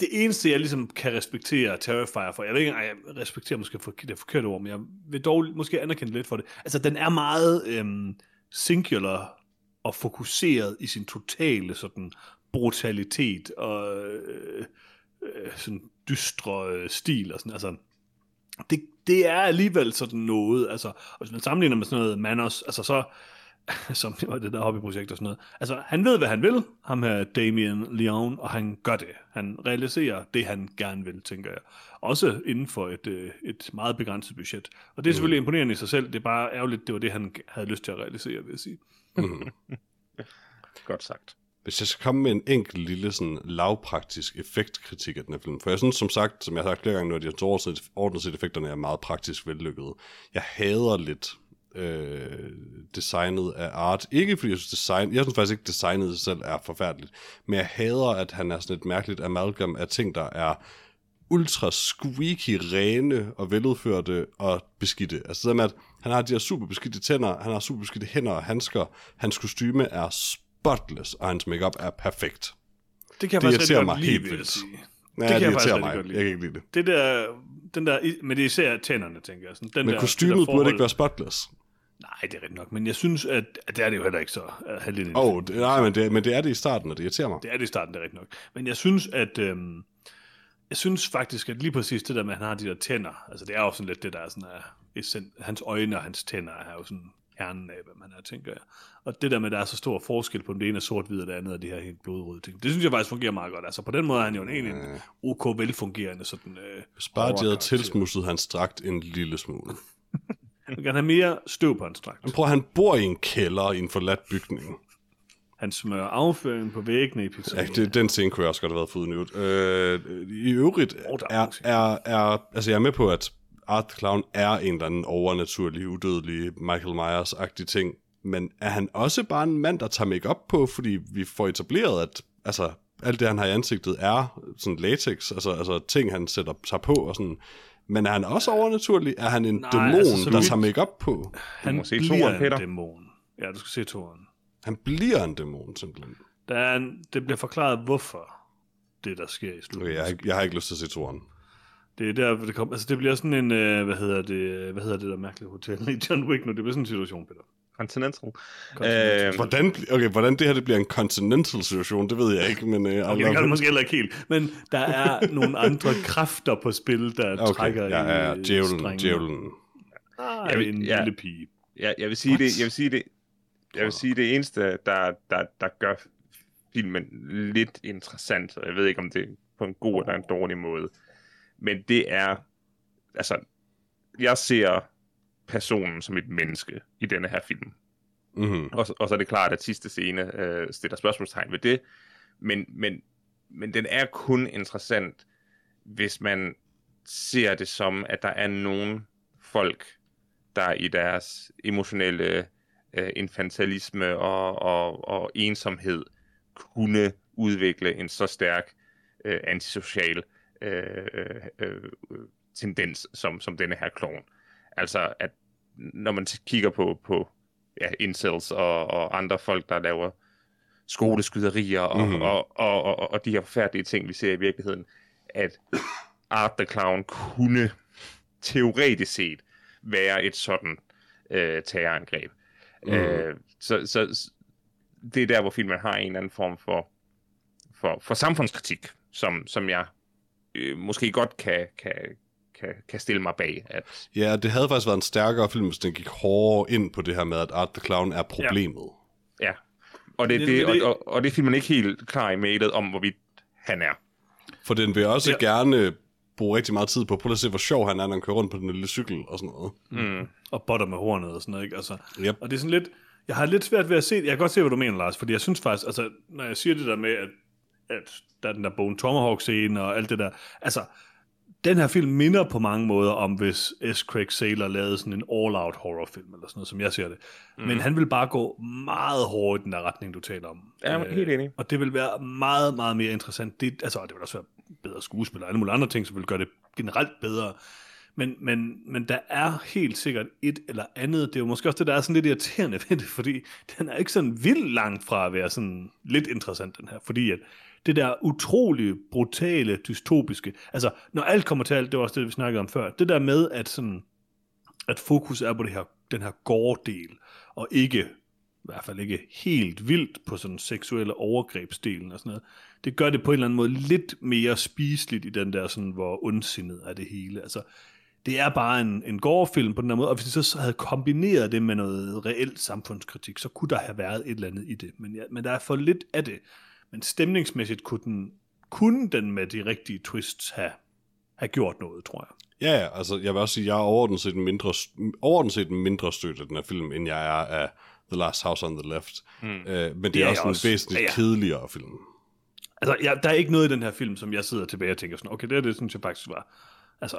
det eneste, jeg ligesom kan respektere Terrifier for, jeg ved ikke, ej, jeg respekterer måske for det forkerte ord, men jeg vil dog måske anerkende lidt for det. Altså, den er meget øhm, singular og fokuseret i sin totale sådan brutalitet og øh, øh, sådan dystre øh, stil og sådan, altså, det, det er alligevel sådan noget, altså, hvis man sammenligner med sådan noget Manos, altså så, <laughs> som var det der hobbyprojekt og sådan noget. Altså, han ved, hvad han vil, ham her Damien Leon, og han gør det. Han realiserer det, han gerne vil, tænker jeg. Også inden for et, øh, et meget begrænset budget. Og det er selvfølgelig imponerende i sig selv. Det er bare ærgerligt, det var det, han havde lyst til at realisere, vil jeg sige. <laughs> Godt sagt. Hvis jeg skal komme med en enkelt lille sådan lavpraktisk effektkritik af den her film, for jeg synes som sagt, som jeg har sagt flere gange nu, at de ordnet ordnet set effekterne er meget praktisk vellykkede. Jeg hader lidt øh, designet af art. Ikke fordi jeg synes, design, jeg synes faktisk ikke, designet i sig selv er forfærdeligt, men jeg hader, at han er sådan et mærkeligt amalgam af ting, der er ultra squeaky, rene og veludførte og beskidte. Altså det med, at han har de her super beskidte tænder, han har super beskidte hænder og handsker, hans kostyme er spotless, og hans makeup er perfekt. Det kan jeg Det faktisk mig lide, helt vil jeg vildt. Ja, kan jeg det faktisk irriterer mig. godt lide. Jeg kan ikke lide det. Det der, den der, men det er især tænderne, tænker jeg. Sådan, den Men der, kostymet det der burde ikke være spotless. Nej, det er rigtigt nok, men jeg synes, at, at det er det jo heller ikke så uh, halvdelen. Åh, oh, nej, men det, men det er det i starten, og det irriterer mig. Det er det i starten, det er rigtigt nok. Men jeg synes, at... Øhm, jeg synes faktisk, at lige præcis det der med, at han har de der tænder, altså det er jo sådan lidt det, der er sådan, er, essen- hans øjne og hans tænder er jo sådan kernen af, hvad man er, tænker jeg. Og det der med, at der er så stor forskel på, om det ene er sort-hvid, og det andet er de her helt blodrøde ting, det synes jeg faktisk fungerer meget godt. Altså på den måde er han jo en egentlig en ok velfungerende sådan... Øh, bare de havde tilsmusset hans dragt en lille smule. <laughs> Man kan have mere støv på hans dragt. Men prøv, han bor i en kælder i en forladt bygning. Han smører afføring på væggene i pizzerien. Ja, det, den scene kunne jeg også godt have været foruden i øvrigt. Øh, I øvrigt er er, er, altså jeg er med på, at Art Clown er en eller anden overnaturlig, udødelig Michael Myers-agtig ting, men er han også bare en mand, der tager make på, fordi vi får etableret, at altså, alt det, han har i ansigtet, er sådan latex, altså, altså ting, han sætter sig på og sådan. Men er han også overnaturlig? Er han en Nej, dæmon, altså, så der tager make på? Han må se bliver toeren, en Peter. dæmon. Ja, du skal se toren. Han bliver en dæmon, simpelthen. Der er en, det bliver forklaret, hvorfor det, der sker i slutningen. Okay, jeg, har ikke- jeg har ikke lyst til at se toren. Det er der, det kommer. Altså, det bliver sådan en, øh, hvad hedder det, hvad hedder det der mærkelige hotel i John Wick nu? Det bliver sådan en situation, Peter. Continental. Continental. Øh, Hvordan, okay, hvordan det her det bliver en continental situation, det ved jeg ikke, men... Uh, Okay, det kan det måske heller ikke helt. Men der er nogle andre kræfter på spil, der okay. trækker ja, ja, ja, i djævlen, djævlen. Nej, Jeg vil- en ja. lille pige. jeg, jeg vil sige det, jeg vil sige det, jeg vil sige det eneste, der, der, der gør filmen lidt interessant, og jeg ved ikke, om det er på en god eller en dårlig måde, men det er, altså, jeg ser personen som et menneske i denne her film. Mm-hmm. Og, og så er det klart, at sidste scene øh, stiller spørgsmålstegn ved det. Men, men, men den er kun interessant, hvis man ser det som, at der er nogle folk, der i deres emotionelle øh, infantilisme og, og, og ensomhed kunne udvikle en så stærk øh, antisocial øh, øh, øh, tendens som, som denne her klovn. Altså, at når man kigger på, på ja, incels og, og andre folk, der laver skoleskyderier og, Mhm. mm-hmm. og, og, og, og de her forfærdelige ting, vi ser i virkeligheden, at Art the Clown kunne teoretisk set være et sådan øh, terrorangreb. Mm. Øh, så, så det er der, hvor filmen har en eller anden form for, for, for samfundskritik, som, som jeg øh, måske godt kan, kan, kan, kan stille mig bag. At, Ja, det havde faktisk været en stærkere film, hvis den gik hårdere ind på det her med, at Art the Clown er problemet. ja. Og det, Det- det, og, og, og det er filmen ikke helt klar i mailet om, hvorvidt han er. For den vil også Ja. ja. gerne bruge rigtig meget tid på. Prøv at se, hvor sjov han er, når han kører rundt på den lille cykel og sådan noget. Mm. og botter med hornet og sådan noget, ikke? Altså, Yep. Og det er sådan lidt, jeg har lidt svært ved at se, jeg kan godt se, hvad du mener, Lars, fordi jeg synes faktisk, altså, når jeg siger det der med, at, at der er den der Bone Tomahawk-scene og alt det der, altså, den her film minder på mange måder om, hvis S. Craig Saylor lavede sådan en all-out horrorfilm, eller sådan noget, som jeg ser det. Mm. Men han vil bare gå meget hårdt i den der retning, du taler om. Ja, jeg er helt enig. Og det vil være meget, meget mere interessant. Det, altså, det vil også være bedre skuespil og alle mulige andre ting, som vil gøre det generelt bedre. Men, men, men der er helt sikkert et eller andet. Det er jo måske også det, der er sådan lidt irriterende ved det, fordi den er ikke sådan vildt langt fra at være sådan lidt interessant, den her. Fordi at det der utrolig brutale, dystopiske, altså når alt kommer til alt, det var også det, vi snakkede om før, det der med, at sådan, at fokus er på det her, den her gårddel, og ikke, i hvert fald ikke helt vildt på sådan seksuelle overgrebsdelen og sådan noget, det gør det på en eller anden måde lidt mere spiseligt i den der sådan, hvor ondsindet er det hele. Altså, det er bare en, en gårdfilm på den der måde, og hvis de så havde kombineret det med noget reelt samfundskritik, så kunne der have været et eller andet i det. Men, ja, men der er for lidt af det. Men stemningsmæssigt kunne den, kunne den med de rigtige twists have, have gjort noget, tror jeg. Ja, altså jeg vil også sige, jeg er overordnet set en mindre, overordnet set en mindre støtte af den her film, end jeg er af The Last House on the Left. Mm. Øh, men det, Det er er også jeg en også. væsentligt Ja, ja. kedeligere film. Altså, ja, der er ikke noget i den her film, som jeg sidder tilbage og tænker sådan, okay, det er det, synes jeg faktisk var, altså,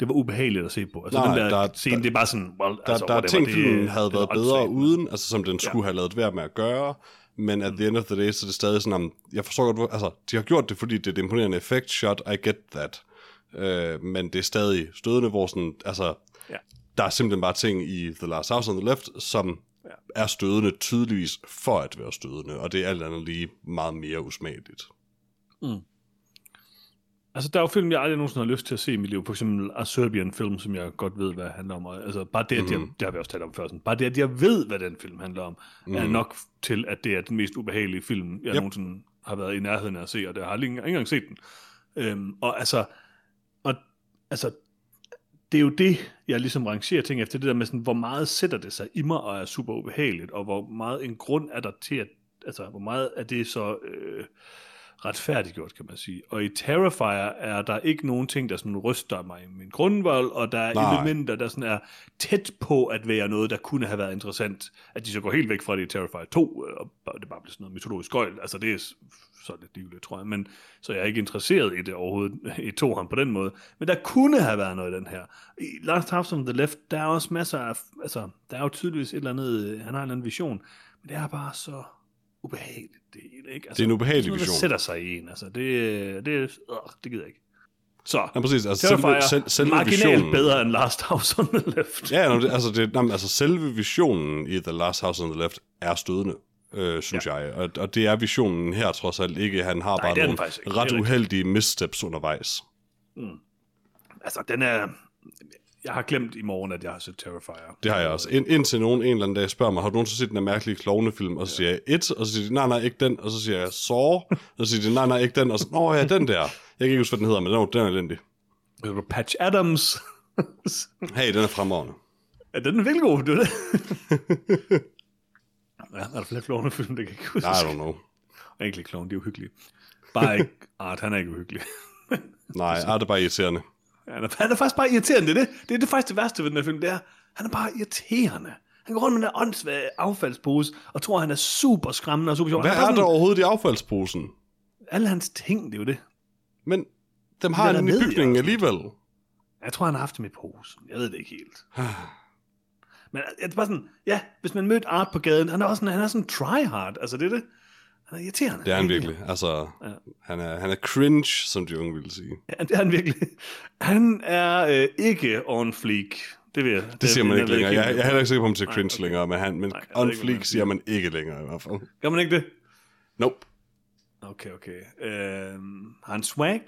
det var ubehageligt at se på. Altså, Nej, den der, der- der scene, der- det er bare sådan, well, Der, altså, der er whatever, ting, filmen havde det er været bedre uden, altså som den Ja. skulle have lavet være med at gøre, men at the end of the day, så er det stadig sådan, om, jeg forstår godt, altså, de har gjort det, fordi det er et imponerende effekt shot, I get that. Øh, men det er stadig stødende, hvor sådan, altså, Ja. der er simpelthen bare ting i The Last House on the Left, som Ja. er stødende tydeligvis for at være stødende, og det er alt andet lige meget mere usmageligt. Altså, der er jo film, jeg aldrig nogensinde har lyst til at se i mit liv. For eksempel A Serbian film, som jeg godt ved, hvad det handler om. Altså, bare det, at jeg, Mhm. det har vi også talt om før, sådan, bare det, at jeg ved, hvad den film handler om, mm. er Mhm. nok til, at det er den mest ubehagelige film, jeg yep. Nogensinde har været i nærheden af at se, og det har jeg ikke engang set den. Øhm, og altså, og, altså, det er jo det, jeg ligesom rangerer ting efter, det der med sådan, hvor meget sætter det sig i mig, og er super ubehageligt, og hvor meget en grund er der til, at, altså, hvor meget er det så øh, retfærdiggjort, kan man sige. Og i Terrifier er der ikke nogen ting, der sådan ryster mig i min grundvold, og der er Nej. elementer, der sådan er tæt på at være noget, der kunne have været interessant. At de så går helt væk fra det i Terrifier 2, øh, og det bare bliver sådan noget mytologisk gøjl. Altså det er så lidt livligt, tror jeg. Men, så jeg er ikke interesseret i det overhovedet, <laughs> i toeren på den måde. Men der kunne have været noget i den her. I Last House on the Left, der er også masser af, altså, der er jo tydeligvis et eller andet, øh, han har en eller anden vision, men det er bare så ubehageligt, det hele, ikke? Altså, Det er en ubehagelig sådan vision. sætter sig i en, altså, det, det, øh, det gider jeg ikke. Så, Ja, præcis. Altså, selve, selv, selve marginalt visionen, bedre end Last House on the Left. Ja, nå, det, altså, det, nej, men altså selve visionen i The Last House on the Left er stødende, øh, synes ja. jeg. Og, og det er visionen her trods alt ikke. Han har Nej, bare det nogle. Det ret uheldige missteps undervejs. Altså, den er... Jeg har glemt i morgen, at jeg har set Terrifier. Det har jeg også. Ind, indtil nogen en eller anden dag spørger mig, har du nogensinde set den her mærkelige klovnefilm? Og så siger jeg et, og så siger de, nej, nej, ikke den. Og så siger jeg Saw, og så siger de, nej, nej, ikke den. Og så, nå ja, den der. Jeg kan ikke huske, hvad den hedder, men den er, den er elendig. Patch Adams. Hey, den er fremragende. ja, den er virkelig god, er det. ja, er der flere klovnefilm, det kan jeg ikke huske. I don't know. Egentlig klovn, de er uhyggelige. Bare ikke... Art, han er ikke uhyggelig. Nej, er det bare irriterende. Han er, han er faktisk bare irriterende, det er det. Det er det faktisk det værste ved den her film, det er, han er bare irriterende. Han går rundt med den der åndssvage affaldspose, og tror, han er super skræmmende og super sjov. Hvad er bare der overhovedet i affaldsposen? Alle hans ting, det er jo det. Men dem har er han i bygningen alligevel. Jeg tror, han har haft dem i posen. Jeg ved det ikke helt. <sighs> Men det er bare sådan, ja, hvis man mødte Art på gaden, han er også sådan, han er sådan try-hard. Altså, det er det. Han er irriterende. Det er han virkelig. Altså, Ja. han, er, han er cringe, som de unge ville sige. Ja, det er han virkelig. Han er øh, ikke on fleek. Det, vil jeg, Det siger man jeg ikke længere. Jeg, helt. jeg er heller ikke sikker på, om det Nej, cringe okay. længere, men, han, men Nej, jeg on ikke, man fleek siger man ikke længere i hvert fald. Gør man ikke det? Nope. Okay, okay. Øh, har han swag?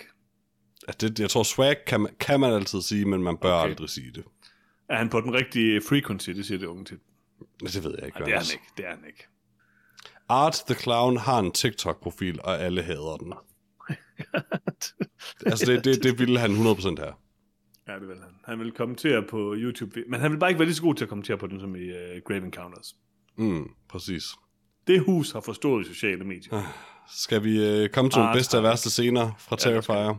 Altså, det, jeg tror, swag kan man, kan man altid sige, men man bør Okay. aldrig sige det. Er han på den rigtige frequency? Det siger det unge til. Men Det ved jeg ikke. Nej, det er han ikke. Det er han ikke. Art the Clown har en TikTok-profil, og alle hader den. <laughs> Altså, det, det, det ville han 100% have. Ja, det vil han. Han vil kommentere på YouTube, men han vil bare ikke være lige så god til at kommentere på den som i uh, Grave Encounters. Mm, præcis. Det hus har forstået sociale medier. Skal vi øh, komme til Ah, den bedste og værste scener fra Ja, det skal Terrifier?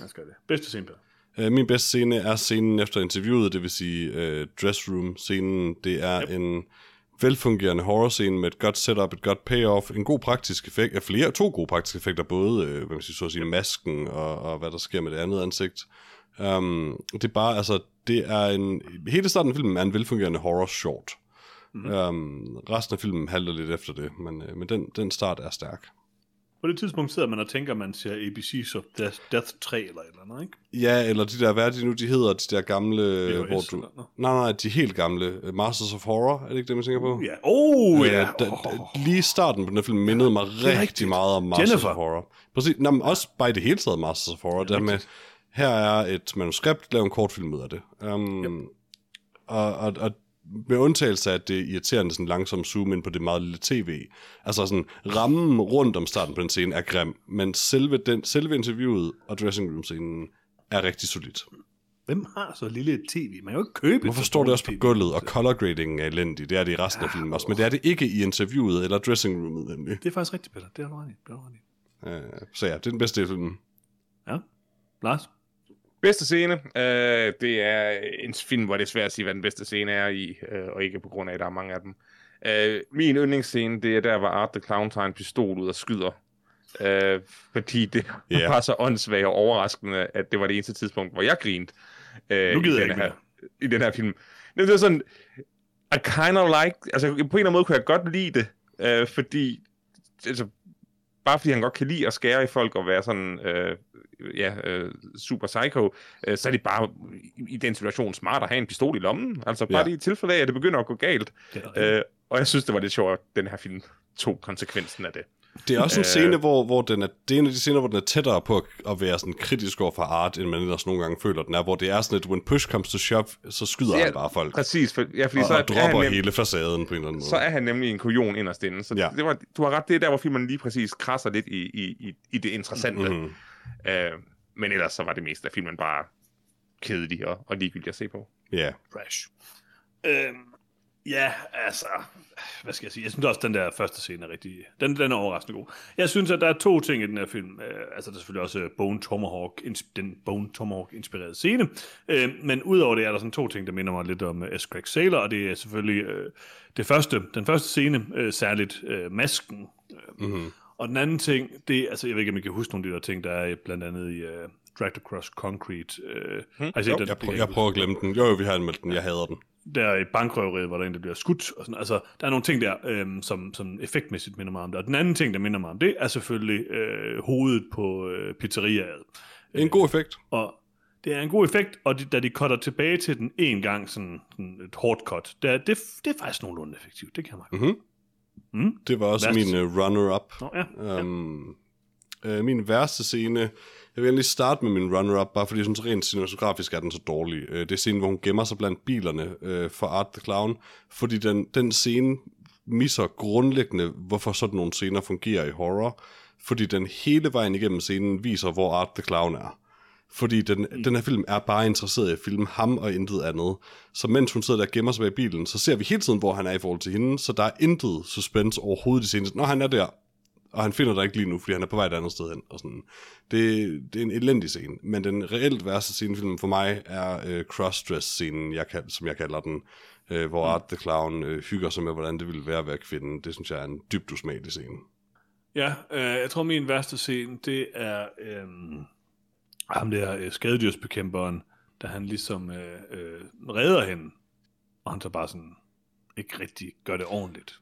Jeg skal det. Bedste scene, Per. Øh, min bedste scene er scenen efter interviewet, det vil sige øh, dressroom-scenen. Det er yep. en velfungerende horror-scene med et godt setup, et godt payoff, en god praktisk effekt, ja, flere, to gode praktiske effekter, både øh, hvad man siger, så at sige, masken og, og hvad der sker med det andet ansigt. Um, det er bare, altså, det er en, hele starten af filmen er en velfungerende horror-short. Mm-hmm. Um, resten af filmen halter lidt efter det, men, øh, men den, den start er stærk. På det tidspunkt sidder man og tænker, man ser ABC's of Death, Death 3 eller et eller andet, ikke? Ja, eller de der, hvad er de nu, de hedder, de der gamle, VHS hvor du... Nej, nej, de helt gamle. øh, Masters of Horror, er det ikke det, man tænker på? Ja. Oh, ja. Øh, da, da, lige starten på den film mindede mig er rigtig rigtigt. meget om Masters Jennifer. of Horror. Præcis, Nå, men også bare i det hele taget Masters of Horror. Der med, her er et manuskript, lav en kortfilm ud af det. Um, yep. og, og, og med undtagelse af det irriterende sådan langsomt zoom ind på det meget lille tv. Altså sådan, rammen rundt om starten på den scene er grim, men selve, den, selve interviewet og dressing room scenen er rigtig solidt. Hvem har så lille et tv? Man kan jo ikke købe Hvorfor står det også på gulvet, og color gradingen er elendig? Det er det i resten af filmen også, men det er det ikke i interviewet eller dressing roomet nemlig. Det er faktisk rigtigt, Peter. Det er du ret i. Det er du ret i. Øh, så ja, det er den bedste del af filmen. Ja. Lars? Bedste scene, øh, det er en film, hvor det er svært at sige, hvad den bedste scene er i, øh, og ikke på grund af, at der er mange af dem. Øh, min yndlingsscene, det er der, hvor Art the Clown tager en pistol ud og skyder. Øh, fordi det yeah. <laughs> var så åndssvagt og overraskende, at det var det eneste tidspunkt, hvor jeg grinte. Øh, Nu gider i jeg den ikke her, I den her film. Det var sådan, I kind of like, altså på en eller anden måde kunne jeg godt lide det, øh, fordi, altså, bare fordi han godt kan lide at skære i folk og være sådan, øh, ja, øh, super psycho, øh, så er det bare i, den situation smart at have en pistol i lommen. Altså bare Ja. lige i tilfælde af, at det begynder at gå galt. Det rigtigt. Øh, og jeg synes, det var lidt sjovt, at den her film tog konsekvensen af det. Det er også en Øh. scene, hvor, hvor den er, det er en af de scener, hvor den er tættere på at, at være sådan kritisk over for art, end man ellers nogle gange føler, den er, hvor det er sådan, at when push comes to shove, så skyder Ja, han bare folk. Præcis, for, ja, fordi Og, så, og er, er dropper han nem, hele facaden på en eller anden måde. så er han nemlig en kujon inderst inde. Så Ja. det var, du har ret, det er der, hvor filmen lige præcis krasser lidt i, i, i, i det interessante. Mhm. Mm-hmm. Øh, men ellers så var det meste af filmen bare kedelig og, og ligegyldig at se på. Ja. Trash. Øhm, ja, altså, hvad skal jeg sige? Jeg synes også, den der første scene er rigtig... Den, den er overraskende god. Jeg synes, at der er to ting i den her film. Øh, altså, der er selvfølgelig også øh, Bone Tomahawk, den Bone Tomahawk-inspirerede scene. Øh, men udover det er der sådan to ting, der minder mig lidt om uh, S. Craig Sailor, og det er selvfølgelig øh, det første, den første scene, øh, særligt øh, masken. Øh, Mm-hmm. og den anden ting, det altså jeg ved ikke, om I kan huske nogle af de der ting, der er blandt andet i uh, Dragged Across Concrete. Uh, har I set jo. den? Jeg, prøver, jeg prøver at glemme den. Jo, jo, vi har anmeldt den. Jeg hader den. Der i bankrøveriet, hvor der er en, der bliver skudt. Og sådan. Altså, der er nogle ting der, øhm, som, som effektmæssigt minder mig om det. Og den anden ting, der minder mig om det, er selvfølgelig øh, hovedet på øh, pizzeriaet. En god effekt. Og det er en god effekt, og de, da de cutter tilbage til den en gang, sådan, sådan et hårdt cut, det er, det, det er faktisk nogenlunde effektivt. Det kan jeg meget. Mm-hmm. Mm. Det var også Værste min uh, runner-up. Nå, ja. Um, øh, min værste scene, jeg vil egentlig starte med min runner-up, bare fordi jeg synes rent cinematografisk er den så dårlig. Øh, det er scenen, hvor hun gemmer sig blandt bilerne øh, for Art the Clown, fordi den, den scene misser grundlæggende, hvorfor sådan nogle scener fungerer i horror, fordi den hele vejen igennem scenen viser, hvor Art the Clown er. Fordi den, mm. den her film er bare interesseret i at filme ham og intet andet. Så mens hun sidder der og gemmer sig bag bilen, så ser vi hele tiden, hvor han er i forhold til hende, så der er intet suspense overhovedet i scenen. Når han er der, og han finder dig ikke lige nu, fordi han er på vej et andet sted hen. Og sådan. Det, det er en elendig scene, men den reelt værste scene i filmen for mig er øh, crossdress-scenen, jeg som jeg kalder den, øh, hvor Art the Clown øh, hygger sig med, hvordan det ville være at være kvinde. Det synes jeg er en dybt usmagelig scene. Ja, øh, jeg tror min værste scene, det er øh, ham der øh, skadedyrsbekæmperen, da han ligesom øh, øh, redder hende, og han så bare sådan ikke rigtig gør det ordentligt.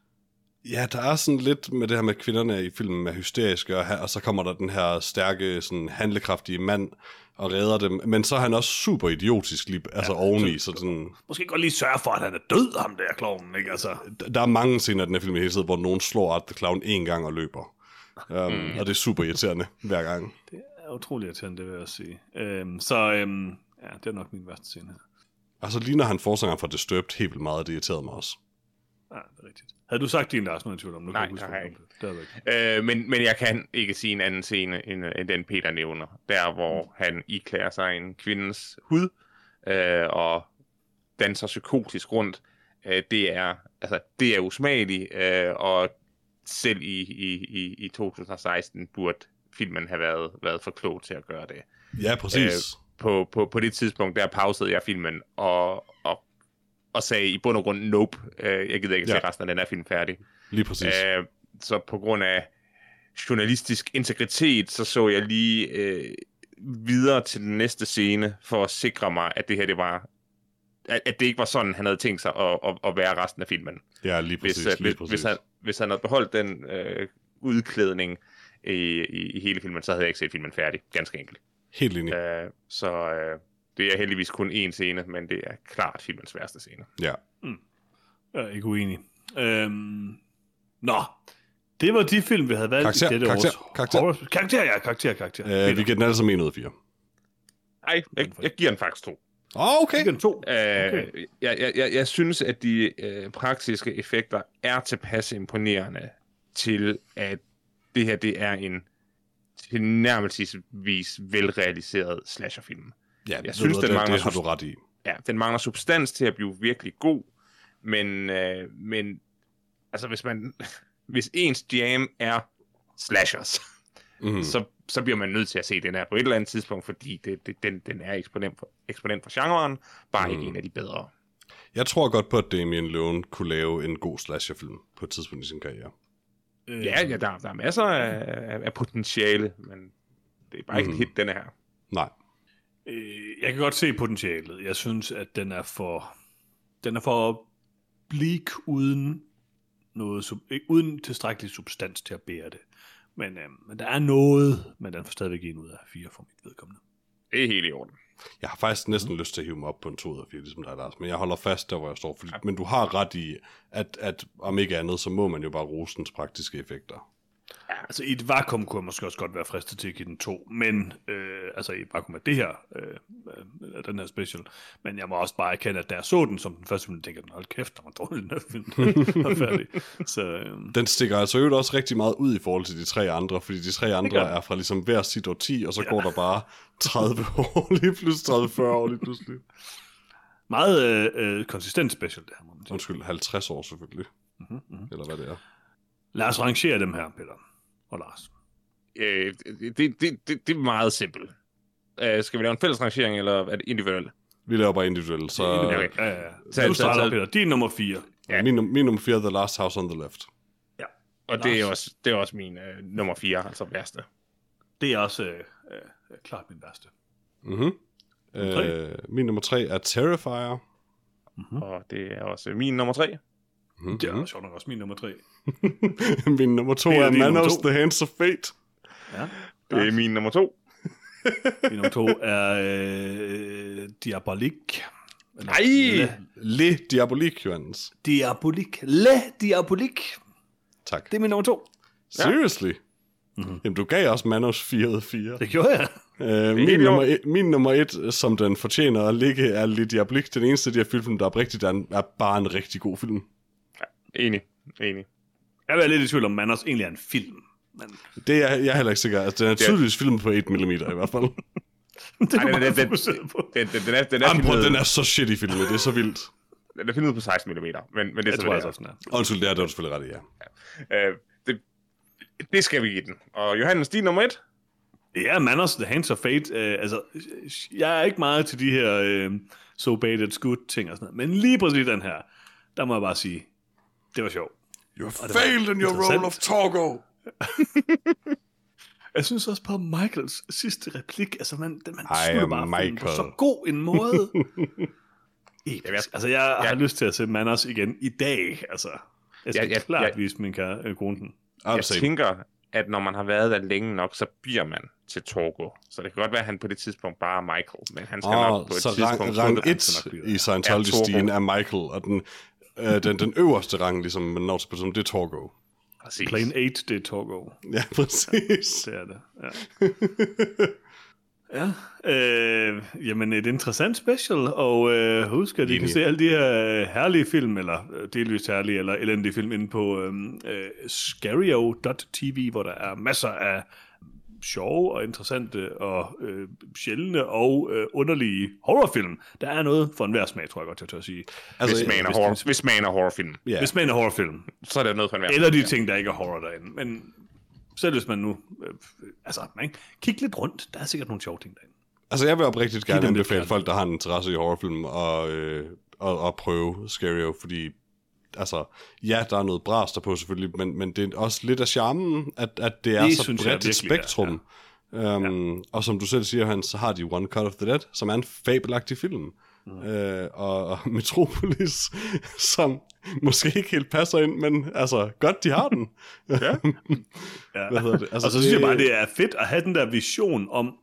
Ja, der er sådan lidt med det her med at kvinderne i filmen er hysteriske, og, her, og så kommer der den her stærke, sådan handlekraftige mand og redder dem, men så er han også super idiotisk, lige, altså ja, oveni, så sådan, Måske godt lige sørge for, at han er død, ham der klovnen, ikke? Altså, der- der er mange scener i den her film i hele tiden, hvor nogen slår Art the Clown en gang og løber. Um, mm. Og det er super irriterende hver gang. det er utroligt irriterende, det vil jeg sige. Øhm, så øhm, ja, det er nok min værste scene. Altså lige når han forsanger for Disturbed helt vildt meget, det irriterede mig også. Ja, det er rigtigt. Havde du sagt din, Lars, nu er jeg tvivl om? Nu kan Nej, jeg huske, det har jeg hvad det ikke. Øh, men, men jeg kan ikke sige en anden scene, end, end den Peter nævner. Der, hvor han iklæder sig en kvindens hud, øh, og danser psykotisk rundt. Øh, det er altså det er usmageligt, øh, og selv i, i, i, i 2016 burde filmen have været, været for klog til at gøre det. Ja, præcis. Øh, på, på, på det tidspunkt, der pausede jeg filmen og, og, og sagde i bund og grund, nope, øh, jeg gider ikke ja. se resten af den her film færdig. Lige præcis. Øh, så på grund af journalistisk integritet, så så jeg lige øh, videre til den næste scene, for at sikre mig, at det her, det var at, at det ikke var sådan, han havde tænkt sig at, at, at være resten af filmen. Ja, lige præcis. Hvis, lige præcis. hvis, han, hvis han havde beholdt den øh, udklædning i, i, i hele filmen, så havde jeg ikke set filmen færdig, ganske enkelt. Helt enig. Øh, så øh, det er heldigvis kun én scene, men det er klart filmens værste scene. Ja. Jeg er ikke uenig. Øhm, nå, det var de film, vi havde valgt Karakter, i dette karakter, års karakter. horror- Karakter, ja, karakter, karakter. Øh, vi giver den sammen 1 ud af 4. Ej, jeg, jeg giver den faktisk to. Åh, oh, okay. Okay. to. Øh, Okay. jeg, jeg, jeg, jeg synes, at de øh, praktiske effekter er tilpas imponerende til, at det her det er en tilnærmelsesvis velrealiseret slasherfilm. Ja, Jeg synes, ved den det, mangler det har du ret i. Ja, den mangler substans til at blive virkelig god, men, øh, men altså hvis man <laughs> hvis ens jam er slashers, Mm. så, så bliver man nødt til at se den her på et eller andet tidspunkt, fordi det, det, den, den er eksponent for, eksponent for genren, bare mm. ikke en af de bedre. Jeg tror godt på, at Damien Leone kunne lave en god slasherfilm på et tidspunkt i sin karriere. Øh, Ja, ja der, der er masser af, af, potentiale, men det er bare ikke Mhm. et hit, denne her. Nej. Øh, jeg kan godt se potentialet. Jeg synes, at den er for, den er for bleak uden noget, sub- uden tilstrækkelig substans til at bære det. Men, øh, men der er noget, men den får stadigvæk en ud af fire for mit vedkommende. Det er helt i orden. Jeg har faktisk næsten lyst til at hive mig op på en 2 ud af 4, ligesom dig, Lars. Men jeg holder fast der, hvor jeg står. Fordi, men du har ret i, at, at om ikke andet, så må man jo bare rose dens praktiske effekter. Altså i et vakuum kunne jeg måske også godt være fristet til at give den to, men øh, altså i et vakuum af det her, øh, den her special, men jeg må også bare erkende, at da jeg så den som den første film, tænkte jeg, hold kæft, der var dårlig den her film, <laughs> den færdig. Så øh, Den stikker altså øvrigt også rigtig meget ud i forhold til de tre andre, fordi de tre andre er fra ligesom hver sit årti, og så ja. går der bare 30 <laughs> år lige pludselig, 30-40 år lige pludselig. meget øh, øh, konsistent special det her, må man sige. Undskyld, 50 år selvfølgelig. Mm-hmm. Eller hvad det er. Lad os rangere dem her, Peter og Lars. Øh, det, det, det, det er meget simpelt. Øh, skal vi lave en fælles rangering, eller er det individuelt? Vi laver bare individuelt, så Okay. Ja, ja, ja. Tag- Du starter, tag- Peter. Din nummer 4. Ja. min, min nummer 4 The Last House on the Left. Og det er også, det er også min øh, nummer 4, altså værste. Det er også øh, øh, klart min værste. Mm-hmm. Nummer Øh, min nummer 3 er Terrifier. Mm. Og det er også min nummer 3. Mm-hmm. Det er sjovt nok også min nummer 3. <laughs> min nummer 2 Det er er Manos to. The Hands of Fate. Ja. Det er min nummer 2. Min nummer 2 er øh, Diabolik. Eller Nej! Le, Le Diabolique, Johannes. Diabolik. Le Diabolik. Tak. Det er min nummer 2. Seriously? Mm-hmm. Jamen, du gav også Manos 4 ud af 4. Det gjorde jeg. Øh, min, nummer et, min nummer et, som den fortjener at ligge, er Le Diabolique. Den eneste af de her film, der er rigtigt, er, en- er bare en rigtig god film. Enig. Enig. Jeg er lidt i tvivl om, Manos egentlig er en film. Men Det er jeg er heller ikke sikker. Altså, den er tydeligvis film på 1 mm i hvert fald. <laughs> det Ej, er den, den, den, den, den, den, er, den, er Jamen, filmet, den er så shit i filmen, det er så vildt. den er filmet på 16 mm, men, men det er Jeg så tror det altså er. sådan er. Undskyld, det er det er du selvfølgelig ret i, ja. Øh, det, det skal vi give den. Og Johannes, din nummer 1? Ja, Manos, The Hands of Fate. Øh, altså, jeg er ikke meget til de her øh, so bad it's good ting og sådan noget. Men lige præcis den her, der må jeg bare sige, det var sjovt. You var failed in your role of. Togo. <laughs> Jeg synes også på Michaels sidste replik, altså man, den, man slutter bare på Michael. så god en måde. <laughs> Episk. Altså, jeg har Ja. lyst til at se Manos igen i dag, altså. Jeg skal Ja, ja, klart ja. vise min kære øh, kone den. Jeg tænker, at når man har været der længe nok, så bliver man til Togo. Så det kan godt være, at han på det tidspunkt bare er Michael, men han skal nok Oh, på et så tidspunkt... rang, få rang det. 1 i Scientology-stien er Michael, og den, øh, den, den øverste rang, ligesom man når til det er Torgo. Præcis. Plane 8, det er Togo. Ja, præcis. Det er det, ja. ja, øh, jamen et interessant special, og øh, husk, at I kan se alle de her herlige film, eller øh, delvist herlige, eller elendige film, inde på øh, øh, scario.tv, hvor der er masser af sjove og interessante og øh, sjældne og øh, underlige horrorfilm. Der er noget for enhver smag, tror jeg godt, jeg tør at sige. Altså, hvis, øh, man er hvis- horror, hvis- hvis man er horrorfilm, Ja. Hvis man er horrorfilm. så er der noget for enhver. Eller de ting, der ikke er horror derinde. Men selv hvis man nu... Øh, altså, man kig lidt rundt. Der er sikkert nogle sjove ting derinde. Altså, jeg vil oprigtigt gerne anbefale folk, der har en interesse i horrorfilm, og, øh, og, og prøve Scario, fordi altså, ja, der er noget bras der på selvfølgelig, men, men det er også lidt af charmen, at, at det er Det så bredt et virkelig er, spektrum. Um, Og som du selv siger, Hans, så har de One Cut of the Dead, som er en fabelagtig film. Mm. Øh, og, og <laughs> Metropolis, som måske ikke helt passer ind, men altså, godt de har den. Ja. <laughs> Ja. Hvad hedder det? Altså, og så synes jeg bare, det er fedt at have den der vision om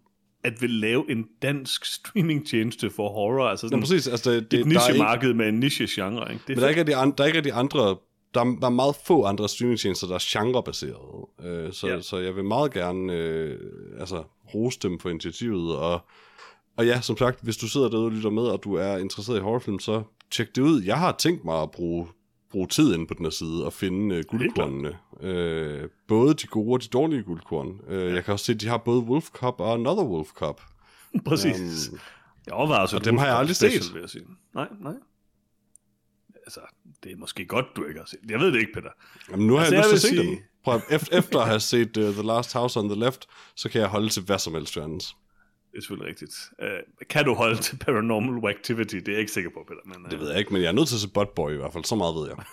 at vil lave en dansk streamingtjeneste for horror. Altså sådan præcis, altså, det, det, et er ikke, niche-marked med en niche-genre. Ikke? Det Men der er ikke rigtig, andre, der er ikke rigtig andre, der er, der er meget få andre streamingtjenester, der er genrebaserede. Øh, så, Ja. ja. så jeg vil meget gerne øh, altså, rose dem for initiativet. Og, og ja, som sagt, hvis du sidder derude og lytter med, og du er interesseret i horrorfilm, så tjek det ud. Jeg har tænkt mig at bruge, bruge tid ind på den her side og finde øh, guldkornene. Øh, både de gode og de dårlige guldkorn. Øh, jeg kan også se, at de har både Wolf Cup og Another Wolf Cup. Præcis. Øhm, Jeg overvejer også og dem har jeg aldrig Special, set. Vil jeg sige. Nej, nej. Altså, det er måske godt, du ikke har set. Jeg ved det ikke, Peter. Jamen, nu har Altså, jeg, jeg lyst til at se sige- dem. Prøv, efter, at have set uh, The Last House on the Left, så kan jeg holde til hvad som helst, Jørgens. Det er selvfølgelig rigtigt. Uh, kan du holde til Paranormal Activity? Det er jeg ikke sikker på, Peter. Men, uh, Det ved jeg ikke, men jeg er nødt til at se Boy i hvert fald. Så meget ved jeg. <laughs>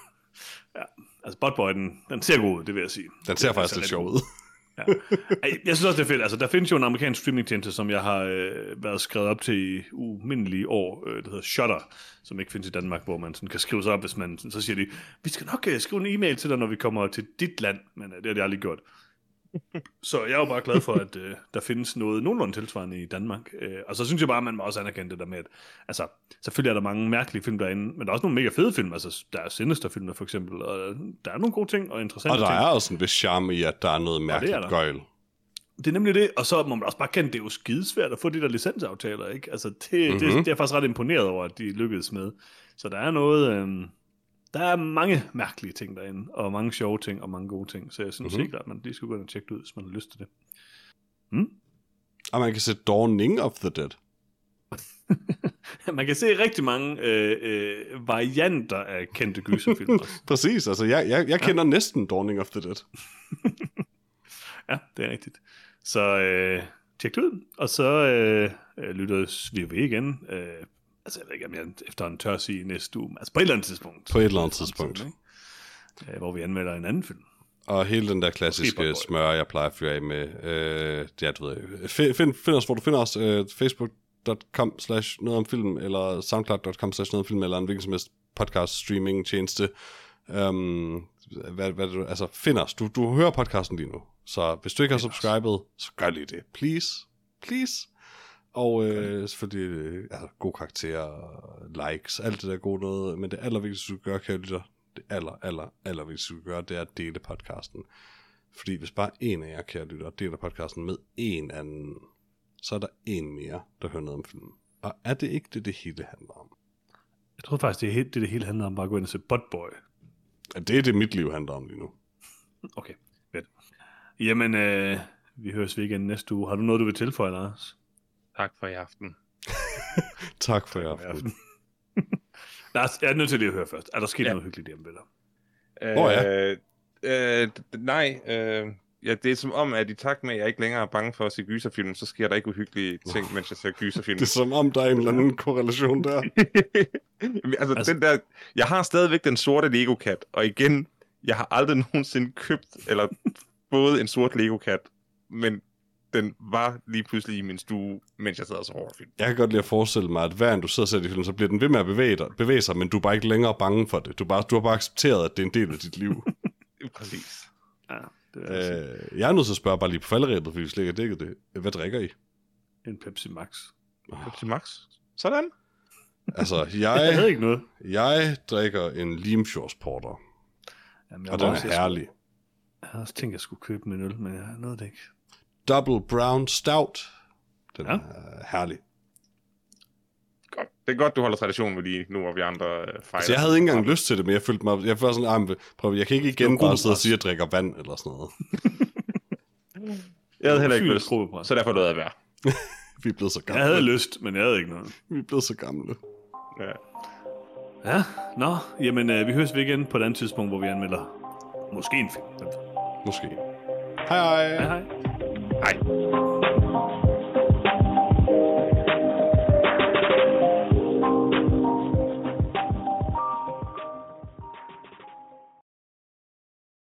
Ja. Altså, Botboy, den, den ser god ud, det vil jeg sige. Den ser Det faktisk lidt sjov ud. <laughs> Ja. Jeg synes også, det er fedt. Altså, der findes jo en amerikansk streamingtjeneste, som jeg har øh, været skrevet op til i umindelige år, øh, der hedder Shutter, som ikke findes i Danmark, hvor man sådan kan skrive sig op, hvis man så siger de, vi skal nok øh, skrive en e-mail til dig, når vi kommer til dit land, men øh, det har de aldrig gjort. Så jeg er jo bare glad for, at øh, der findes noget nogenlunde tilsvarende i Danmark. Øh, og så synes jeg bare, at man må også anerkende det der med, at altså, selvfølgelig er der mange mærkelige film derinde, men der er også nogle mega fede film. Altså, der er Sinister-filmer for eksempel, og der er nogle gode ting og interessante Og der ting. er også en vis charme i, at der er noget mærkeligt der. gøjl. Det er nemlig det, og så må man også bare kende, det er jo skidesvært at få de der licensaftaler, ikke? Altså, det, mm-hmm. det, Mhm. det er jeg faktisk ret imponeret over, at de lykkedes med. Så der er noget, øhm, der er mange mærkelige ting derinde, og mange sjove ting, og mange gode ting, så jeg synes Mhm. mm-hmm. klart, at man lige skulle gå ind og tjekke det ud, hvis man har lyst til det. Mm? Og man kan se Dawning of the Dead. <laughs> Man kan se rigtig mange øh, øh, varianter af kendte gyserfilm. <laughs> Præcis, altså jeg, jeg, jeg kender næsten Dawning of the Dead. <laughs> Ja, det er rigtigt. Så øh, tjek det ud, og så øh, øh, lytter vi ved igen. Øh, altså, jeg ved ikke, om jeg efter en tør sige næste uge, altså på et eller andet tidspunkt. På et eller andet tidspunkt. Ikke? Øh, hvor vi anmelder en anden film. Og hele den der klassiske smør, jeg plejer at fyre af med. Øh, ja, du ved. Find, find, find os, hvor du finder os. Øh, Facebook.com slash noget om film, eller soundcloud.com slash noget om film, eller en hvilken som helst podcast streaming tjeneste. Um, hvad, hvad, du, altså, find os. Du, du hører podcasten lige nu. Så hvis du ikke har subscribet, så gør lige det. Please. Please. Og øh, selvfølgelig øh, altså, gode karakterer, likes, alt det der gode noget. Men det allervigtigste, du gør, kære lytter, det aller, aller, aller vigtigste, du gør, det er at dele podcasten. Fordi hvis bare en af jer, kære lytter, deler podcasten med en anden, så er der en mere, der hører noget om filmen. Og er det ikke det, det hele handler om? Jeg tror faktisk, det er helt, det, det hele handler om bare at gå ind og se Botboy. Ja, Det er det, mit liv handler om lige nu. Okay, fedt. Jamen, øh, vi høres ved igen næste uge. Har du noget, du vil tilføje, Lars? Tak for i aften. <laughs> Tak for. I aften. <laughs> Lars, jeg er nødt til lige at høre først. Er der sket Ja. noget hyggeligt hjemme ved dig? Hvor er Øh, øh, nej, øh, ja, det er som om, at i takt med, at jeg ikke længere er bange for at se gyserfilm, så sker der ikke uhyggelige ting, mens jeg ser gyserfilm. <laughs> Det er som om, der er en eller anden korrelation der. Altså, Altså- den der, jeg har stadigvæk den sorte Lego-kat, og igen, jeg har aldrig nogensinde købt eller fået en sort Lego-kat, men den var lige pludselig i min stue, mens jeg sad og så horrorfilm. Jeg kan godt lide at forestille mig, at hver en du sidder og ser i film, så bliver den ved med at bevæge, dig, bevæge sig, men du er bare ikke længere bange for det. Du, bare, du har bare accepteret, at det er en del af dit liv. <laughs> Præcis. Ja, det er øh... øh, jeg er nødt til at spørge bare lige på falderæbet, fordi vi slet ikke dækket det. Hvad drikker I? en Pepsi Max. Pepsi Max. Sådan. Altså, <laughs> Jeg jeg, ikke noget. jeg drikker en Limfjords Porter, Jamen, jeg og var den også- er herlig. Jeg havde også tænkt, at jeg skulle købe min øl, men jeg nåede det ikke. Double Brown Stout. Den Ja. er herlig. Godt. Det er godt, du holder traditionen ved lige nu, hvor vi andre øh, fejrer. Altså, jeg havde ikke engang lyst til det, men jeg følte mig... Jeg var sådan, ah, prøv, jeg kan ikke igen bare sidde og sige, at jeg drikker vand eller sådan noget. <laughs> Jeg havde heller ikke lyst, så derfor lod jeg være. <laughs> Vi er blevet så Jeg gamle. havde lyst, men jeg havde ikke noget. Vi er blevet så gamle. Ja. Ja, nå, jamen øh, vi høres ved igen på et andet tidspunkt, hvor vi anmelder måske en film. Måske. Hej hej. Hej hej. Hej.